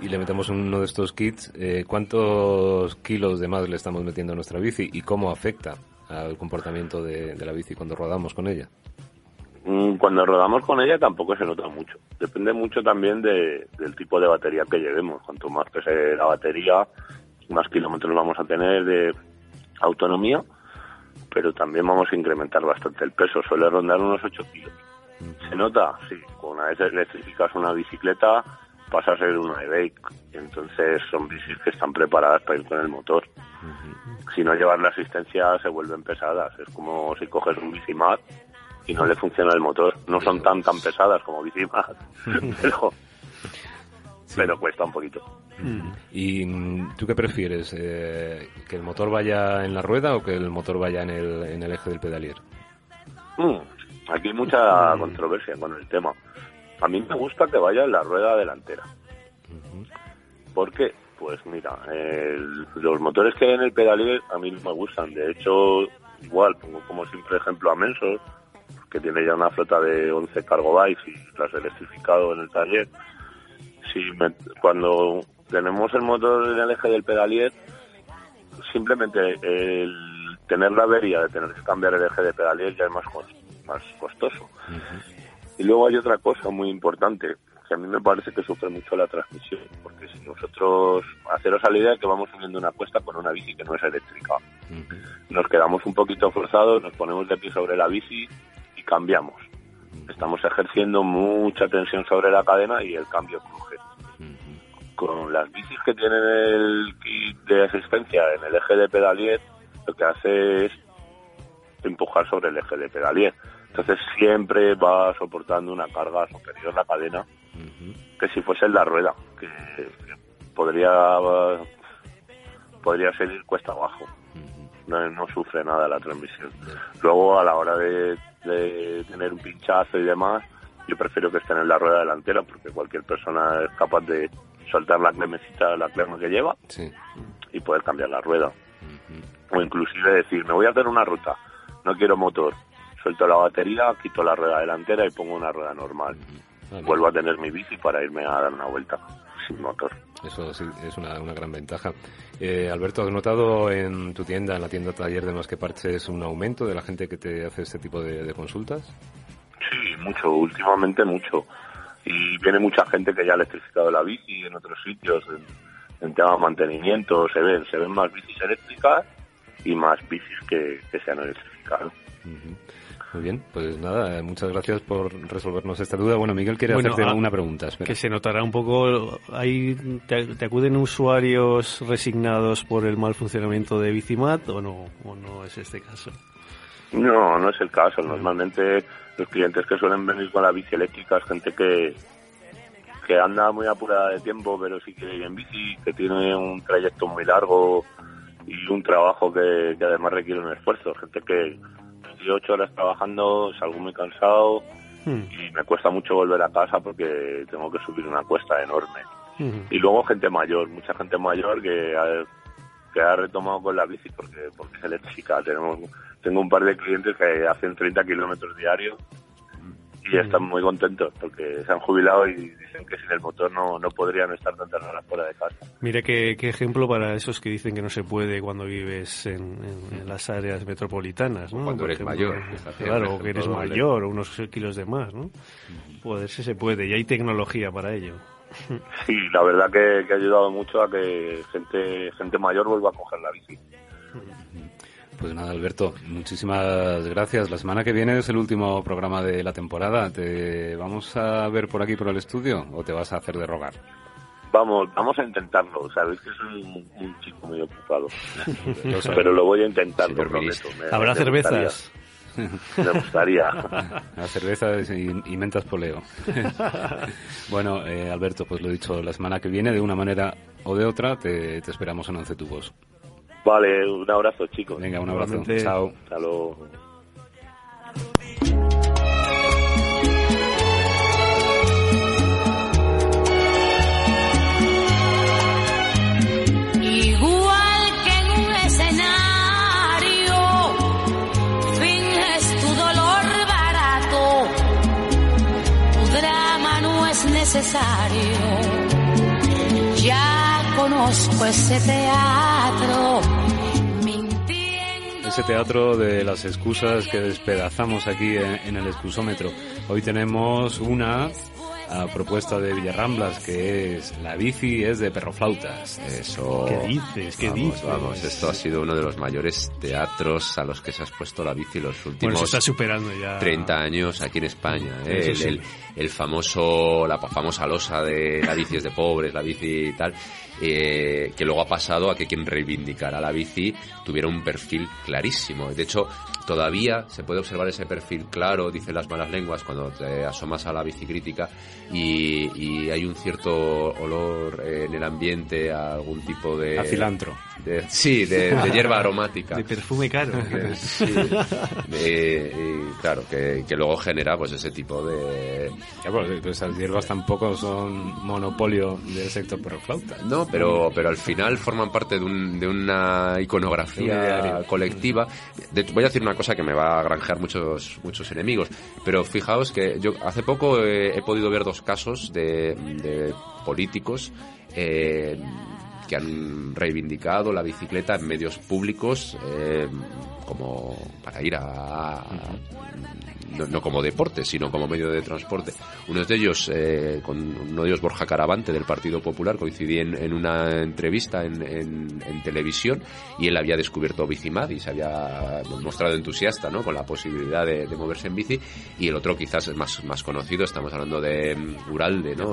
y le metemos uno de estos kits, eh, ¿cuántos kilos de más le estamos metiendo a nuestra bici y cómo afecta al comportamiento de, la bici cuando rodamos con ella? Mm, Cuando rodamos con ella tampoco se nota mucho. Depende mucho también de- del tipo de batería que llevemos. Cuanto más pese la batería, más kilómetros vamos a tener de autonomía, pero también vamos a incrementar bastante el peso. Suele rondar unos 8 kilos. ¿Se nota? Sí. Una vez electrificas una bicicleta, pasa a ser una e-bike. Entonces son bicis que están preparadas para ir con el motor. Si no llevas la asistencia, se vuelven pesadas. Es como si coges un bicimat y no le funciona el motor. No son tan tan pesadas como bicimat, pero, pero cuesta un poquito. ¿Y mm, tú qué prefieres? eh, ¿Que el motor vaya en la rueda o que el motor vaya en el, en el eje del pedalier? Mm, Aquí hay mucha controversia con el tema. A mí me gusta que vaya en la rueda delantera. ¿Por qué? Pues mira, el- los motores que hay en el pedalier a mí no me gustan. De hecho, igual, pongo como siempre ejemplo a Mensos, que tiene ya una flota de 11 cargo bikes y las he electrificado en el taller. Si me- cuando tenemos el motor en el eje del pedalier, simplemente el tener la avería de tener que cambiar el eje de pedalier ya es más, más costoso. Y luego hay otra cosa muy importante, que a mí me parece que sufre mucho la transmisión, porque si nosotros, haceros a la idea que vamos subiendo una cuesta con una bici que no es eléctrica, nos quedamos un poquito forzados, nos ponemos de pie sobre la bici y cambiamos. Estamos ejerciendo mucha tensión sobre la cadena y el cambio cruje. Con las bicis que tienen el kit de asistencia en el eje de pedalier, lo que hace es empujar sobre el eje de pedalier. Entonces siempre va soportando una carga superior la cadena que si fuese en la rueda, que, que podría podría seguir cuesta abajo. No, no sufre nada la transmisión. Luego a la hora de, de tener un pinchazo y demás, yo prefiero que estén en la rueda delantera porque cualquier persona es capaz de soltar la clemecita, la clema que lleva y poder cambiar la rueda. O inclusive decir, me voy a hacer una ruta, no quiero motor, suelto la batería, quito la rueda delantera y pongo una rueda normal. Vuelvo a tener mi bici para irme a dar una vuelta sin motor. Eso sí, es una, una gran ventaja. Eh, Alberto, ¿has notado en tu tienda, en la tienda taller de Más que Parches, un aumento de la gente que te hace este tipo de, de consultas? Sí, mucho, últimamente mucho. Y viene mucha gente que ya ha electrificado la bici en otros sitios, en, en tema de mantenimiento, se ven, se ven más bicis eléctricas y más bicis que, que se han electrificado. Muy bien, pues nada, muchas gracias por resolvernos esta duda. Bueno, Miguel quiere Bueno, hacerte ah, una pregunta. Espera. Que se notará un poco, ahí te, te acuden usuarios resignados por el mal funcionamiento de Bicimat o no, o no es este caso. No, no es el caso. Normalmente los clientes que suelen venir con la bici eléctrica es gente que, que anda muy apurada de tiempo, pero sí que en bici, que tiene un trayecto muy largo y un trabajo que, que además requiere un esfuerzo. Gente que estoy ocho horas trabajando, salgo muy cansado y me cuesta mucho volver a casa porque tengo que subir una cuesta enorme. Y luego gente mayor, mucha gente mayor que que ha retomado con la bici porque, porque es eléctrica. Tenemos, tengo un par de clientes que hacen 30 kilómetros diarios y están muy contentos porque se han jubilado y dicen que sin el motor no, no podrían estar tantas horas fuera de casa. Mira qué, qué ejemplo para esos que dicen que no se puede cuando vives en, en- en las áreas metropolitanas, ¿no? Cuando Por eres mayor, eh, Claro, o que eres ejemplo, mayor, o unos kilos de más, ¿no? Poderse se puede, y hay tecnología para ello. Sí, la verdad que, que ha ayudado mucho a que gente, gente mayor vuelva a coger la bici. Pues nada, Alberto, muchísimas gracias. La semana que viene es el último programa de la temporada. ¿Te vamos a ver por aquí por el estudio o te vas a hacer de rogar? Vamos, vamos a intentarlo. Sabéis que soy un, un chico muy ocupado. Pero lo voy a intentar, lo Señor prometo. Me- Habrá me gustaría. Me gustaría. La cerveza y, y mentas poleo. bueno, eh, Alberto, pues lo he dicho, la semana que viene, de una manera o de otra, te, te esperamos en Once Tubos. Vale, un abrazo, chicos. Venga, un abrazo. Chao. Hasta luego. Necesario. Ya conozco ese teatro, Ese teatro de las excusas que despedazamos aquí en, en el excusómetro. Hoy tenemos una a propuesta de Villarramblas que es La bici es de perroflautas. Eso. ¿Qué dices? ¿Qué vamos, dices? Vamos, esto ha sido uno de los mayores teatros a los que se ha expuesto la bici los Bueno, últimos se está superando ya. 30 años aquí en España. ¿eh? El- el famoso, la famosa losa de la bici es de pobres, la bici y tal, eh, que luego ha pasado a que quien reivindicara la bici tuviera un perfil clarísimo. De hecho, todavía se puede observar ese perfil claro, dicen las malas lenguas, cuando te asomas a la bici crítica y, y hay un cierto olor eh, en el ambiente a algún tipo de... A cilantro. De- sí, de, de hierba aromática. De perfume caro. Sí. Y claro, que, que luego genera pues ese tipo de... Ya, pues, pues esas hierbas tampoco son monopolio del sector perroflauta. No, pero, pero al final forman parte de, un- de una Un iconografía colectiva. Voy a decir una cosa que me va a granjear muchos, muchos enemigos, pero fijaos que yo hace poco he podido ver dos casos de, de políticos eh, que han reivindicado la bicicleta en medios públicos eh, como para ir a, no, no como deporte, sino como medio de transporte. Uno de ellos, eh, con uno de ellos Borja Caravante del Partido Popular, coincidí en, en una entrevista en, en- en televisión y él había descubierto Bicimad y se había mostrado entusiasta ¿no? con la posibilidad de, de moverse en bici. Y el otro quizás es más, más conocido, estamos hablando de mm, Uralde, ¿no?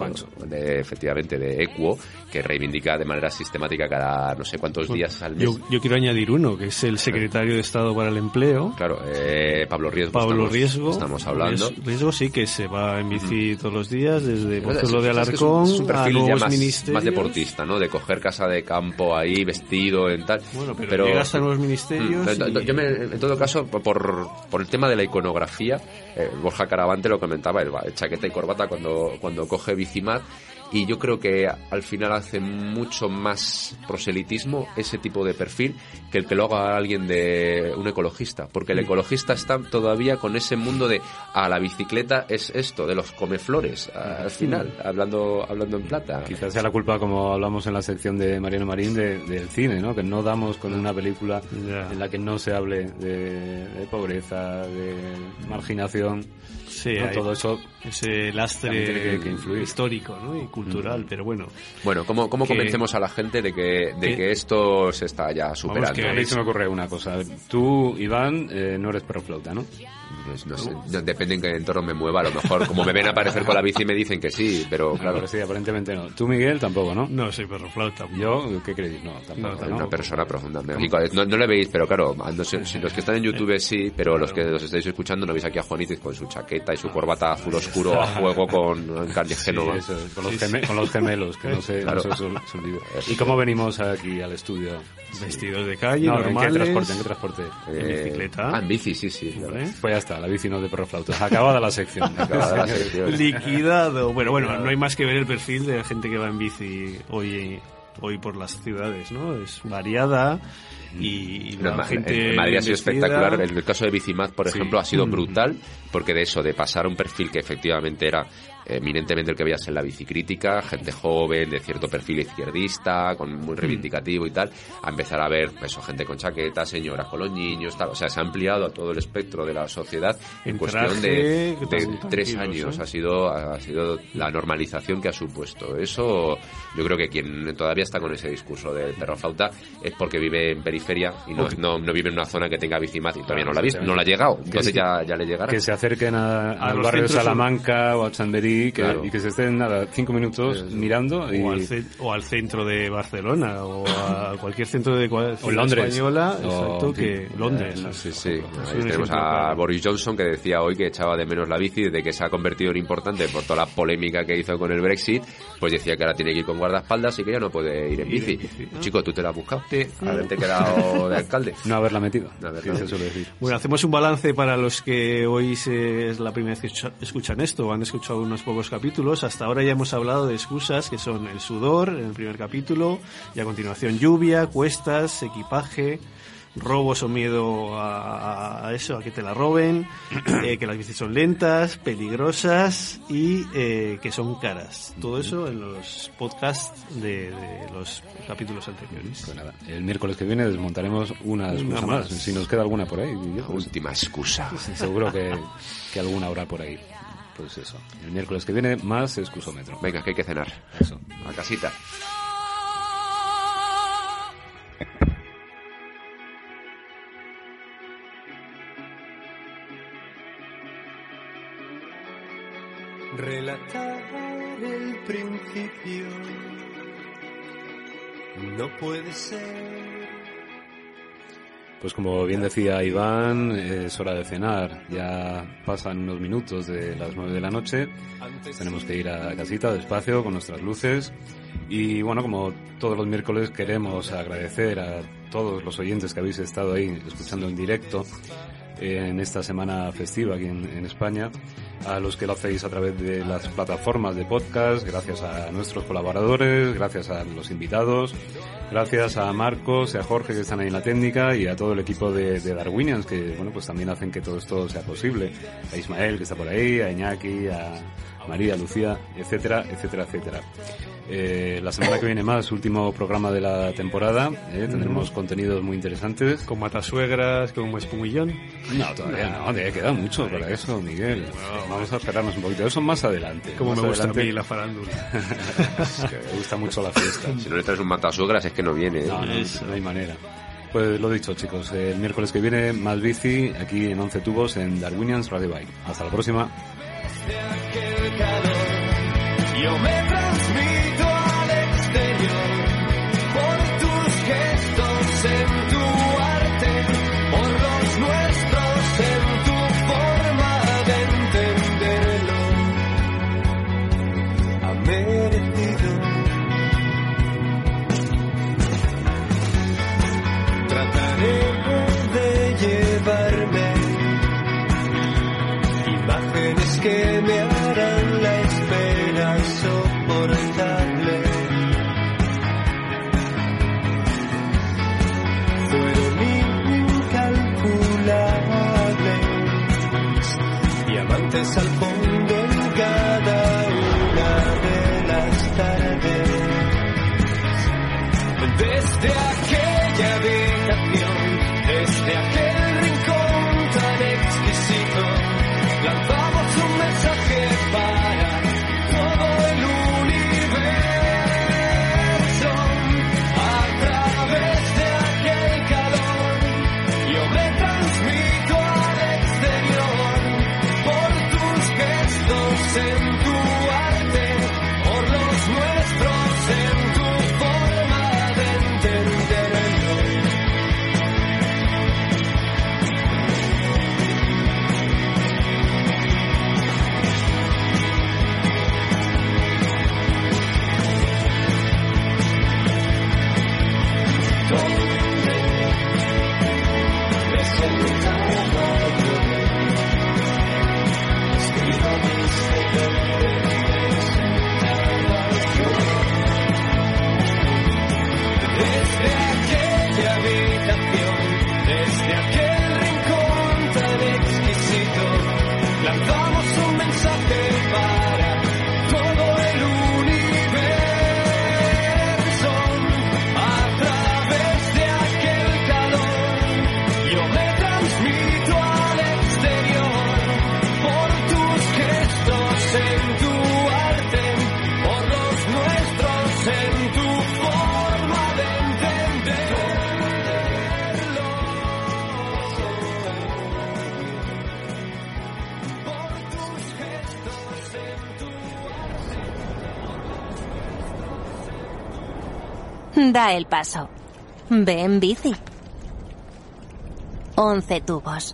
De, efectivamente, de Equo, que reivindica de manera sistemática cada no sé cuántos días al mes. Yo, yo quiero añadir uno, que es el secretario de Estado para el Empleo. Claro, eh, Pablo Riesgo. Pablo estamos, Riesgo. Estamos hablando. Ries- Riesgo sí que se va en bici todos los días, desde Pozuelo de es- es que es Alarcón un, es un a perfil ya nuevos más, más deportista, ¿no? De coger casa de campo ahí, vestido, en tal. Bueno, pero llega hasta nuevos ministerios Mm, y- yo me- en todo caso, por, por el tema de la iconografía, eh, Borja Caravante lo comentaba, va de chaqueta y corbata cuando, cuando coge Bicimad. Y yo creo que al final hace mucho más proselitismo ese tipo de perfil que el que lo haga alguien de un ecologista. Porque el ecologista está todavía con ese mundo de a la bicicleta es esto, de los comeflores, al final, hablando, hablando en plata. Quizás sea la culpa, como hablamos en la sección de Mariano Marín, de- del cine, ¿no? Que no damos con una película en la que no se hable de, de pobreza, de marginación. Sí, ¿no? hay todo eso ese lastre que, que influir. histórico ¿no? y cultural, Mm. pero bueno. Bueno, ¿cómo, cómo Que- convencemos a la gente de que, de que- que esto se está ya superando? Vamos, que a mí se me ocurre una cosa. Tú, Iván, eh, no eres perroflauta, ¿no? No sé, no- depende en qué entorno me mueva. A lo mejor, como me ven aparecer con la bici, me dicen que sí, pero claro. Pero sí, aparentemente no. Tú, Miguel, tampoco, ¿no? No, soy perro flauta. Yo, ¿qué creéis? No, tampoco. Es una persona profundamente. No, no le veis, pero claro, no sé, si los que están en YouTube sí, pero los que los estáis escuchando no veis aquí a Juanitis con su chaqueta y su corbata azul oscuro a juego con Carles Sí, con, los geme- con los gemelos, que no sé, Claro. no sé su- su libro. ¿Y cómo venimos aquí al estudio? Vestidos de calle, No, ¿en qué normales. transporte? ¿En qué transporte? En bicicleta. Ah, en bici, sí, sí. Pues ya está, la bici no de perro flauta. Acabada la sección. Acabada la sección. Liquidado. Bueno, bueno, no hay más que ver el perfil de la gente que va en bici hoy, hoy por las ciudades, ¿no? Es variada y, la en gente en Madrid ha sido espectacular. En el caso de Bicimad, por Sí. ejemplo, ha sido Mm. brutal, porque de eso, de pasar a un perfil que efectivamente era eh, eminentemente el que veías en la bicicrítica, gente joven, de cierto perfil izquierdista, con muy reivindicativo y tal, a empezar a ver eso, gente con chaqueta, señoras con los niños, tal. O sea, se ha ampliado a todo el espectro de la sociedad en, En cuestión traje, de, de tres años. ¿eh? Ha sido, ha sido la normalización que ha supuesto. Eso, yo creo que quien todavía está con ese discurso de perroflauta es porque vive en periferia y no, no, no vive en una zona que tenga bicimat y todavía Claro, no la ha visto, no la ha llegado. Entonces ya, ya le llegará. Que se acerquen a- A al los barrio de Salamanca o a Que, Claro. y que se estén nada, cinco minutos mirando y, o, al o al centro de Barcelona o a cualquier centro de O Londres. española, O, exacto, que Londres. Sí, sí, sí. Ahí tenemos a claro. Boris Johnson que decía hoy que echaba de menos la bici desde que se ha convertido en importante por toda la polémica que hizo con el Brexit. Pues decía que ahora tiene que ir con guardaespaldas y que ya no puede ir en Ir en bici. bici, ¿no? Chico, tú te la has buscado. Sí. Haberte quedado de alcalde. no haberla metido. No haberla metido. decir. Bueno, hacemos un balance para los que hoy se- es la primera vez que escucha- escuchan esto, o han escuchado unos pocos capítulos. Hasta ahora ya hemos hablado de excusas que son el sudor en el primer capítulo, y a continuación lluvia, cuestas, equipaje, robos o miedo a, a eso, a que te la roben, eh, que las bicis son lentas, peligrosas y eh, que son caras. Todo eso en los podcasts de, de los capítulos anteriores. Pues nada, el miércoles que viene desmontaremos una excusa Una más. más. Si nos queda alguna por ahí. yo, pues, Última excusa. sí, seguro que, que alguna habrá por ahí. Pues eso. El miércoles que viene más excusómetro. Venga, que hay que cenar. Eso. A casita. Relatar el principio no puede ser. Pues como bien decía Iván, es hora de cenar. Ya pasan unos minutos de las nueve de la noche. Tenemos que ir a casita despacio con nuestras luces. Y bueno, como todos los miércoles queremos agradecer a todos los oyentes que habéis estado ahí escuchando en directo en esta semana festiva aquí en, en España, a los que lo hacéis a través de las plataformas de podcast, gracias a nuestros colaboradores, gracias a los invitados, gracias a Marcos y a Jorge que están ahí en la técnica y a todo el equipo de, de Darwinians que bueno pues también hacen que todo esto sea posible, a Ismael que está por ahí, a Iñaki, a María, Lucía, etcétera, etcétera, etcétera. Eh, la semana que viene más, último programa de la temporada, eh, tendremos contenidos muy interesantes. Con matasuegras, con espumillón. No, todavía no, te queda mucho para eso, Miguel. Vamos a esperarnos un poquito. Eso más adelante. Como Más me gusta a adelante. mí la farándula. Es que me gusta mucho la fiesta. Si no le traes un matasuegras es que no viene. ¿eh? No, no, no hay manera. Pues lo dicho, chicos, el miércoles que viene más bici aquí en 11 tubos en Darwinians Radio Bike. Hasta la próxima. Aquel calor. Yo me transmito Da el paso. Ve en bici. 11 tubos.